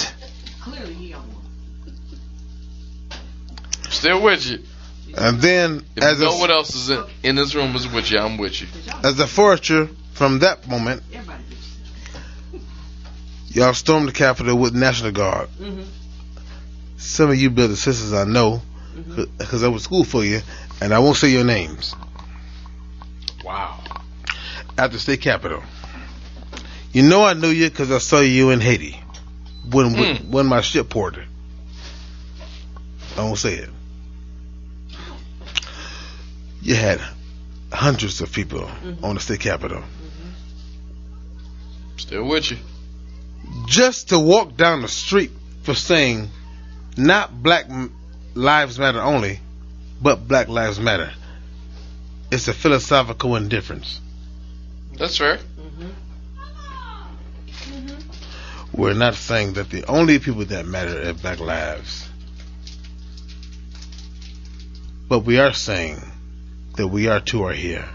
still with you. And then If as no a, one else is in, in this room is with you, I'm with you. as a forester from that moment, y'all stormed the Capitol with National Guard. Some of you brothers sisters I know, because I went to school for you, and I won't say your names. Wow. At the state capitol. You know I knew you because I saw you in Haiti when Mm. when my ship ported. I won't say it. You had hundreds of people mm-hmm. on the state capitol mm-hmm. Still with you. just to walk down the street for saying not Black Lives Matter only, but Black Lives Matter. It's a philosophical indifference. That's fair. Mm-hmm. We're not saying that the only people that matter are black lives. But we are saying that we are too are here.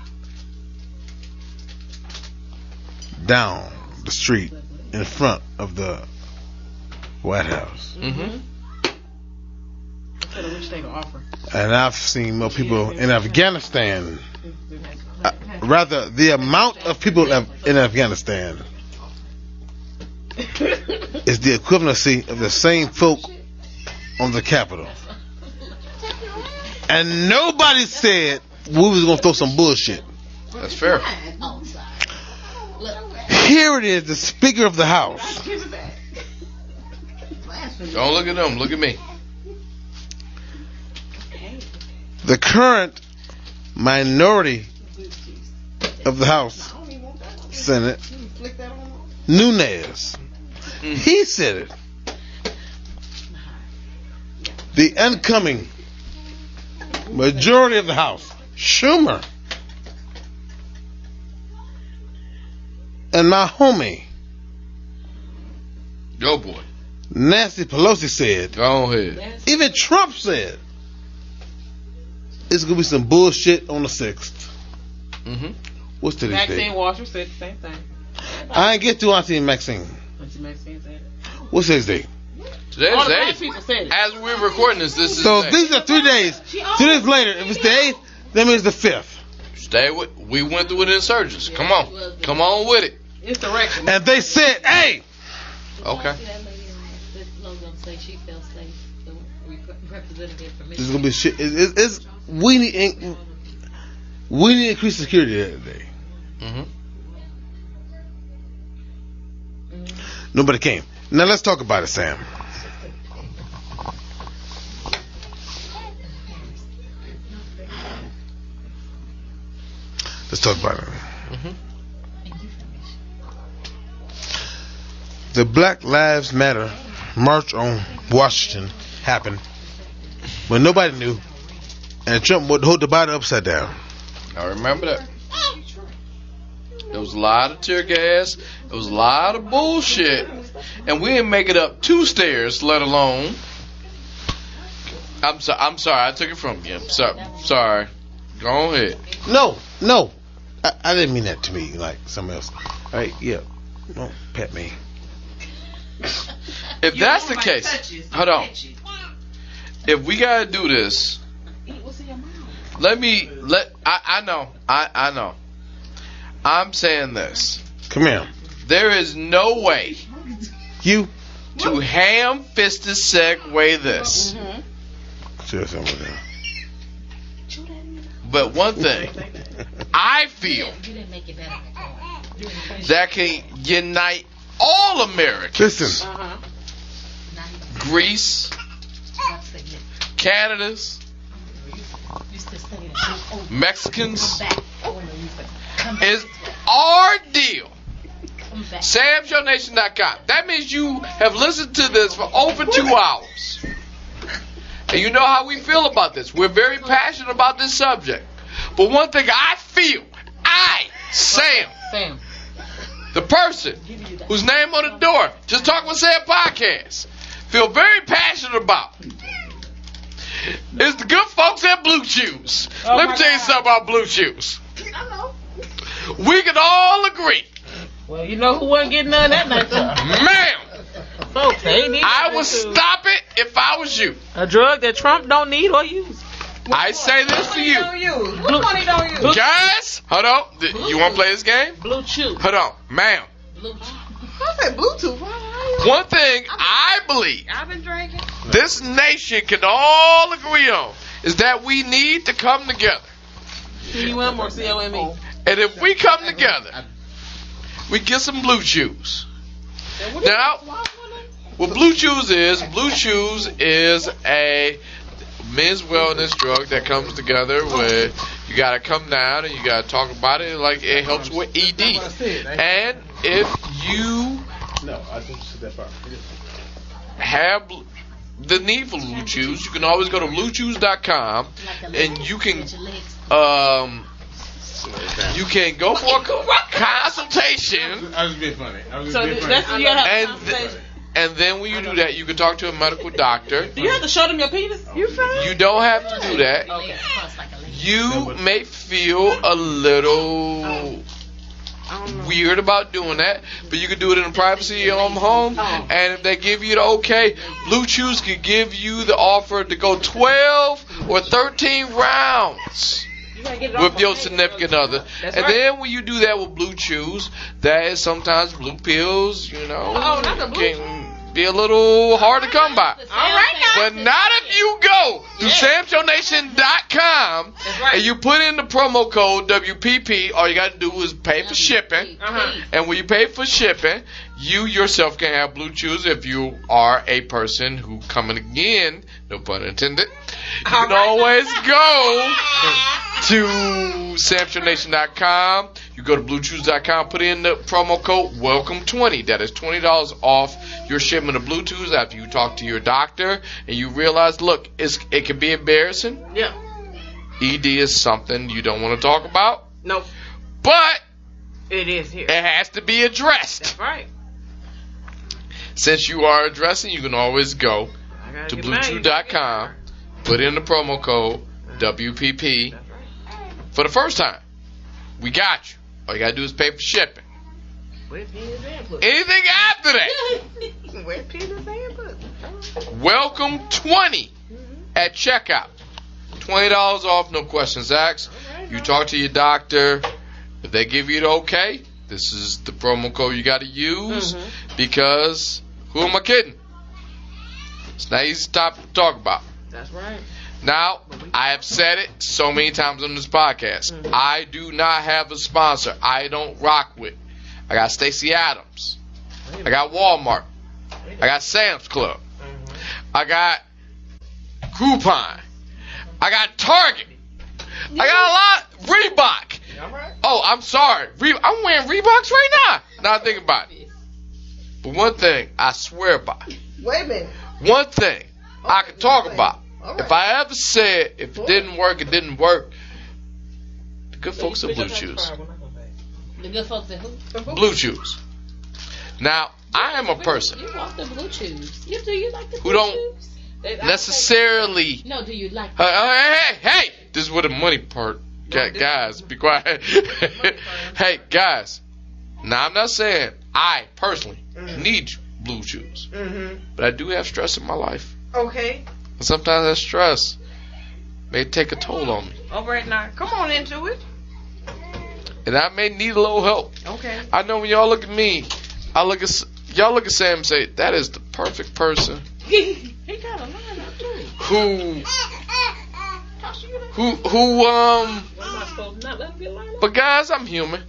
Down the street in front of the White House. Mm-hmm. Instead of which they can offer. And I've seen more people in Afghanistan. Uh, rather, the amount of people in in Afghanistan is the equivalency of the same folk on the Capitol. And nobody said we was gonna throw some bullshit. That's fair. Sorry. Look, Here it is, the Speaker of the House. Don't look at them. Look at me. the current minority of the House, Senate, Nunez. Hmm. He said it. The incoming majority of the House, Schumer, and my homie, Go boy. Nancy Pelosi said, Go ahead. even Trump said, it's going to be some bullshit on the 6th. Mm-hmm. What's today's Maxine date? Walter said the same thing. I ain't get to Auntie Maxine. Auntie Maxine said it. What's his date? Today's All the the people said it. As we're recording this, this is So these are three days. Two days later, if it's the 8th, that means the 5th. Stay with. We went through an insurgents. Come on. Come on with it. It's direction. And they said, hey, Okay. See lady in this logo say she felt safe. The rep- representative from this is going to be shit. It, it, it's, we need, in- we need increased security that day. Mm-hmm. Nobody came. Now let's talk about it, Sam. Let's talk about it. The Black Lives Matter march on Washington happened when nobody knew, and Trump would hold the body upside down. I remember that. There was a lot of tear gas. There was a lot of bullshit, and we didn't make it up two stairs, let alone. I'm sorry. I'm sorry. I took it from you. I'm sorry. Sorry. Go ahead. No, no, I, I didn't mean that to me like someone else. All right, yeah, don't pet me. If that's the case, hold on. If we gotta do this, let me let. I, I know. I, I know. I'm saying this. Come here, There is no way you. to ham-fisted segue this. Sure, something there. But one thing, I feel You didn't make it better. that can unite all Americans. Listen, Uh-huh. Greece, Canada's, Mexicans. Is our deal. SamShowNation.com. That means you have listened to this for over two hours. And you know how we feel about this. We're very passionate about this subject. But one thing I feel, I, Sam, Sam. the person whose name on the door, just talk with Sam podcast, feel very passionate about is the good folks at Blue Chews. Oh Let me my tell you God. something about Blue Chews. We can all agree, Well, you know who wasn't getting none that night, though? ma'am, Folks, they need I that would stop it if I was you. A drug that Trump don't need or use. I say this to you. use? Which one he don't use? Guys, hold on. Th- You want to play this game? Blue Chew. Hold on. Ma'am, I said Bluetooth. one thing I believe I've been drinking. this nation can all agree on is that we need to come together. C-U-M or C-O-M-E? And if we come together, we get some blue chews. Now, what blue chews is, blue chews is a men's wellness drug that comes together where you gotta come down and you gotta talk about it like it helps with ED. And if you no, I don't see that part. have the need for blue chews, you can always go to bluechews.com and you can um you can go for a consultation I was being funny. I was So being funny. that's you gotta have a and conversation. Th- and then when you do that you can talk to a medical doctor. Do you have to show them your penis? You fine? You don't have to do that. Okay. You may feel a little weird about doing that, but you can do it in the privacy of your own home. Oh. And if they give you the okay, Blue Chews can give you the offer to go 12 or 13 rounds You gotta get it off with your significant other. That's and right. then when you do that with Blue Chews, that is sometimes blue pills, you know, Oh, not the blue can be a little hard to come by. All right, But not if you go to samshownation.com That's right. and you put in the promo code WPP. All you got to do is pay for shipping. Uh-huh. And when you pay for shipping, you yourself can have Blue Chews if you are a person who coming again, no pun intended. You can always go to samshownation.com. You go to bluechews.com, put in the promo code WELCOME20. That is $20 off your shipment of Bluetooth after you talk to your doctor and you realize, look, it's, it can be embarrassing. Yeah. ED is something you don't want to talk about, Nope. but It is here. it has to be addressed. That's right. Since you are addressing, you can always go to bluetooth.com, put in the promo code WPP right. for the first time. We got you. All you gotta do is pay for shipping. Where penis and? Anything after that, Where penis and welcome 20 mm-hmm. at checkout. $20 off, no questions asked. You talk to your doctor. If they give you the okay, this is the promo code you gotta use mm-hmm. because who am I kidding? It's not easy topic to talk about. That's right. Now, I have said it so many times on this podcast. Mm-hmm. I do not have a sponsor. I don't rock with. I got Stacy Adams. I got Walmart. I got Sam's Club. Mm-hmm. I got Groupon. I got Target. I got a lot. Reebok. Right. Oh, I'm sorry. Re- I'm wearing Reeboks right now. Now I think about it. But one thing I swear by. Wait a minute. One thing I can talk about. All right. If I ever said if it didn't work, it didn't work. The good folks at Blue Chews. The good folks at who? Blue Chews. Now, I am a person You want the blue chews. You do you like the Who blue don't- chews? necessarily. No, do you like hey, hey, hey! This is where the money part. Gu- Guys, be quiet. hey, guys. Now, I'm not saying I personally need Blue Chews, Mm-hmm. but I do have stress in my life. Okay. And sometimes that stress may take a toll on me. All right now. Come on into it. And I may need a little help. Okay. I know when y'all look at me, I look at y'all look at Sam and say, "That is the perfect person he got a line up too. who, who, who." Um, What am I supposed to not let him get a line up? but guys, I'm human.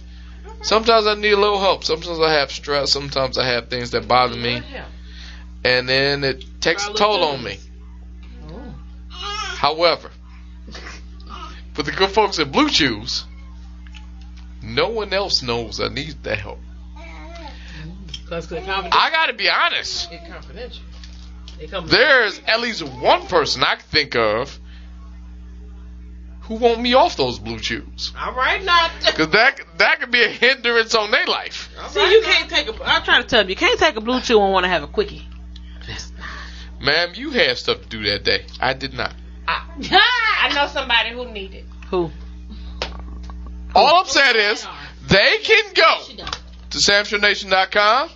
Sometimes I need a little help. Sometimes I have stress. Sometimes I have things that bother me, and then it takes a toll on me. However, for the good folks at Blue Chews, no one else knows I need the help. Because they're confidential. I gotta be honest. They're confidential. There's at least one person I can think of who want me off those Blue Chews. All right, now. Cause that that could be a hindrance on their life. See, you can't take a. I'm trying to tell you, you can't take a blue chew and want to have a quickie. Ma'am, you had stuff to do that day. I did not. I know somebody who need it. Who? All I'm saying is they can go to SamShowNation.com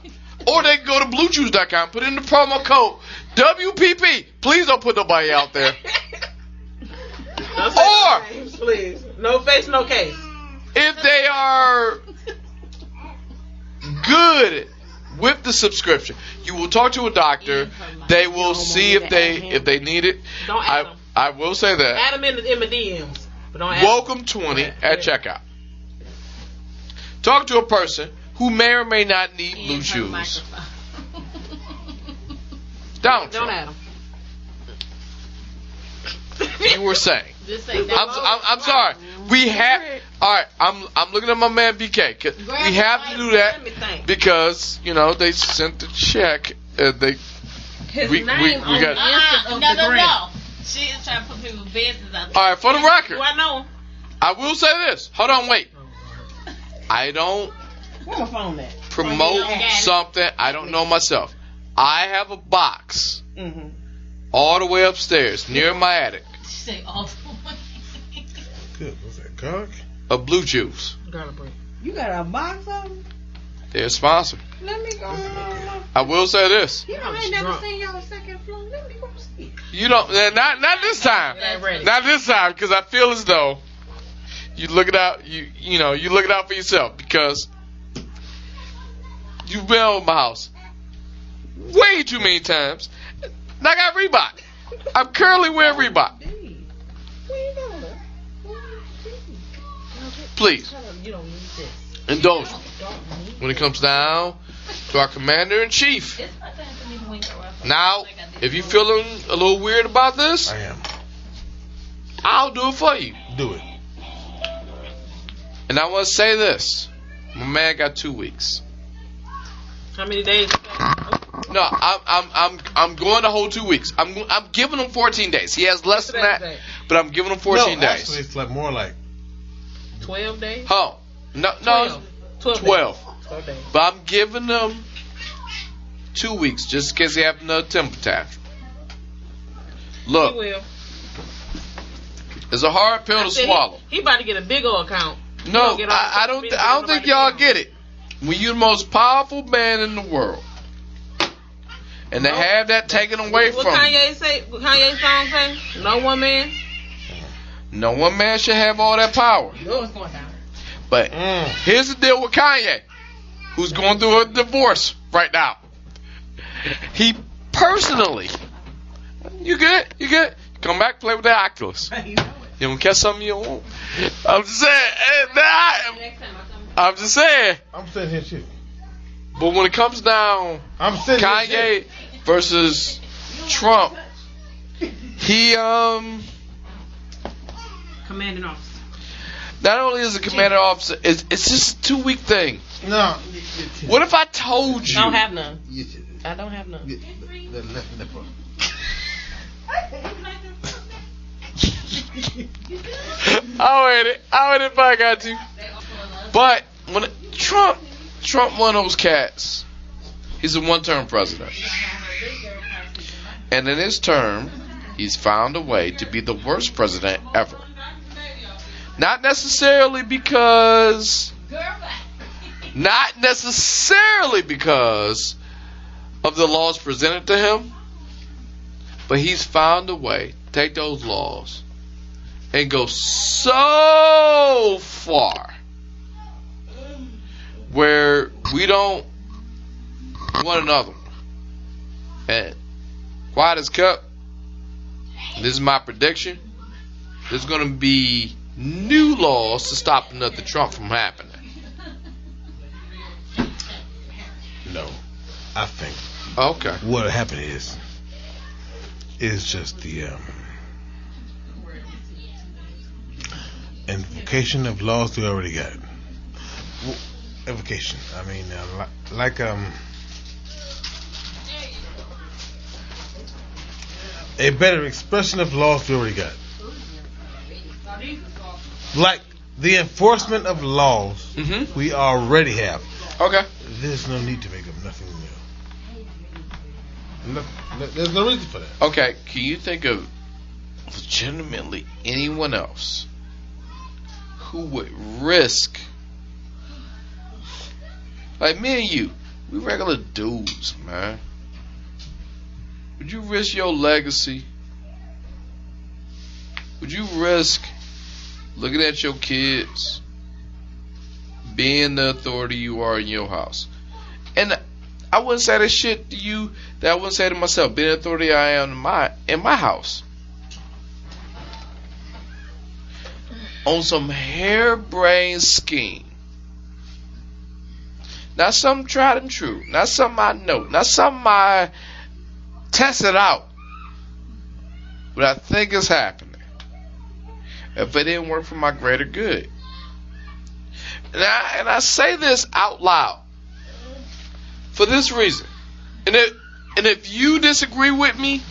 or they can go to BlueChews.com. Put in the promo code WPP. Please don't put nobody out there. Don't Or- names, please. No face, no case. If they are good with the subscription, you will talk to a doctor. They will see if they if they need it. Don't add I them. I will say that. Add them in the, in the DMs, but don't add them. Welcome 20 at checkout. Talk to a person who may or may not need blue shoes. don't. Don't Trump, add them. you were saying. Just say I'm, that. I'm, I'm sorry. We have. All right. I'm I'm looking at my man BK. We have to do that Let me think. because you know they sent the check. Uh, they His we- we- name we on got- the of no, the no, gram. no. She is trying to put people's business out there. all right for the record. Do I know? I will say this. Hold on, wait. I don't Where my phone at? promote got it. something I don't know myself. I have a box Mm-hmm. all the way upstairs near my attic She say, oh, Good. What's that, cock? of blue juice. Gotta bring. You got a box of them? They're sponsored. Let me go. I will say this. You know, I ain't never seen y'all second floor. Let me go see. You don't. eh, Not not this time. Not this time, because I feel as though you look it out. You you know you look it out for yourself because you've been over my house way too many times. And I got Reebok. I'm currently wearing Reebok. Where you going? Please indulge me when it comes down to our commander in chief. it's my time for me to wink around. Now, if you're feeling a little weird about this, I am. I'll do it for you. Do it. And I want to say this: my man got two weeks. How many days? No, I'm I'm I'm I'm going the whole two weeks. I'm I'm giving him 14 days. He has less than that, but I'm giving him 14 no, days. Actually, it's like more like Twelve days. Oh, no, no, Twelve. 12. Days. Twelve days. But I'm giving him two weeks just in case he have another temper tantrum. He Look, will. it's a hard pill I to said he- swallow. He, about to get a big old account. No, don't get all- I, I don't. Th- I don't think y'all to get it. When you're the most powerful man in the world, and they No. have that taken away What from you, Kanye say? What Kanye song say? No one man. no one man should have all that power. You know what's going down. But mm, here's the deal with Kanye, who's going through a divorce right now. He personally, you good? You good? Come back, play with the Oculus. You don't catch something you don't want. I'm just saying. eh, nah, I'm, I come. I'm just saying. I'm sitting here too. But when it comes down I'm sitting here. Kanye versus Trump, he um Commanding officer. not only is a commander officer, it's, it's just a two week thing. No. What if I told you? I don't have none. Get your- I don't have none. get the- the left nipple. I'll hit it. I'll it if I got to. But when Trump, Trump one of those cats. He's a one-term president, and in his term, he's found a way to be the worst president ever. Not necessarily because, not necessarily because of the laws presented to him, but he's found a way to take those laws and go so far where we don't want another. And quiet as cup. This is my prediction. There's going to be new laws to stop another Trump from happening. No, I think Okay. what happened is is just the um, invocation of laws we already got. W- Invocation. I mean, uh, li- like um, a better expression of laws we already got. Like the enforcement of laws Mm-hmm. we already have. Okay. There's no need to make up nothing. There's no reason for that. Okay. Can you think of legitimately anyone else who would risk, like me and you, we regular dudes, man. Would you risk your legacy? Would you risk looking at your kids being the authority you are in your house? And I wouldn't say that shit to you that I wouldn't say to myself, being authority I am in my in my house. On some harebrained scheme. Not something tried and true. Not something I know. Not something I tested out. But I think it's happening. If it didn't work for my greater good. And I, and I say this out loud for this reason. And if, and if you disagree with me,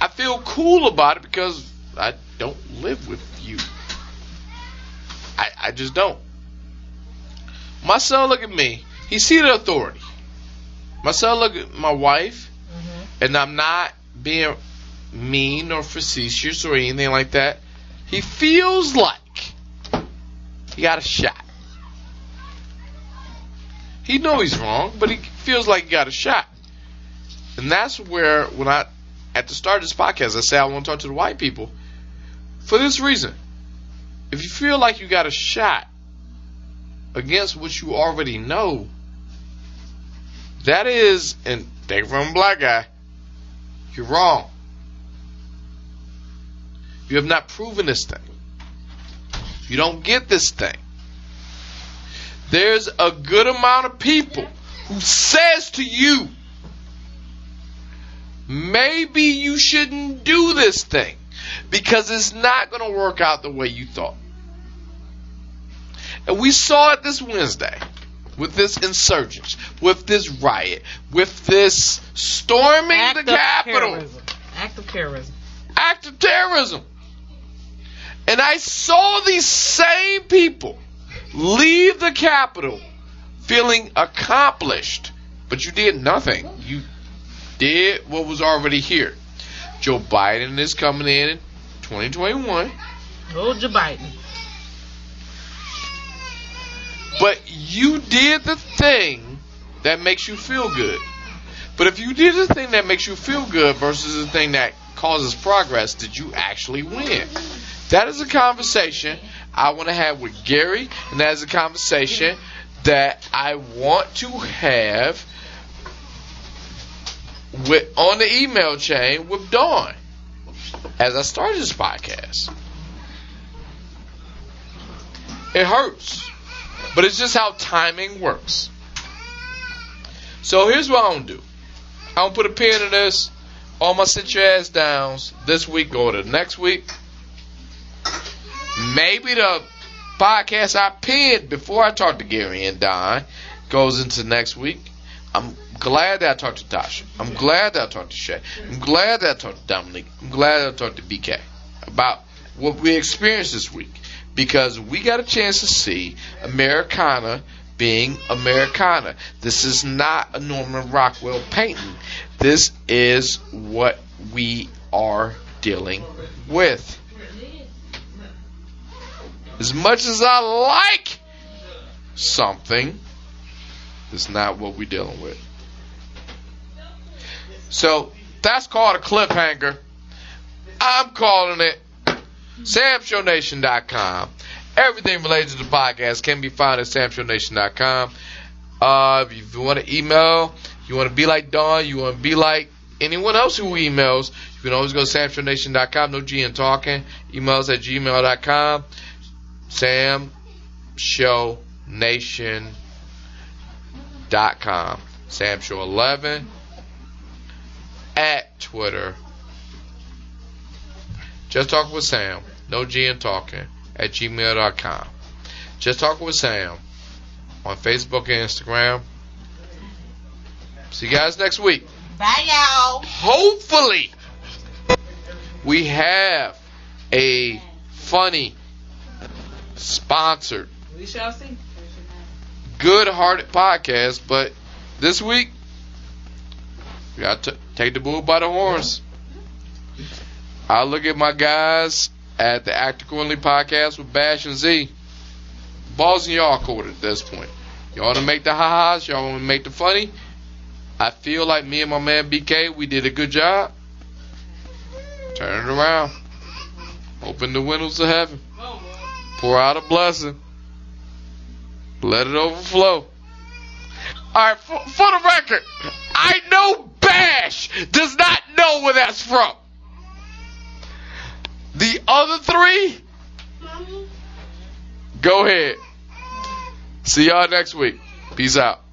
I feel cool about it because I don't live with you. I, I just don't. My son look at me. He see the authority. My son look at my wife, mm-hmm. and I'm not being mean or facetious or anything like that. He feels like he got a shot. He know he's wrong, but he feels like he got a shot. And that's where when I at the start of this podcast I say I want to talk to the white people for this reason. If you feel like you got a shot against what you already know, that is, and take it from a black guy, you're wrong. You have not proven this thing. You don't get this thing. There's a good amount of people who says to you, maybe you shouldn't do this thing because it's not going to work out the way you thought. And we saw it this Wednesday with this insurgents, with this riot, with this storming Act the of Capitol terrorism. Act of terrorism. act of terrorism. And I saw these same people leave the Capitol feeling accomplished, but you did nothing. You did what was already here. Joe Biden is coming in in 2021, Hold your Biden. but you did the thing that makes you feel good. But if you did the thing that makes you feel good versus the thing that causes progress, did you actually win? That is a conversation I want to have with Gary, and that is a conversation that I want to have with on the email chain with Dawn as I start this podcast. It hurts, but it's just how timing works. So here's what I'm gonna do. I'm gonna put a pin in this. All my sit your ass downs this week or the next week. Maybe the podcast I pinned before I talked to Gary and Don goes into next week. I'm glad that I talked to Tasha. I'm glad that I talked to Shay. I'm glad that I talked to Dominique. I'm glad that I talked to BK about what we experienced this week because we got a chance to see Americana being Americana. This is not a Norman Rockwell painting. This is what we are dealing with. As much as I like something, it's not what we're dealing with. So that's called a cliffhanger. I'm calling it SamShowNation.com. Everything related to the podcast can be found at SamShowNation.com. Uh, if you want to email, you want to be like Dawn, you want to be like anyone else who emails, you can always go to SamShowNation.com. No G in talking. Emails at gmail.com. Sam Show Nation.com. Sam Show 11 at Twitter. Just talk with Sam. No G and talking at gmail.com. Just talk with Sam on Facebook and Instagram. See you guys next week. Bye, y'all. Hopefully, we have a funny, sponsored, We shall see. good hearted podcast, but this week, we got to take the bull by the horns. I look at my guys at the Act Accordingly podcast with Bash and Z. Balls in y'all court at this point. Y'all want to make the ha-has, y'all want to make the funny. I feel like me and my man BK, we did a good job. Turn it around. Open the windows of heaven. Pour out a blessing. Let it overflow. Alright, for, for the record, I know Bash does not know where that's from. The other three, go ahead. See y'all next week. Peace out.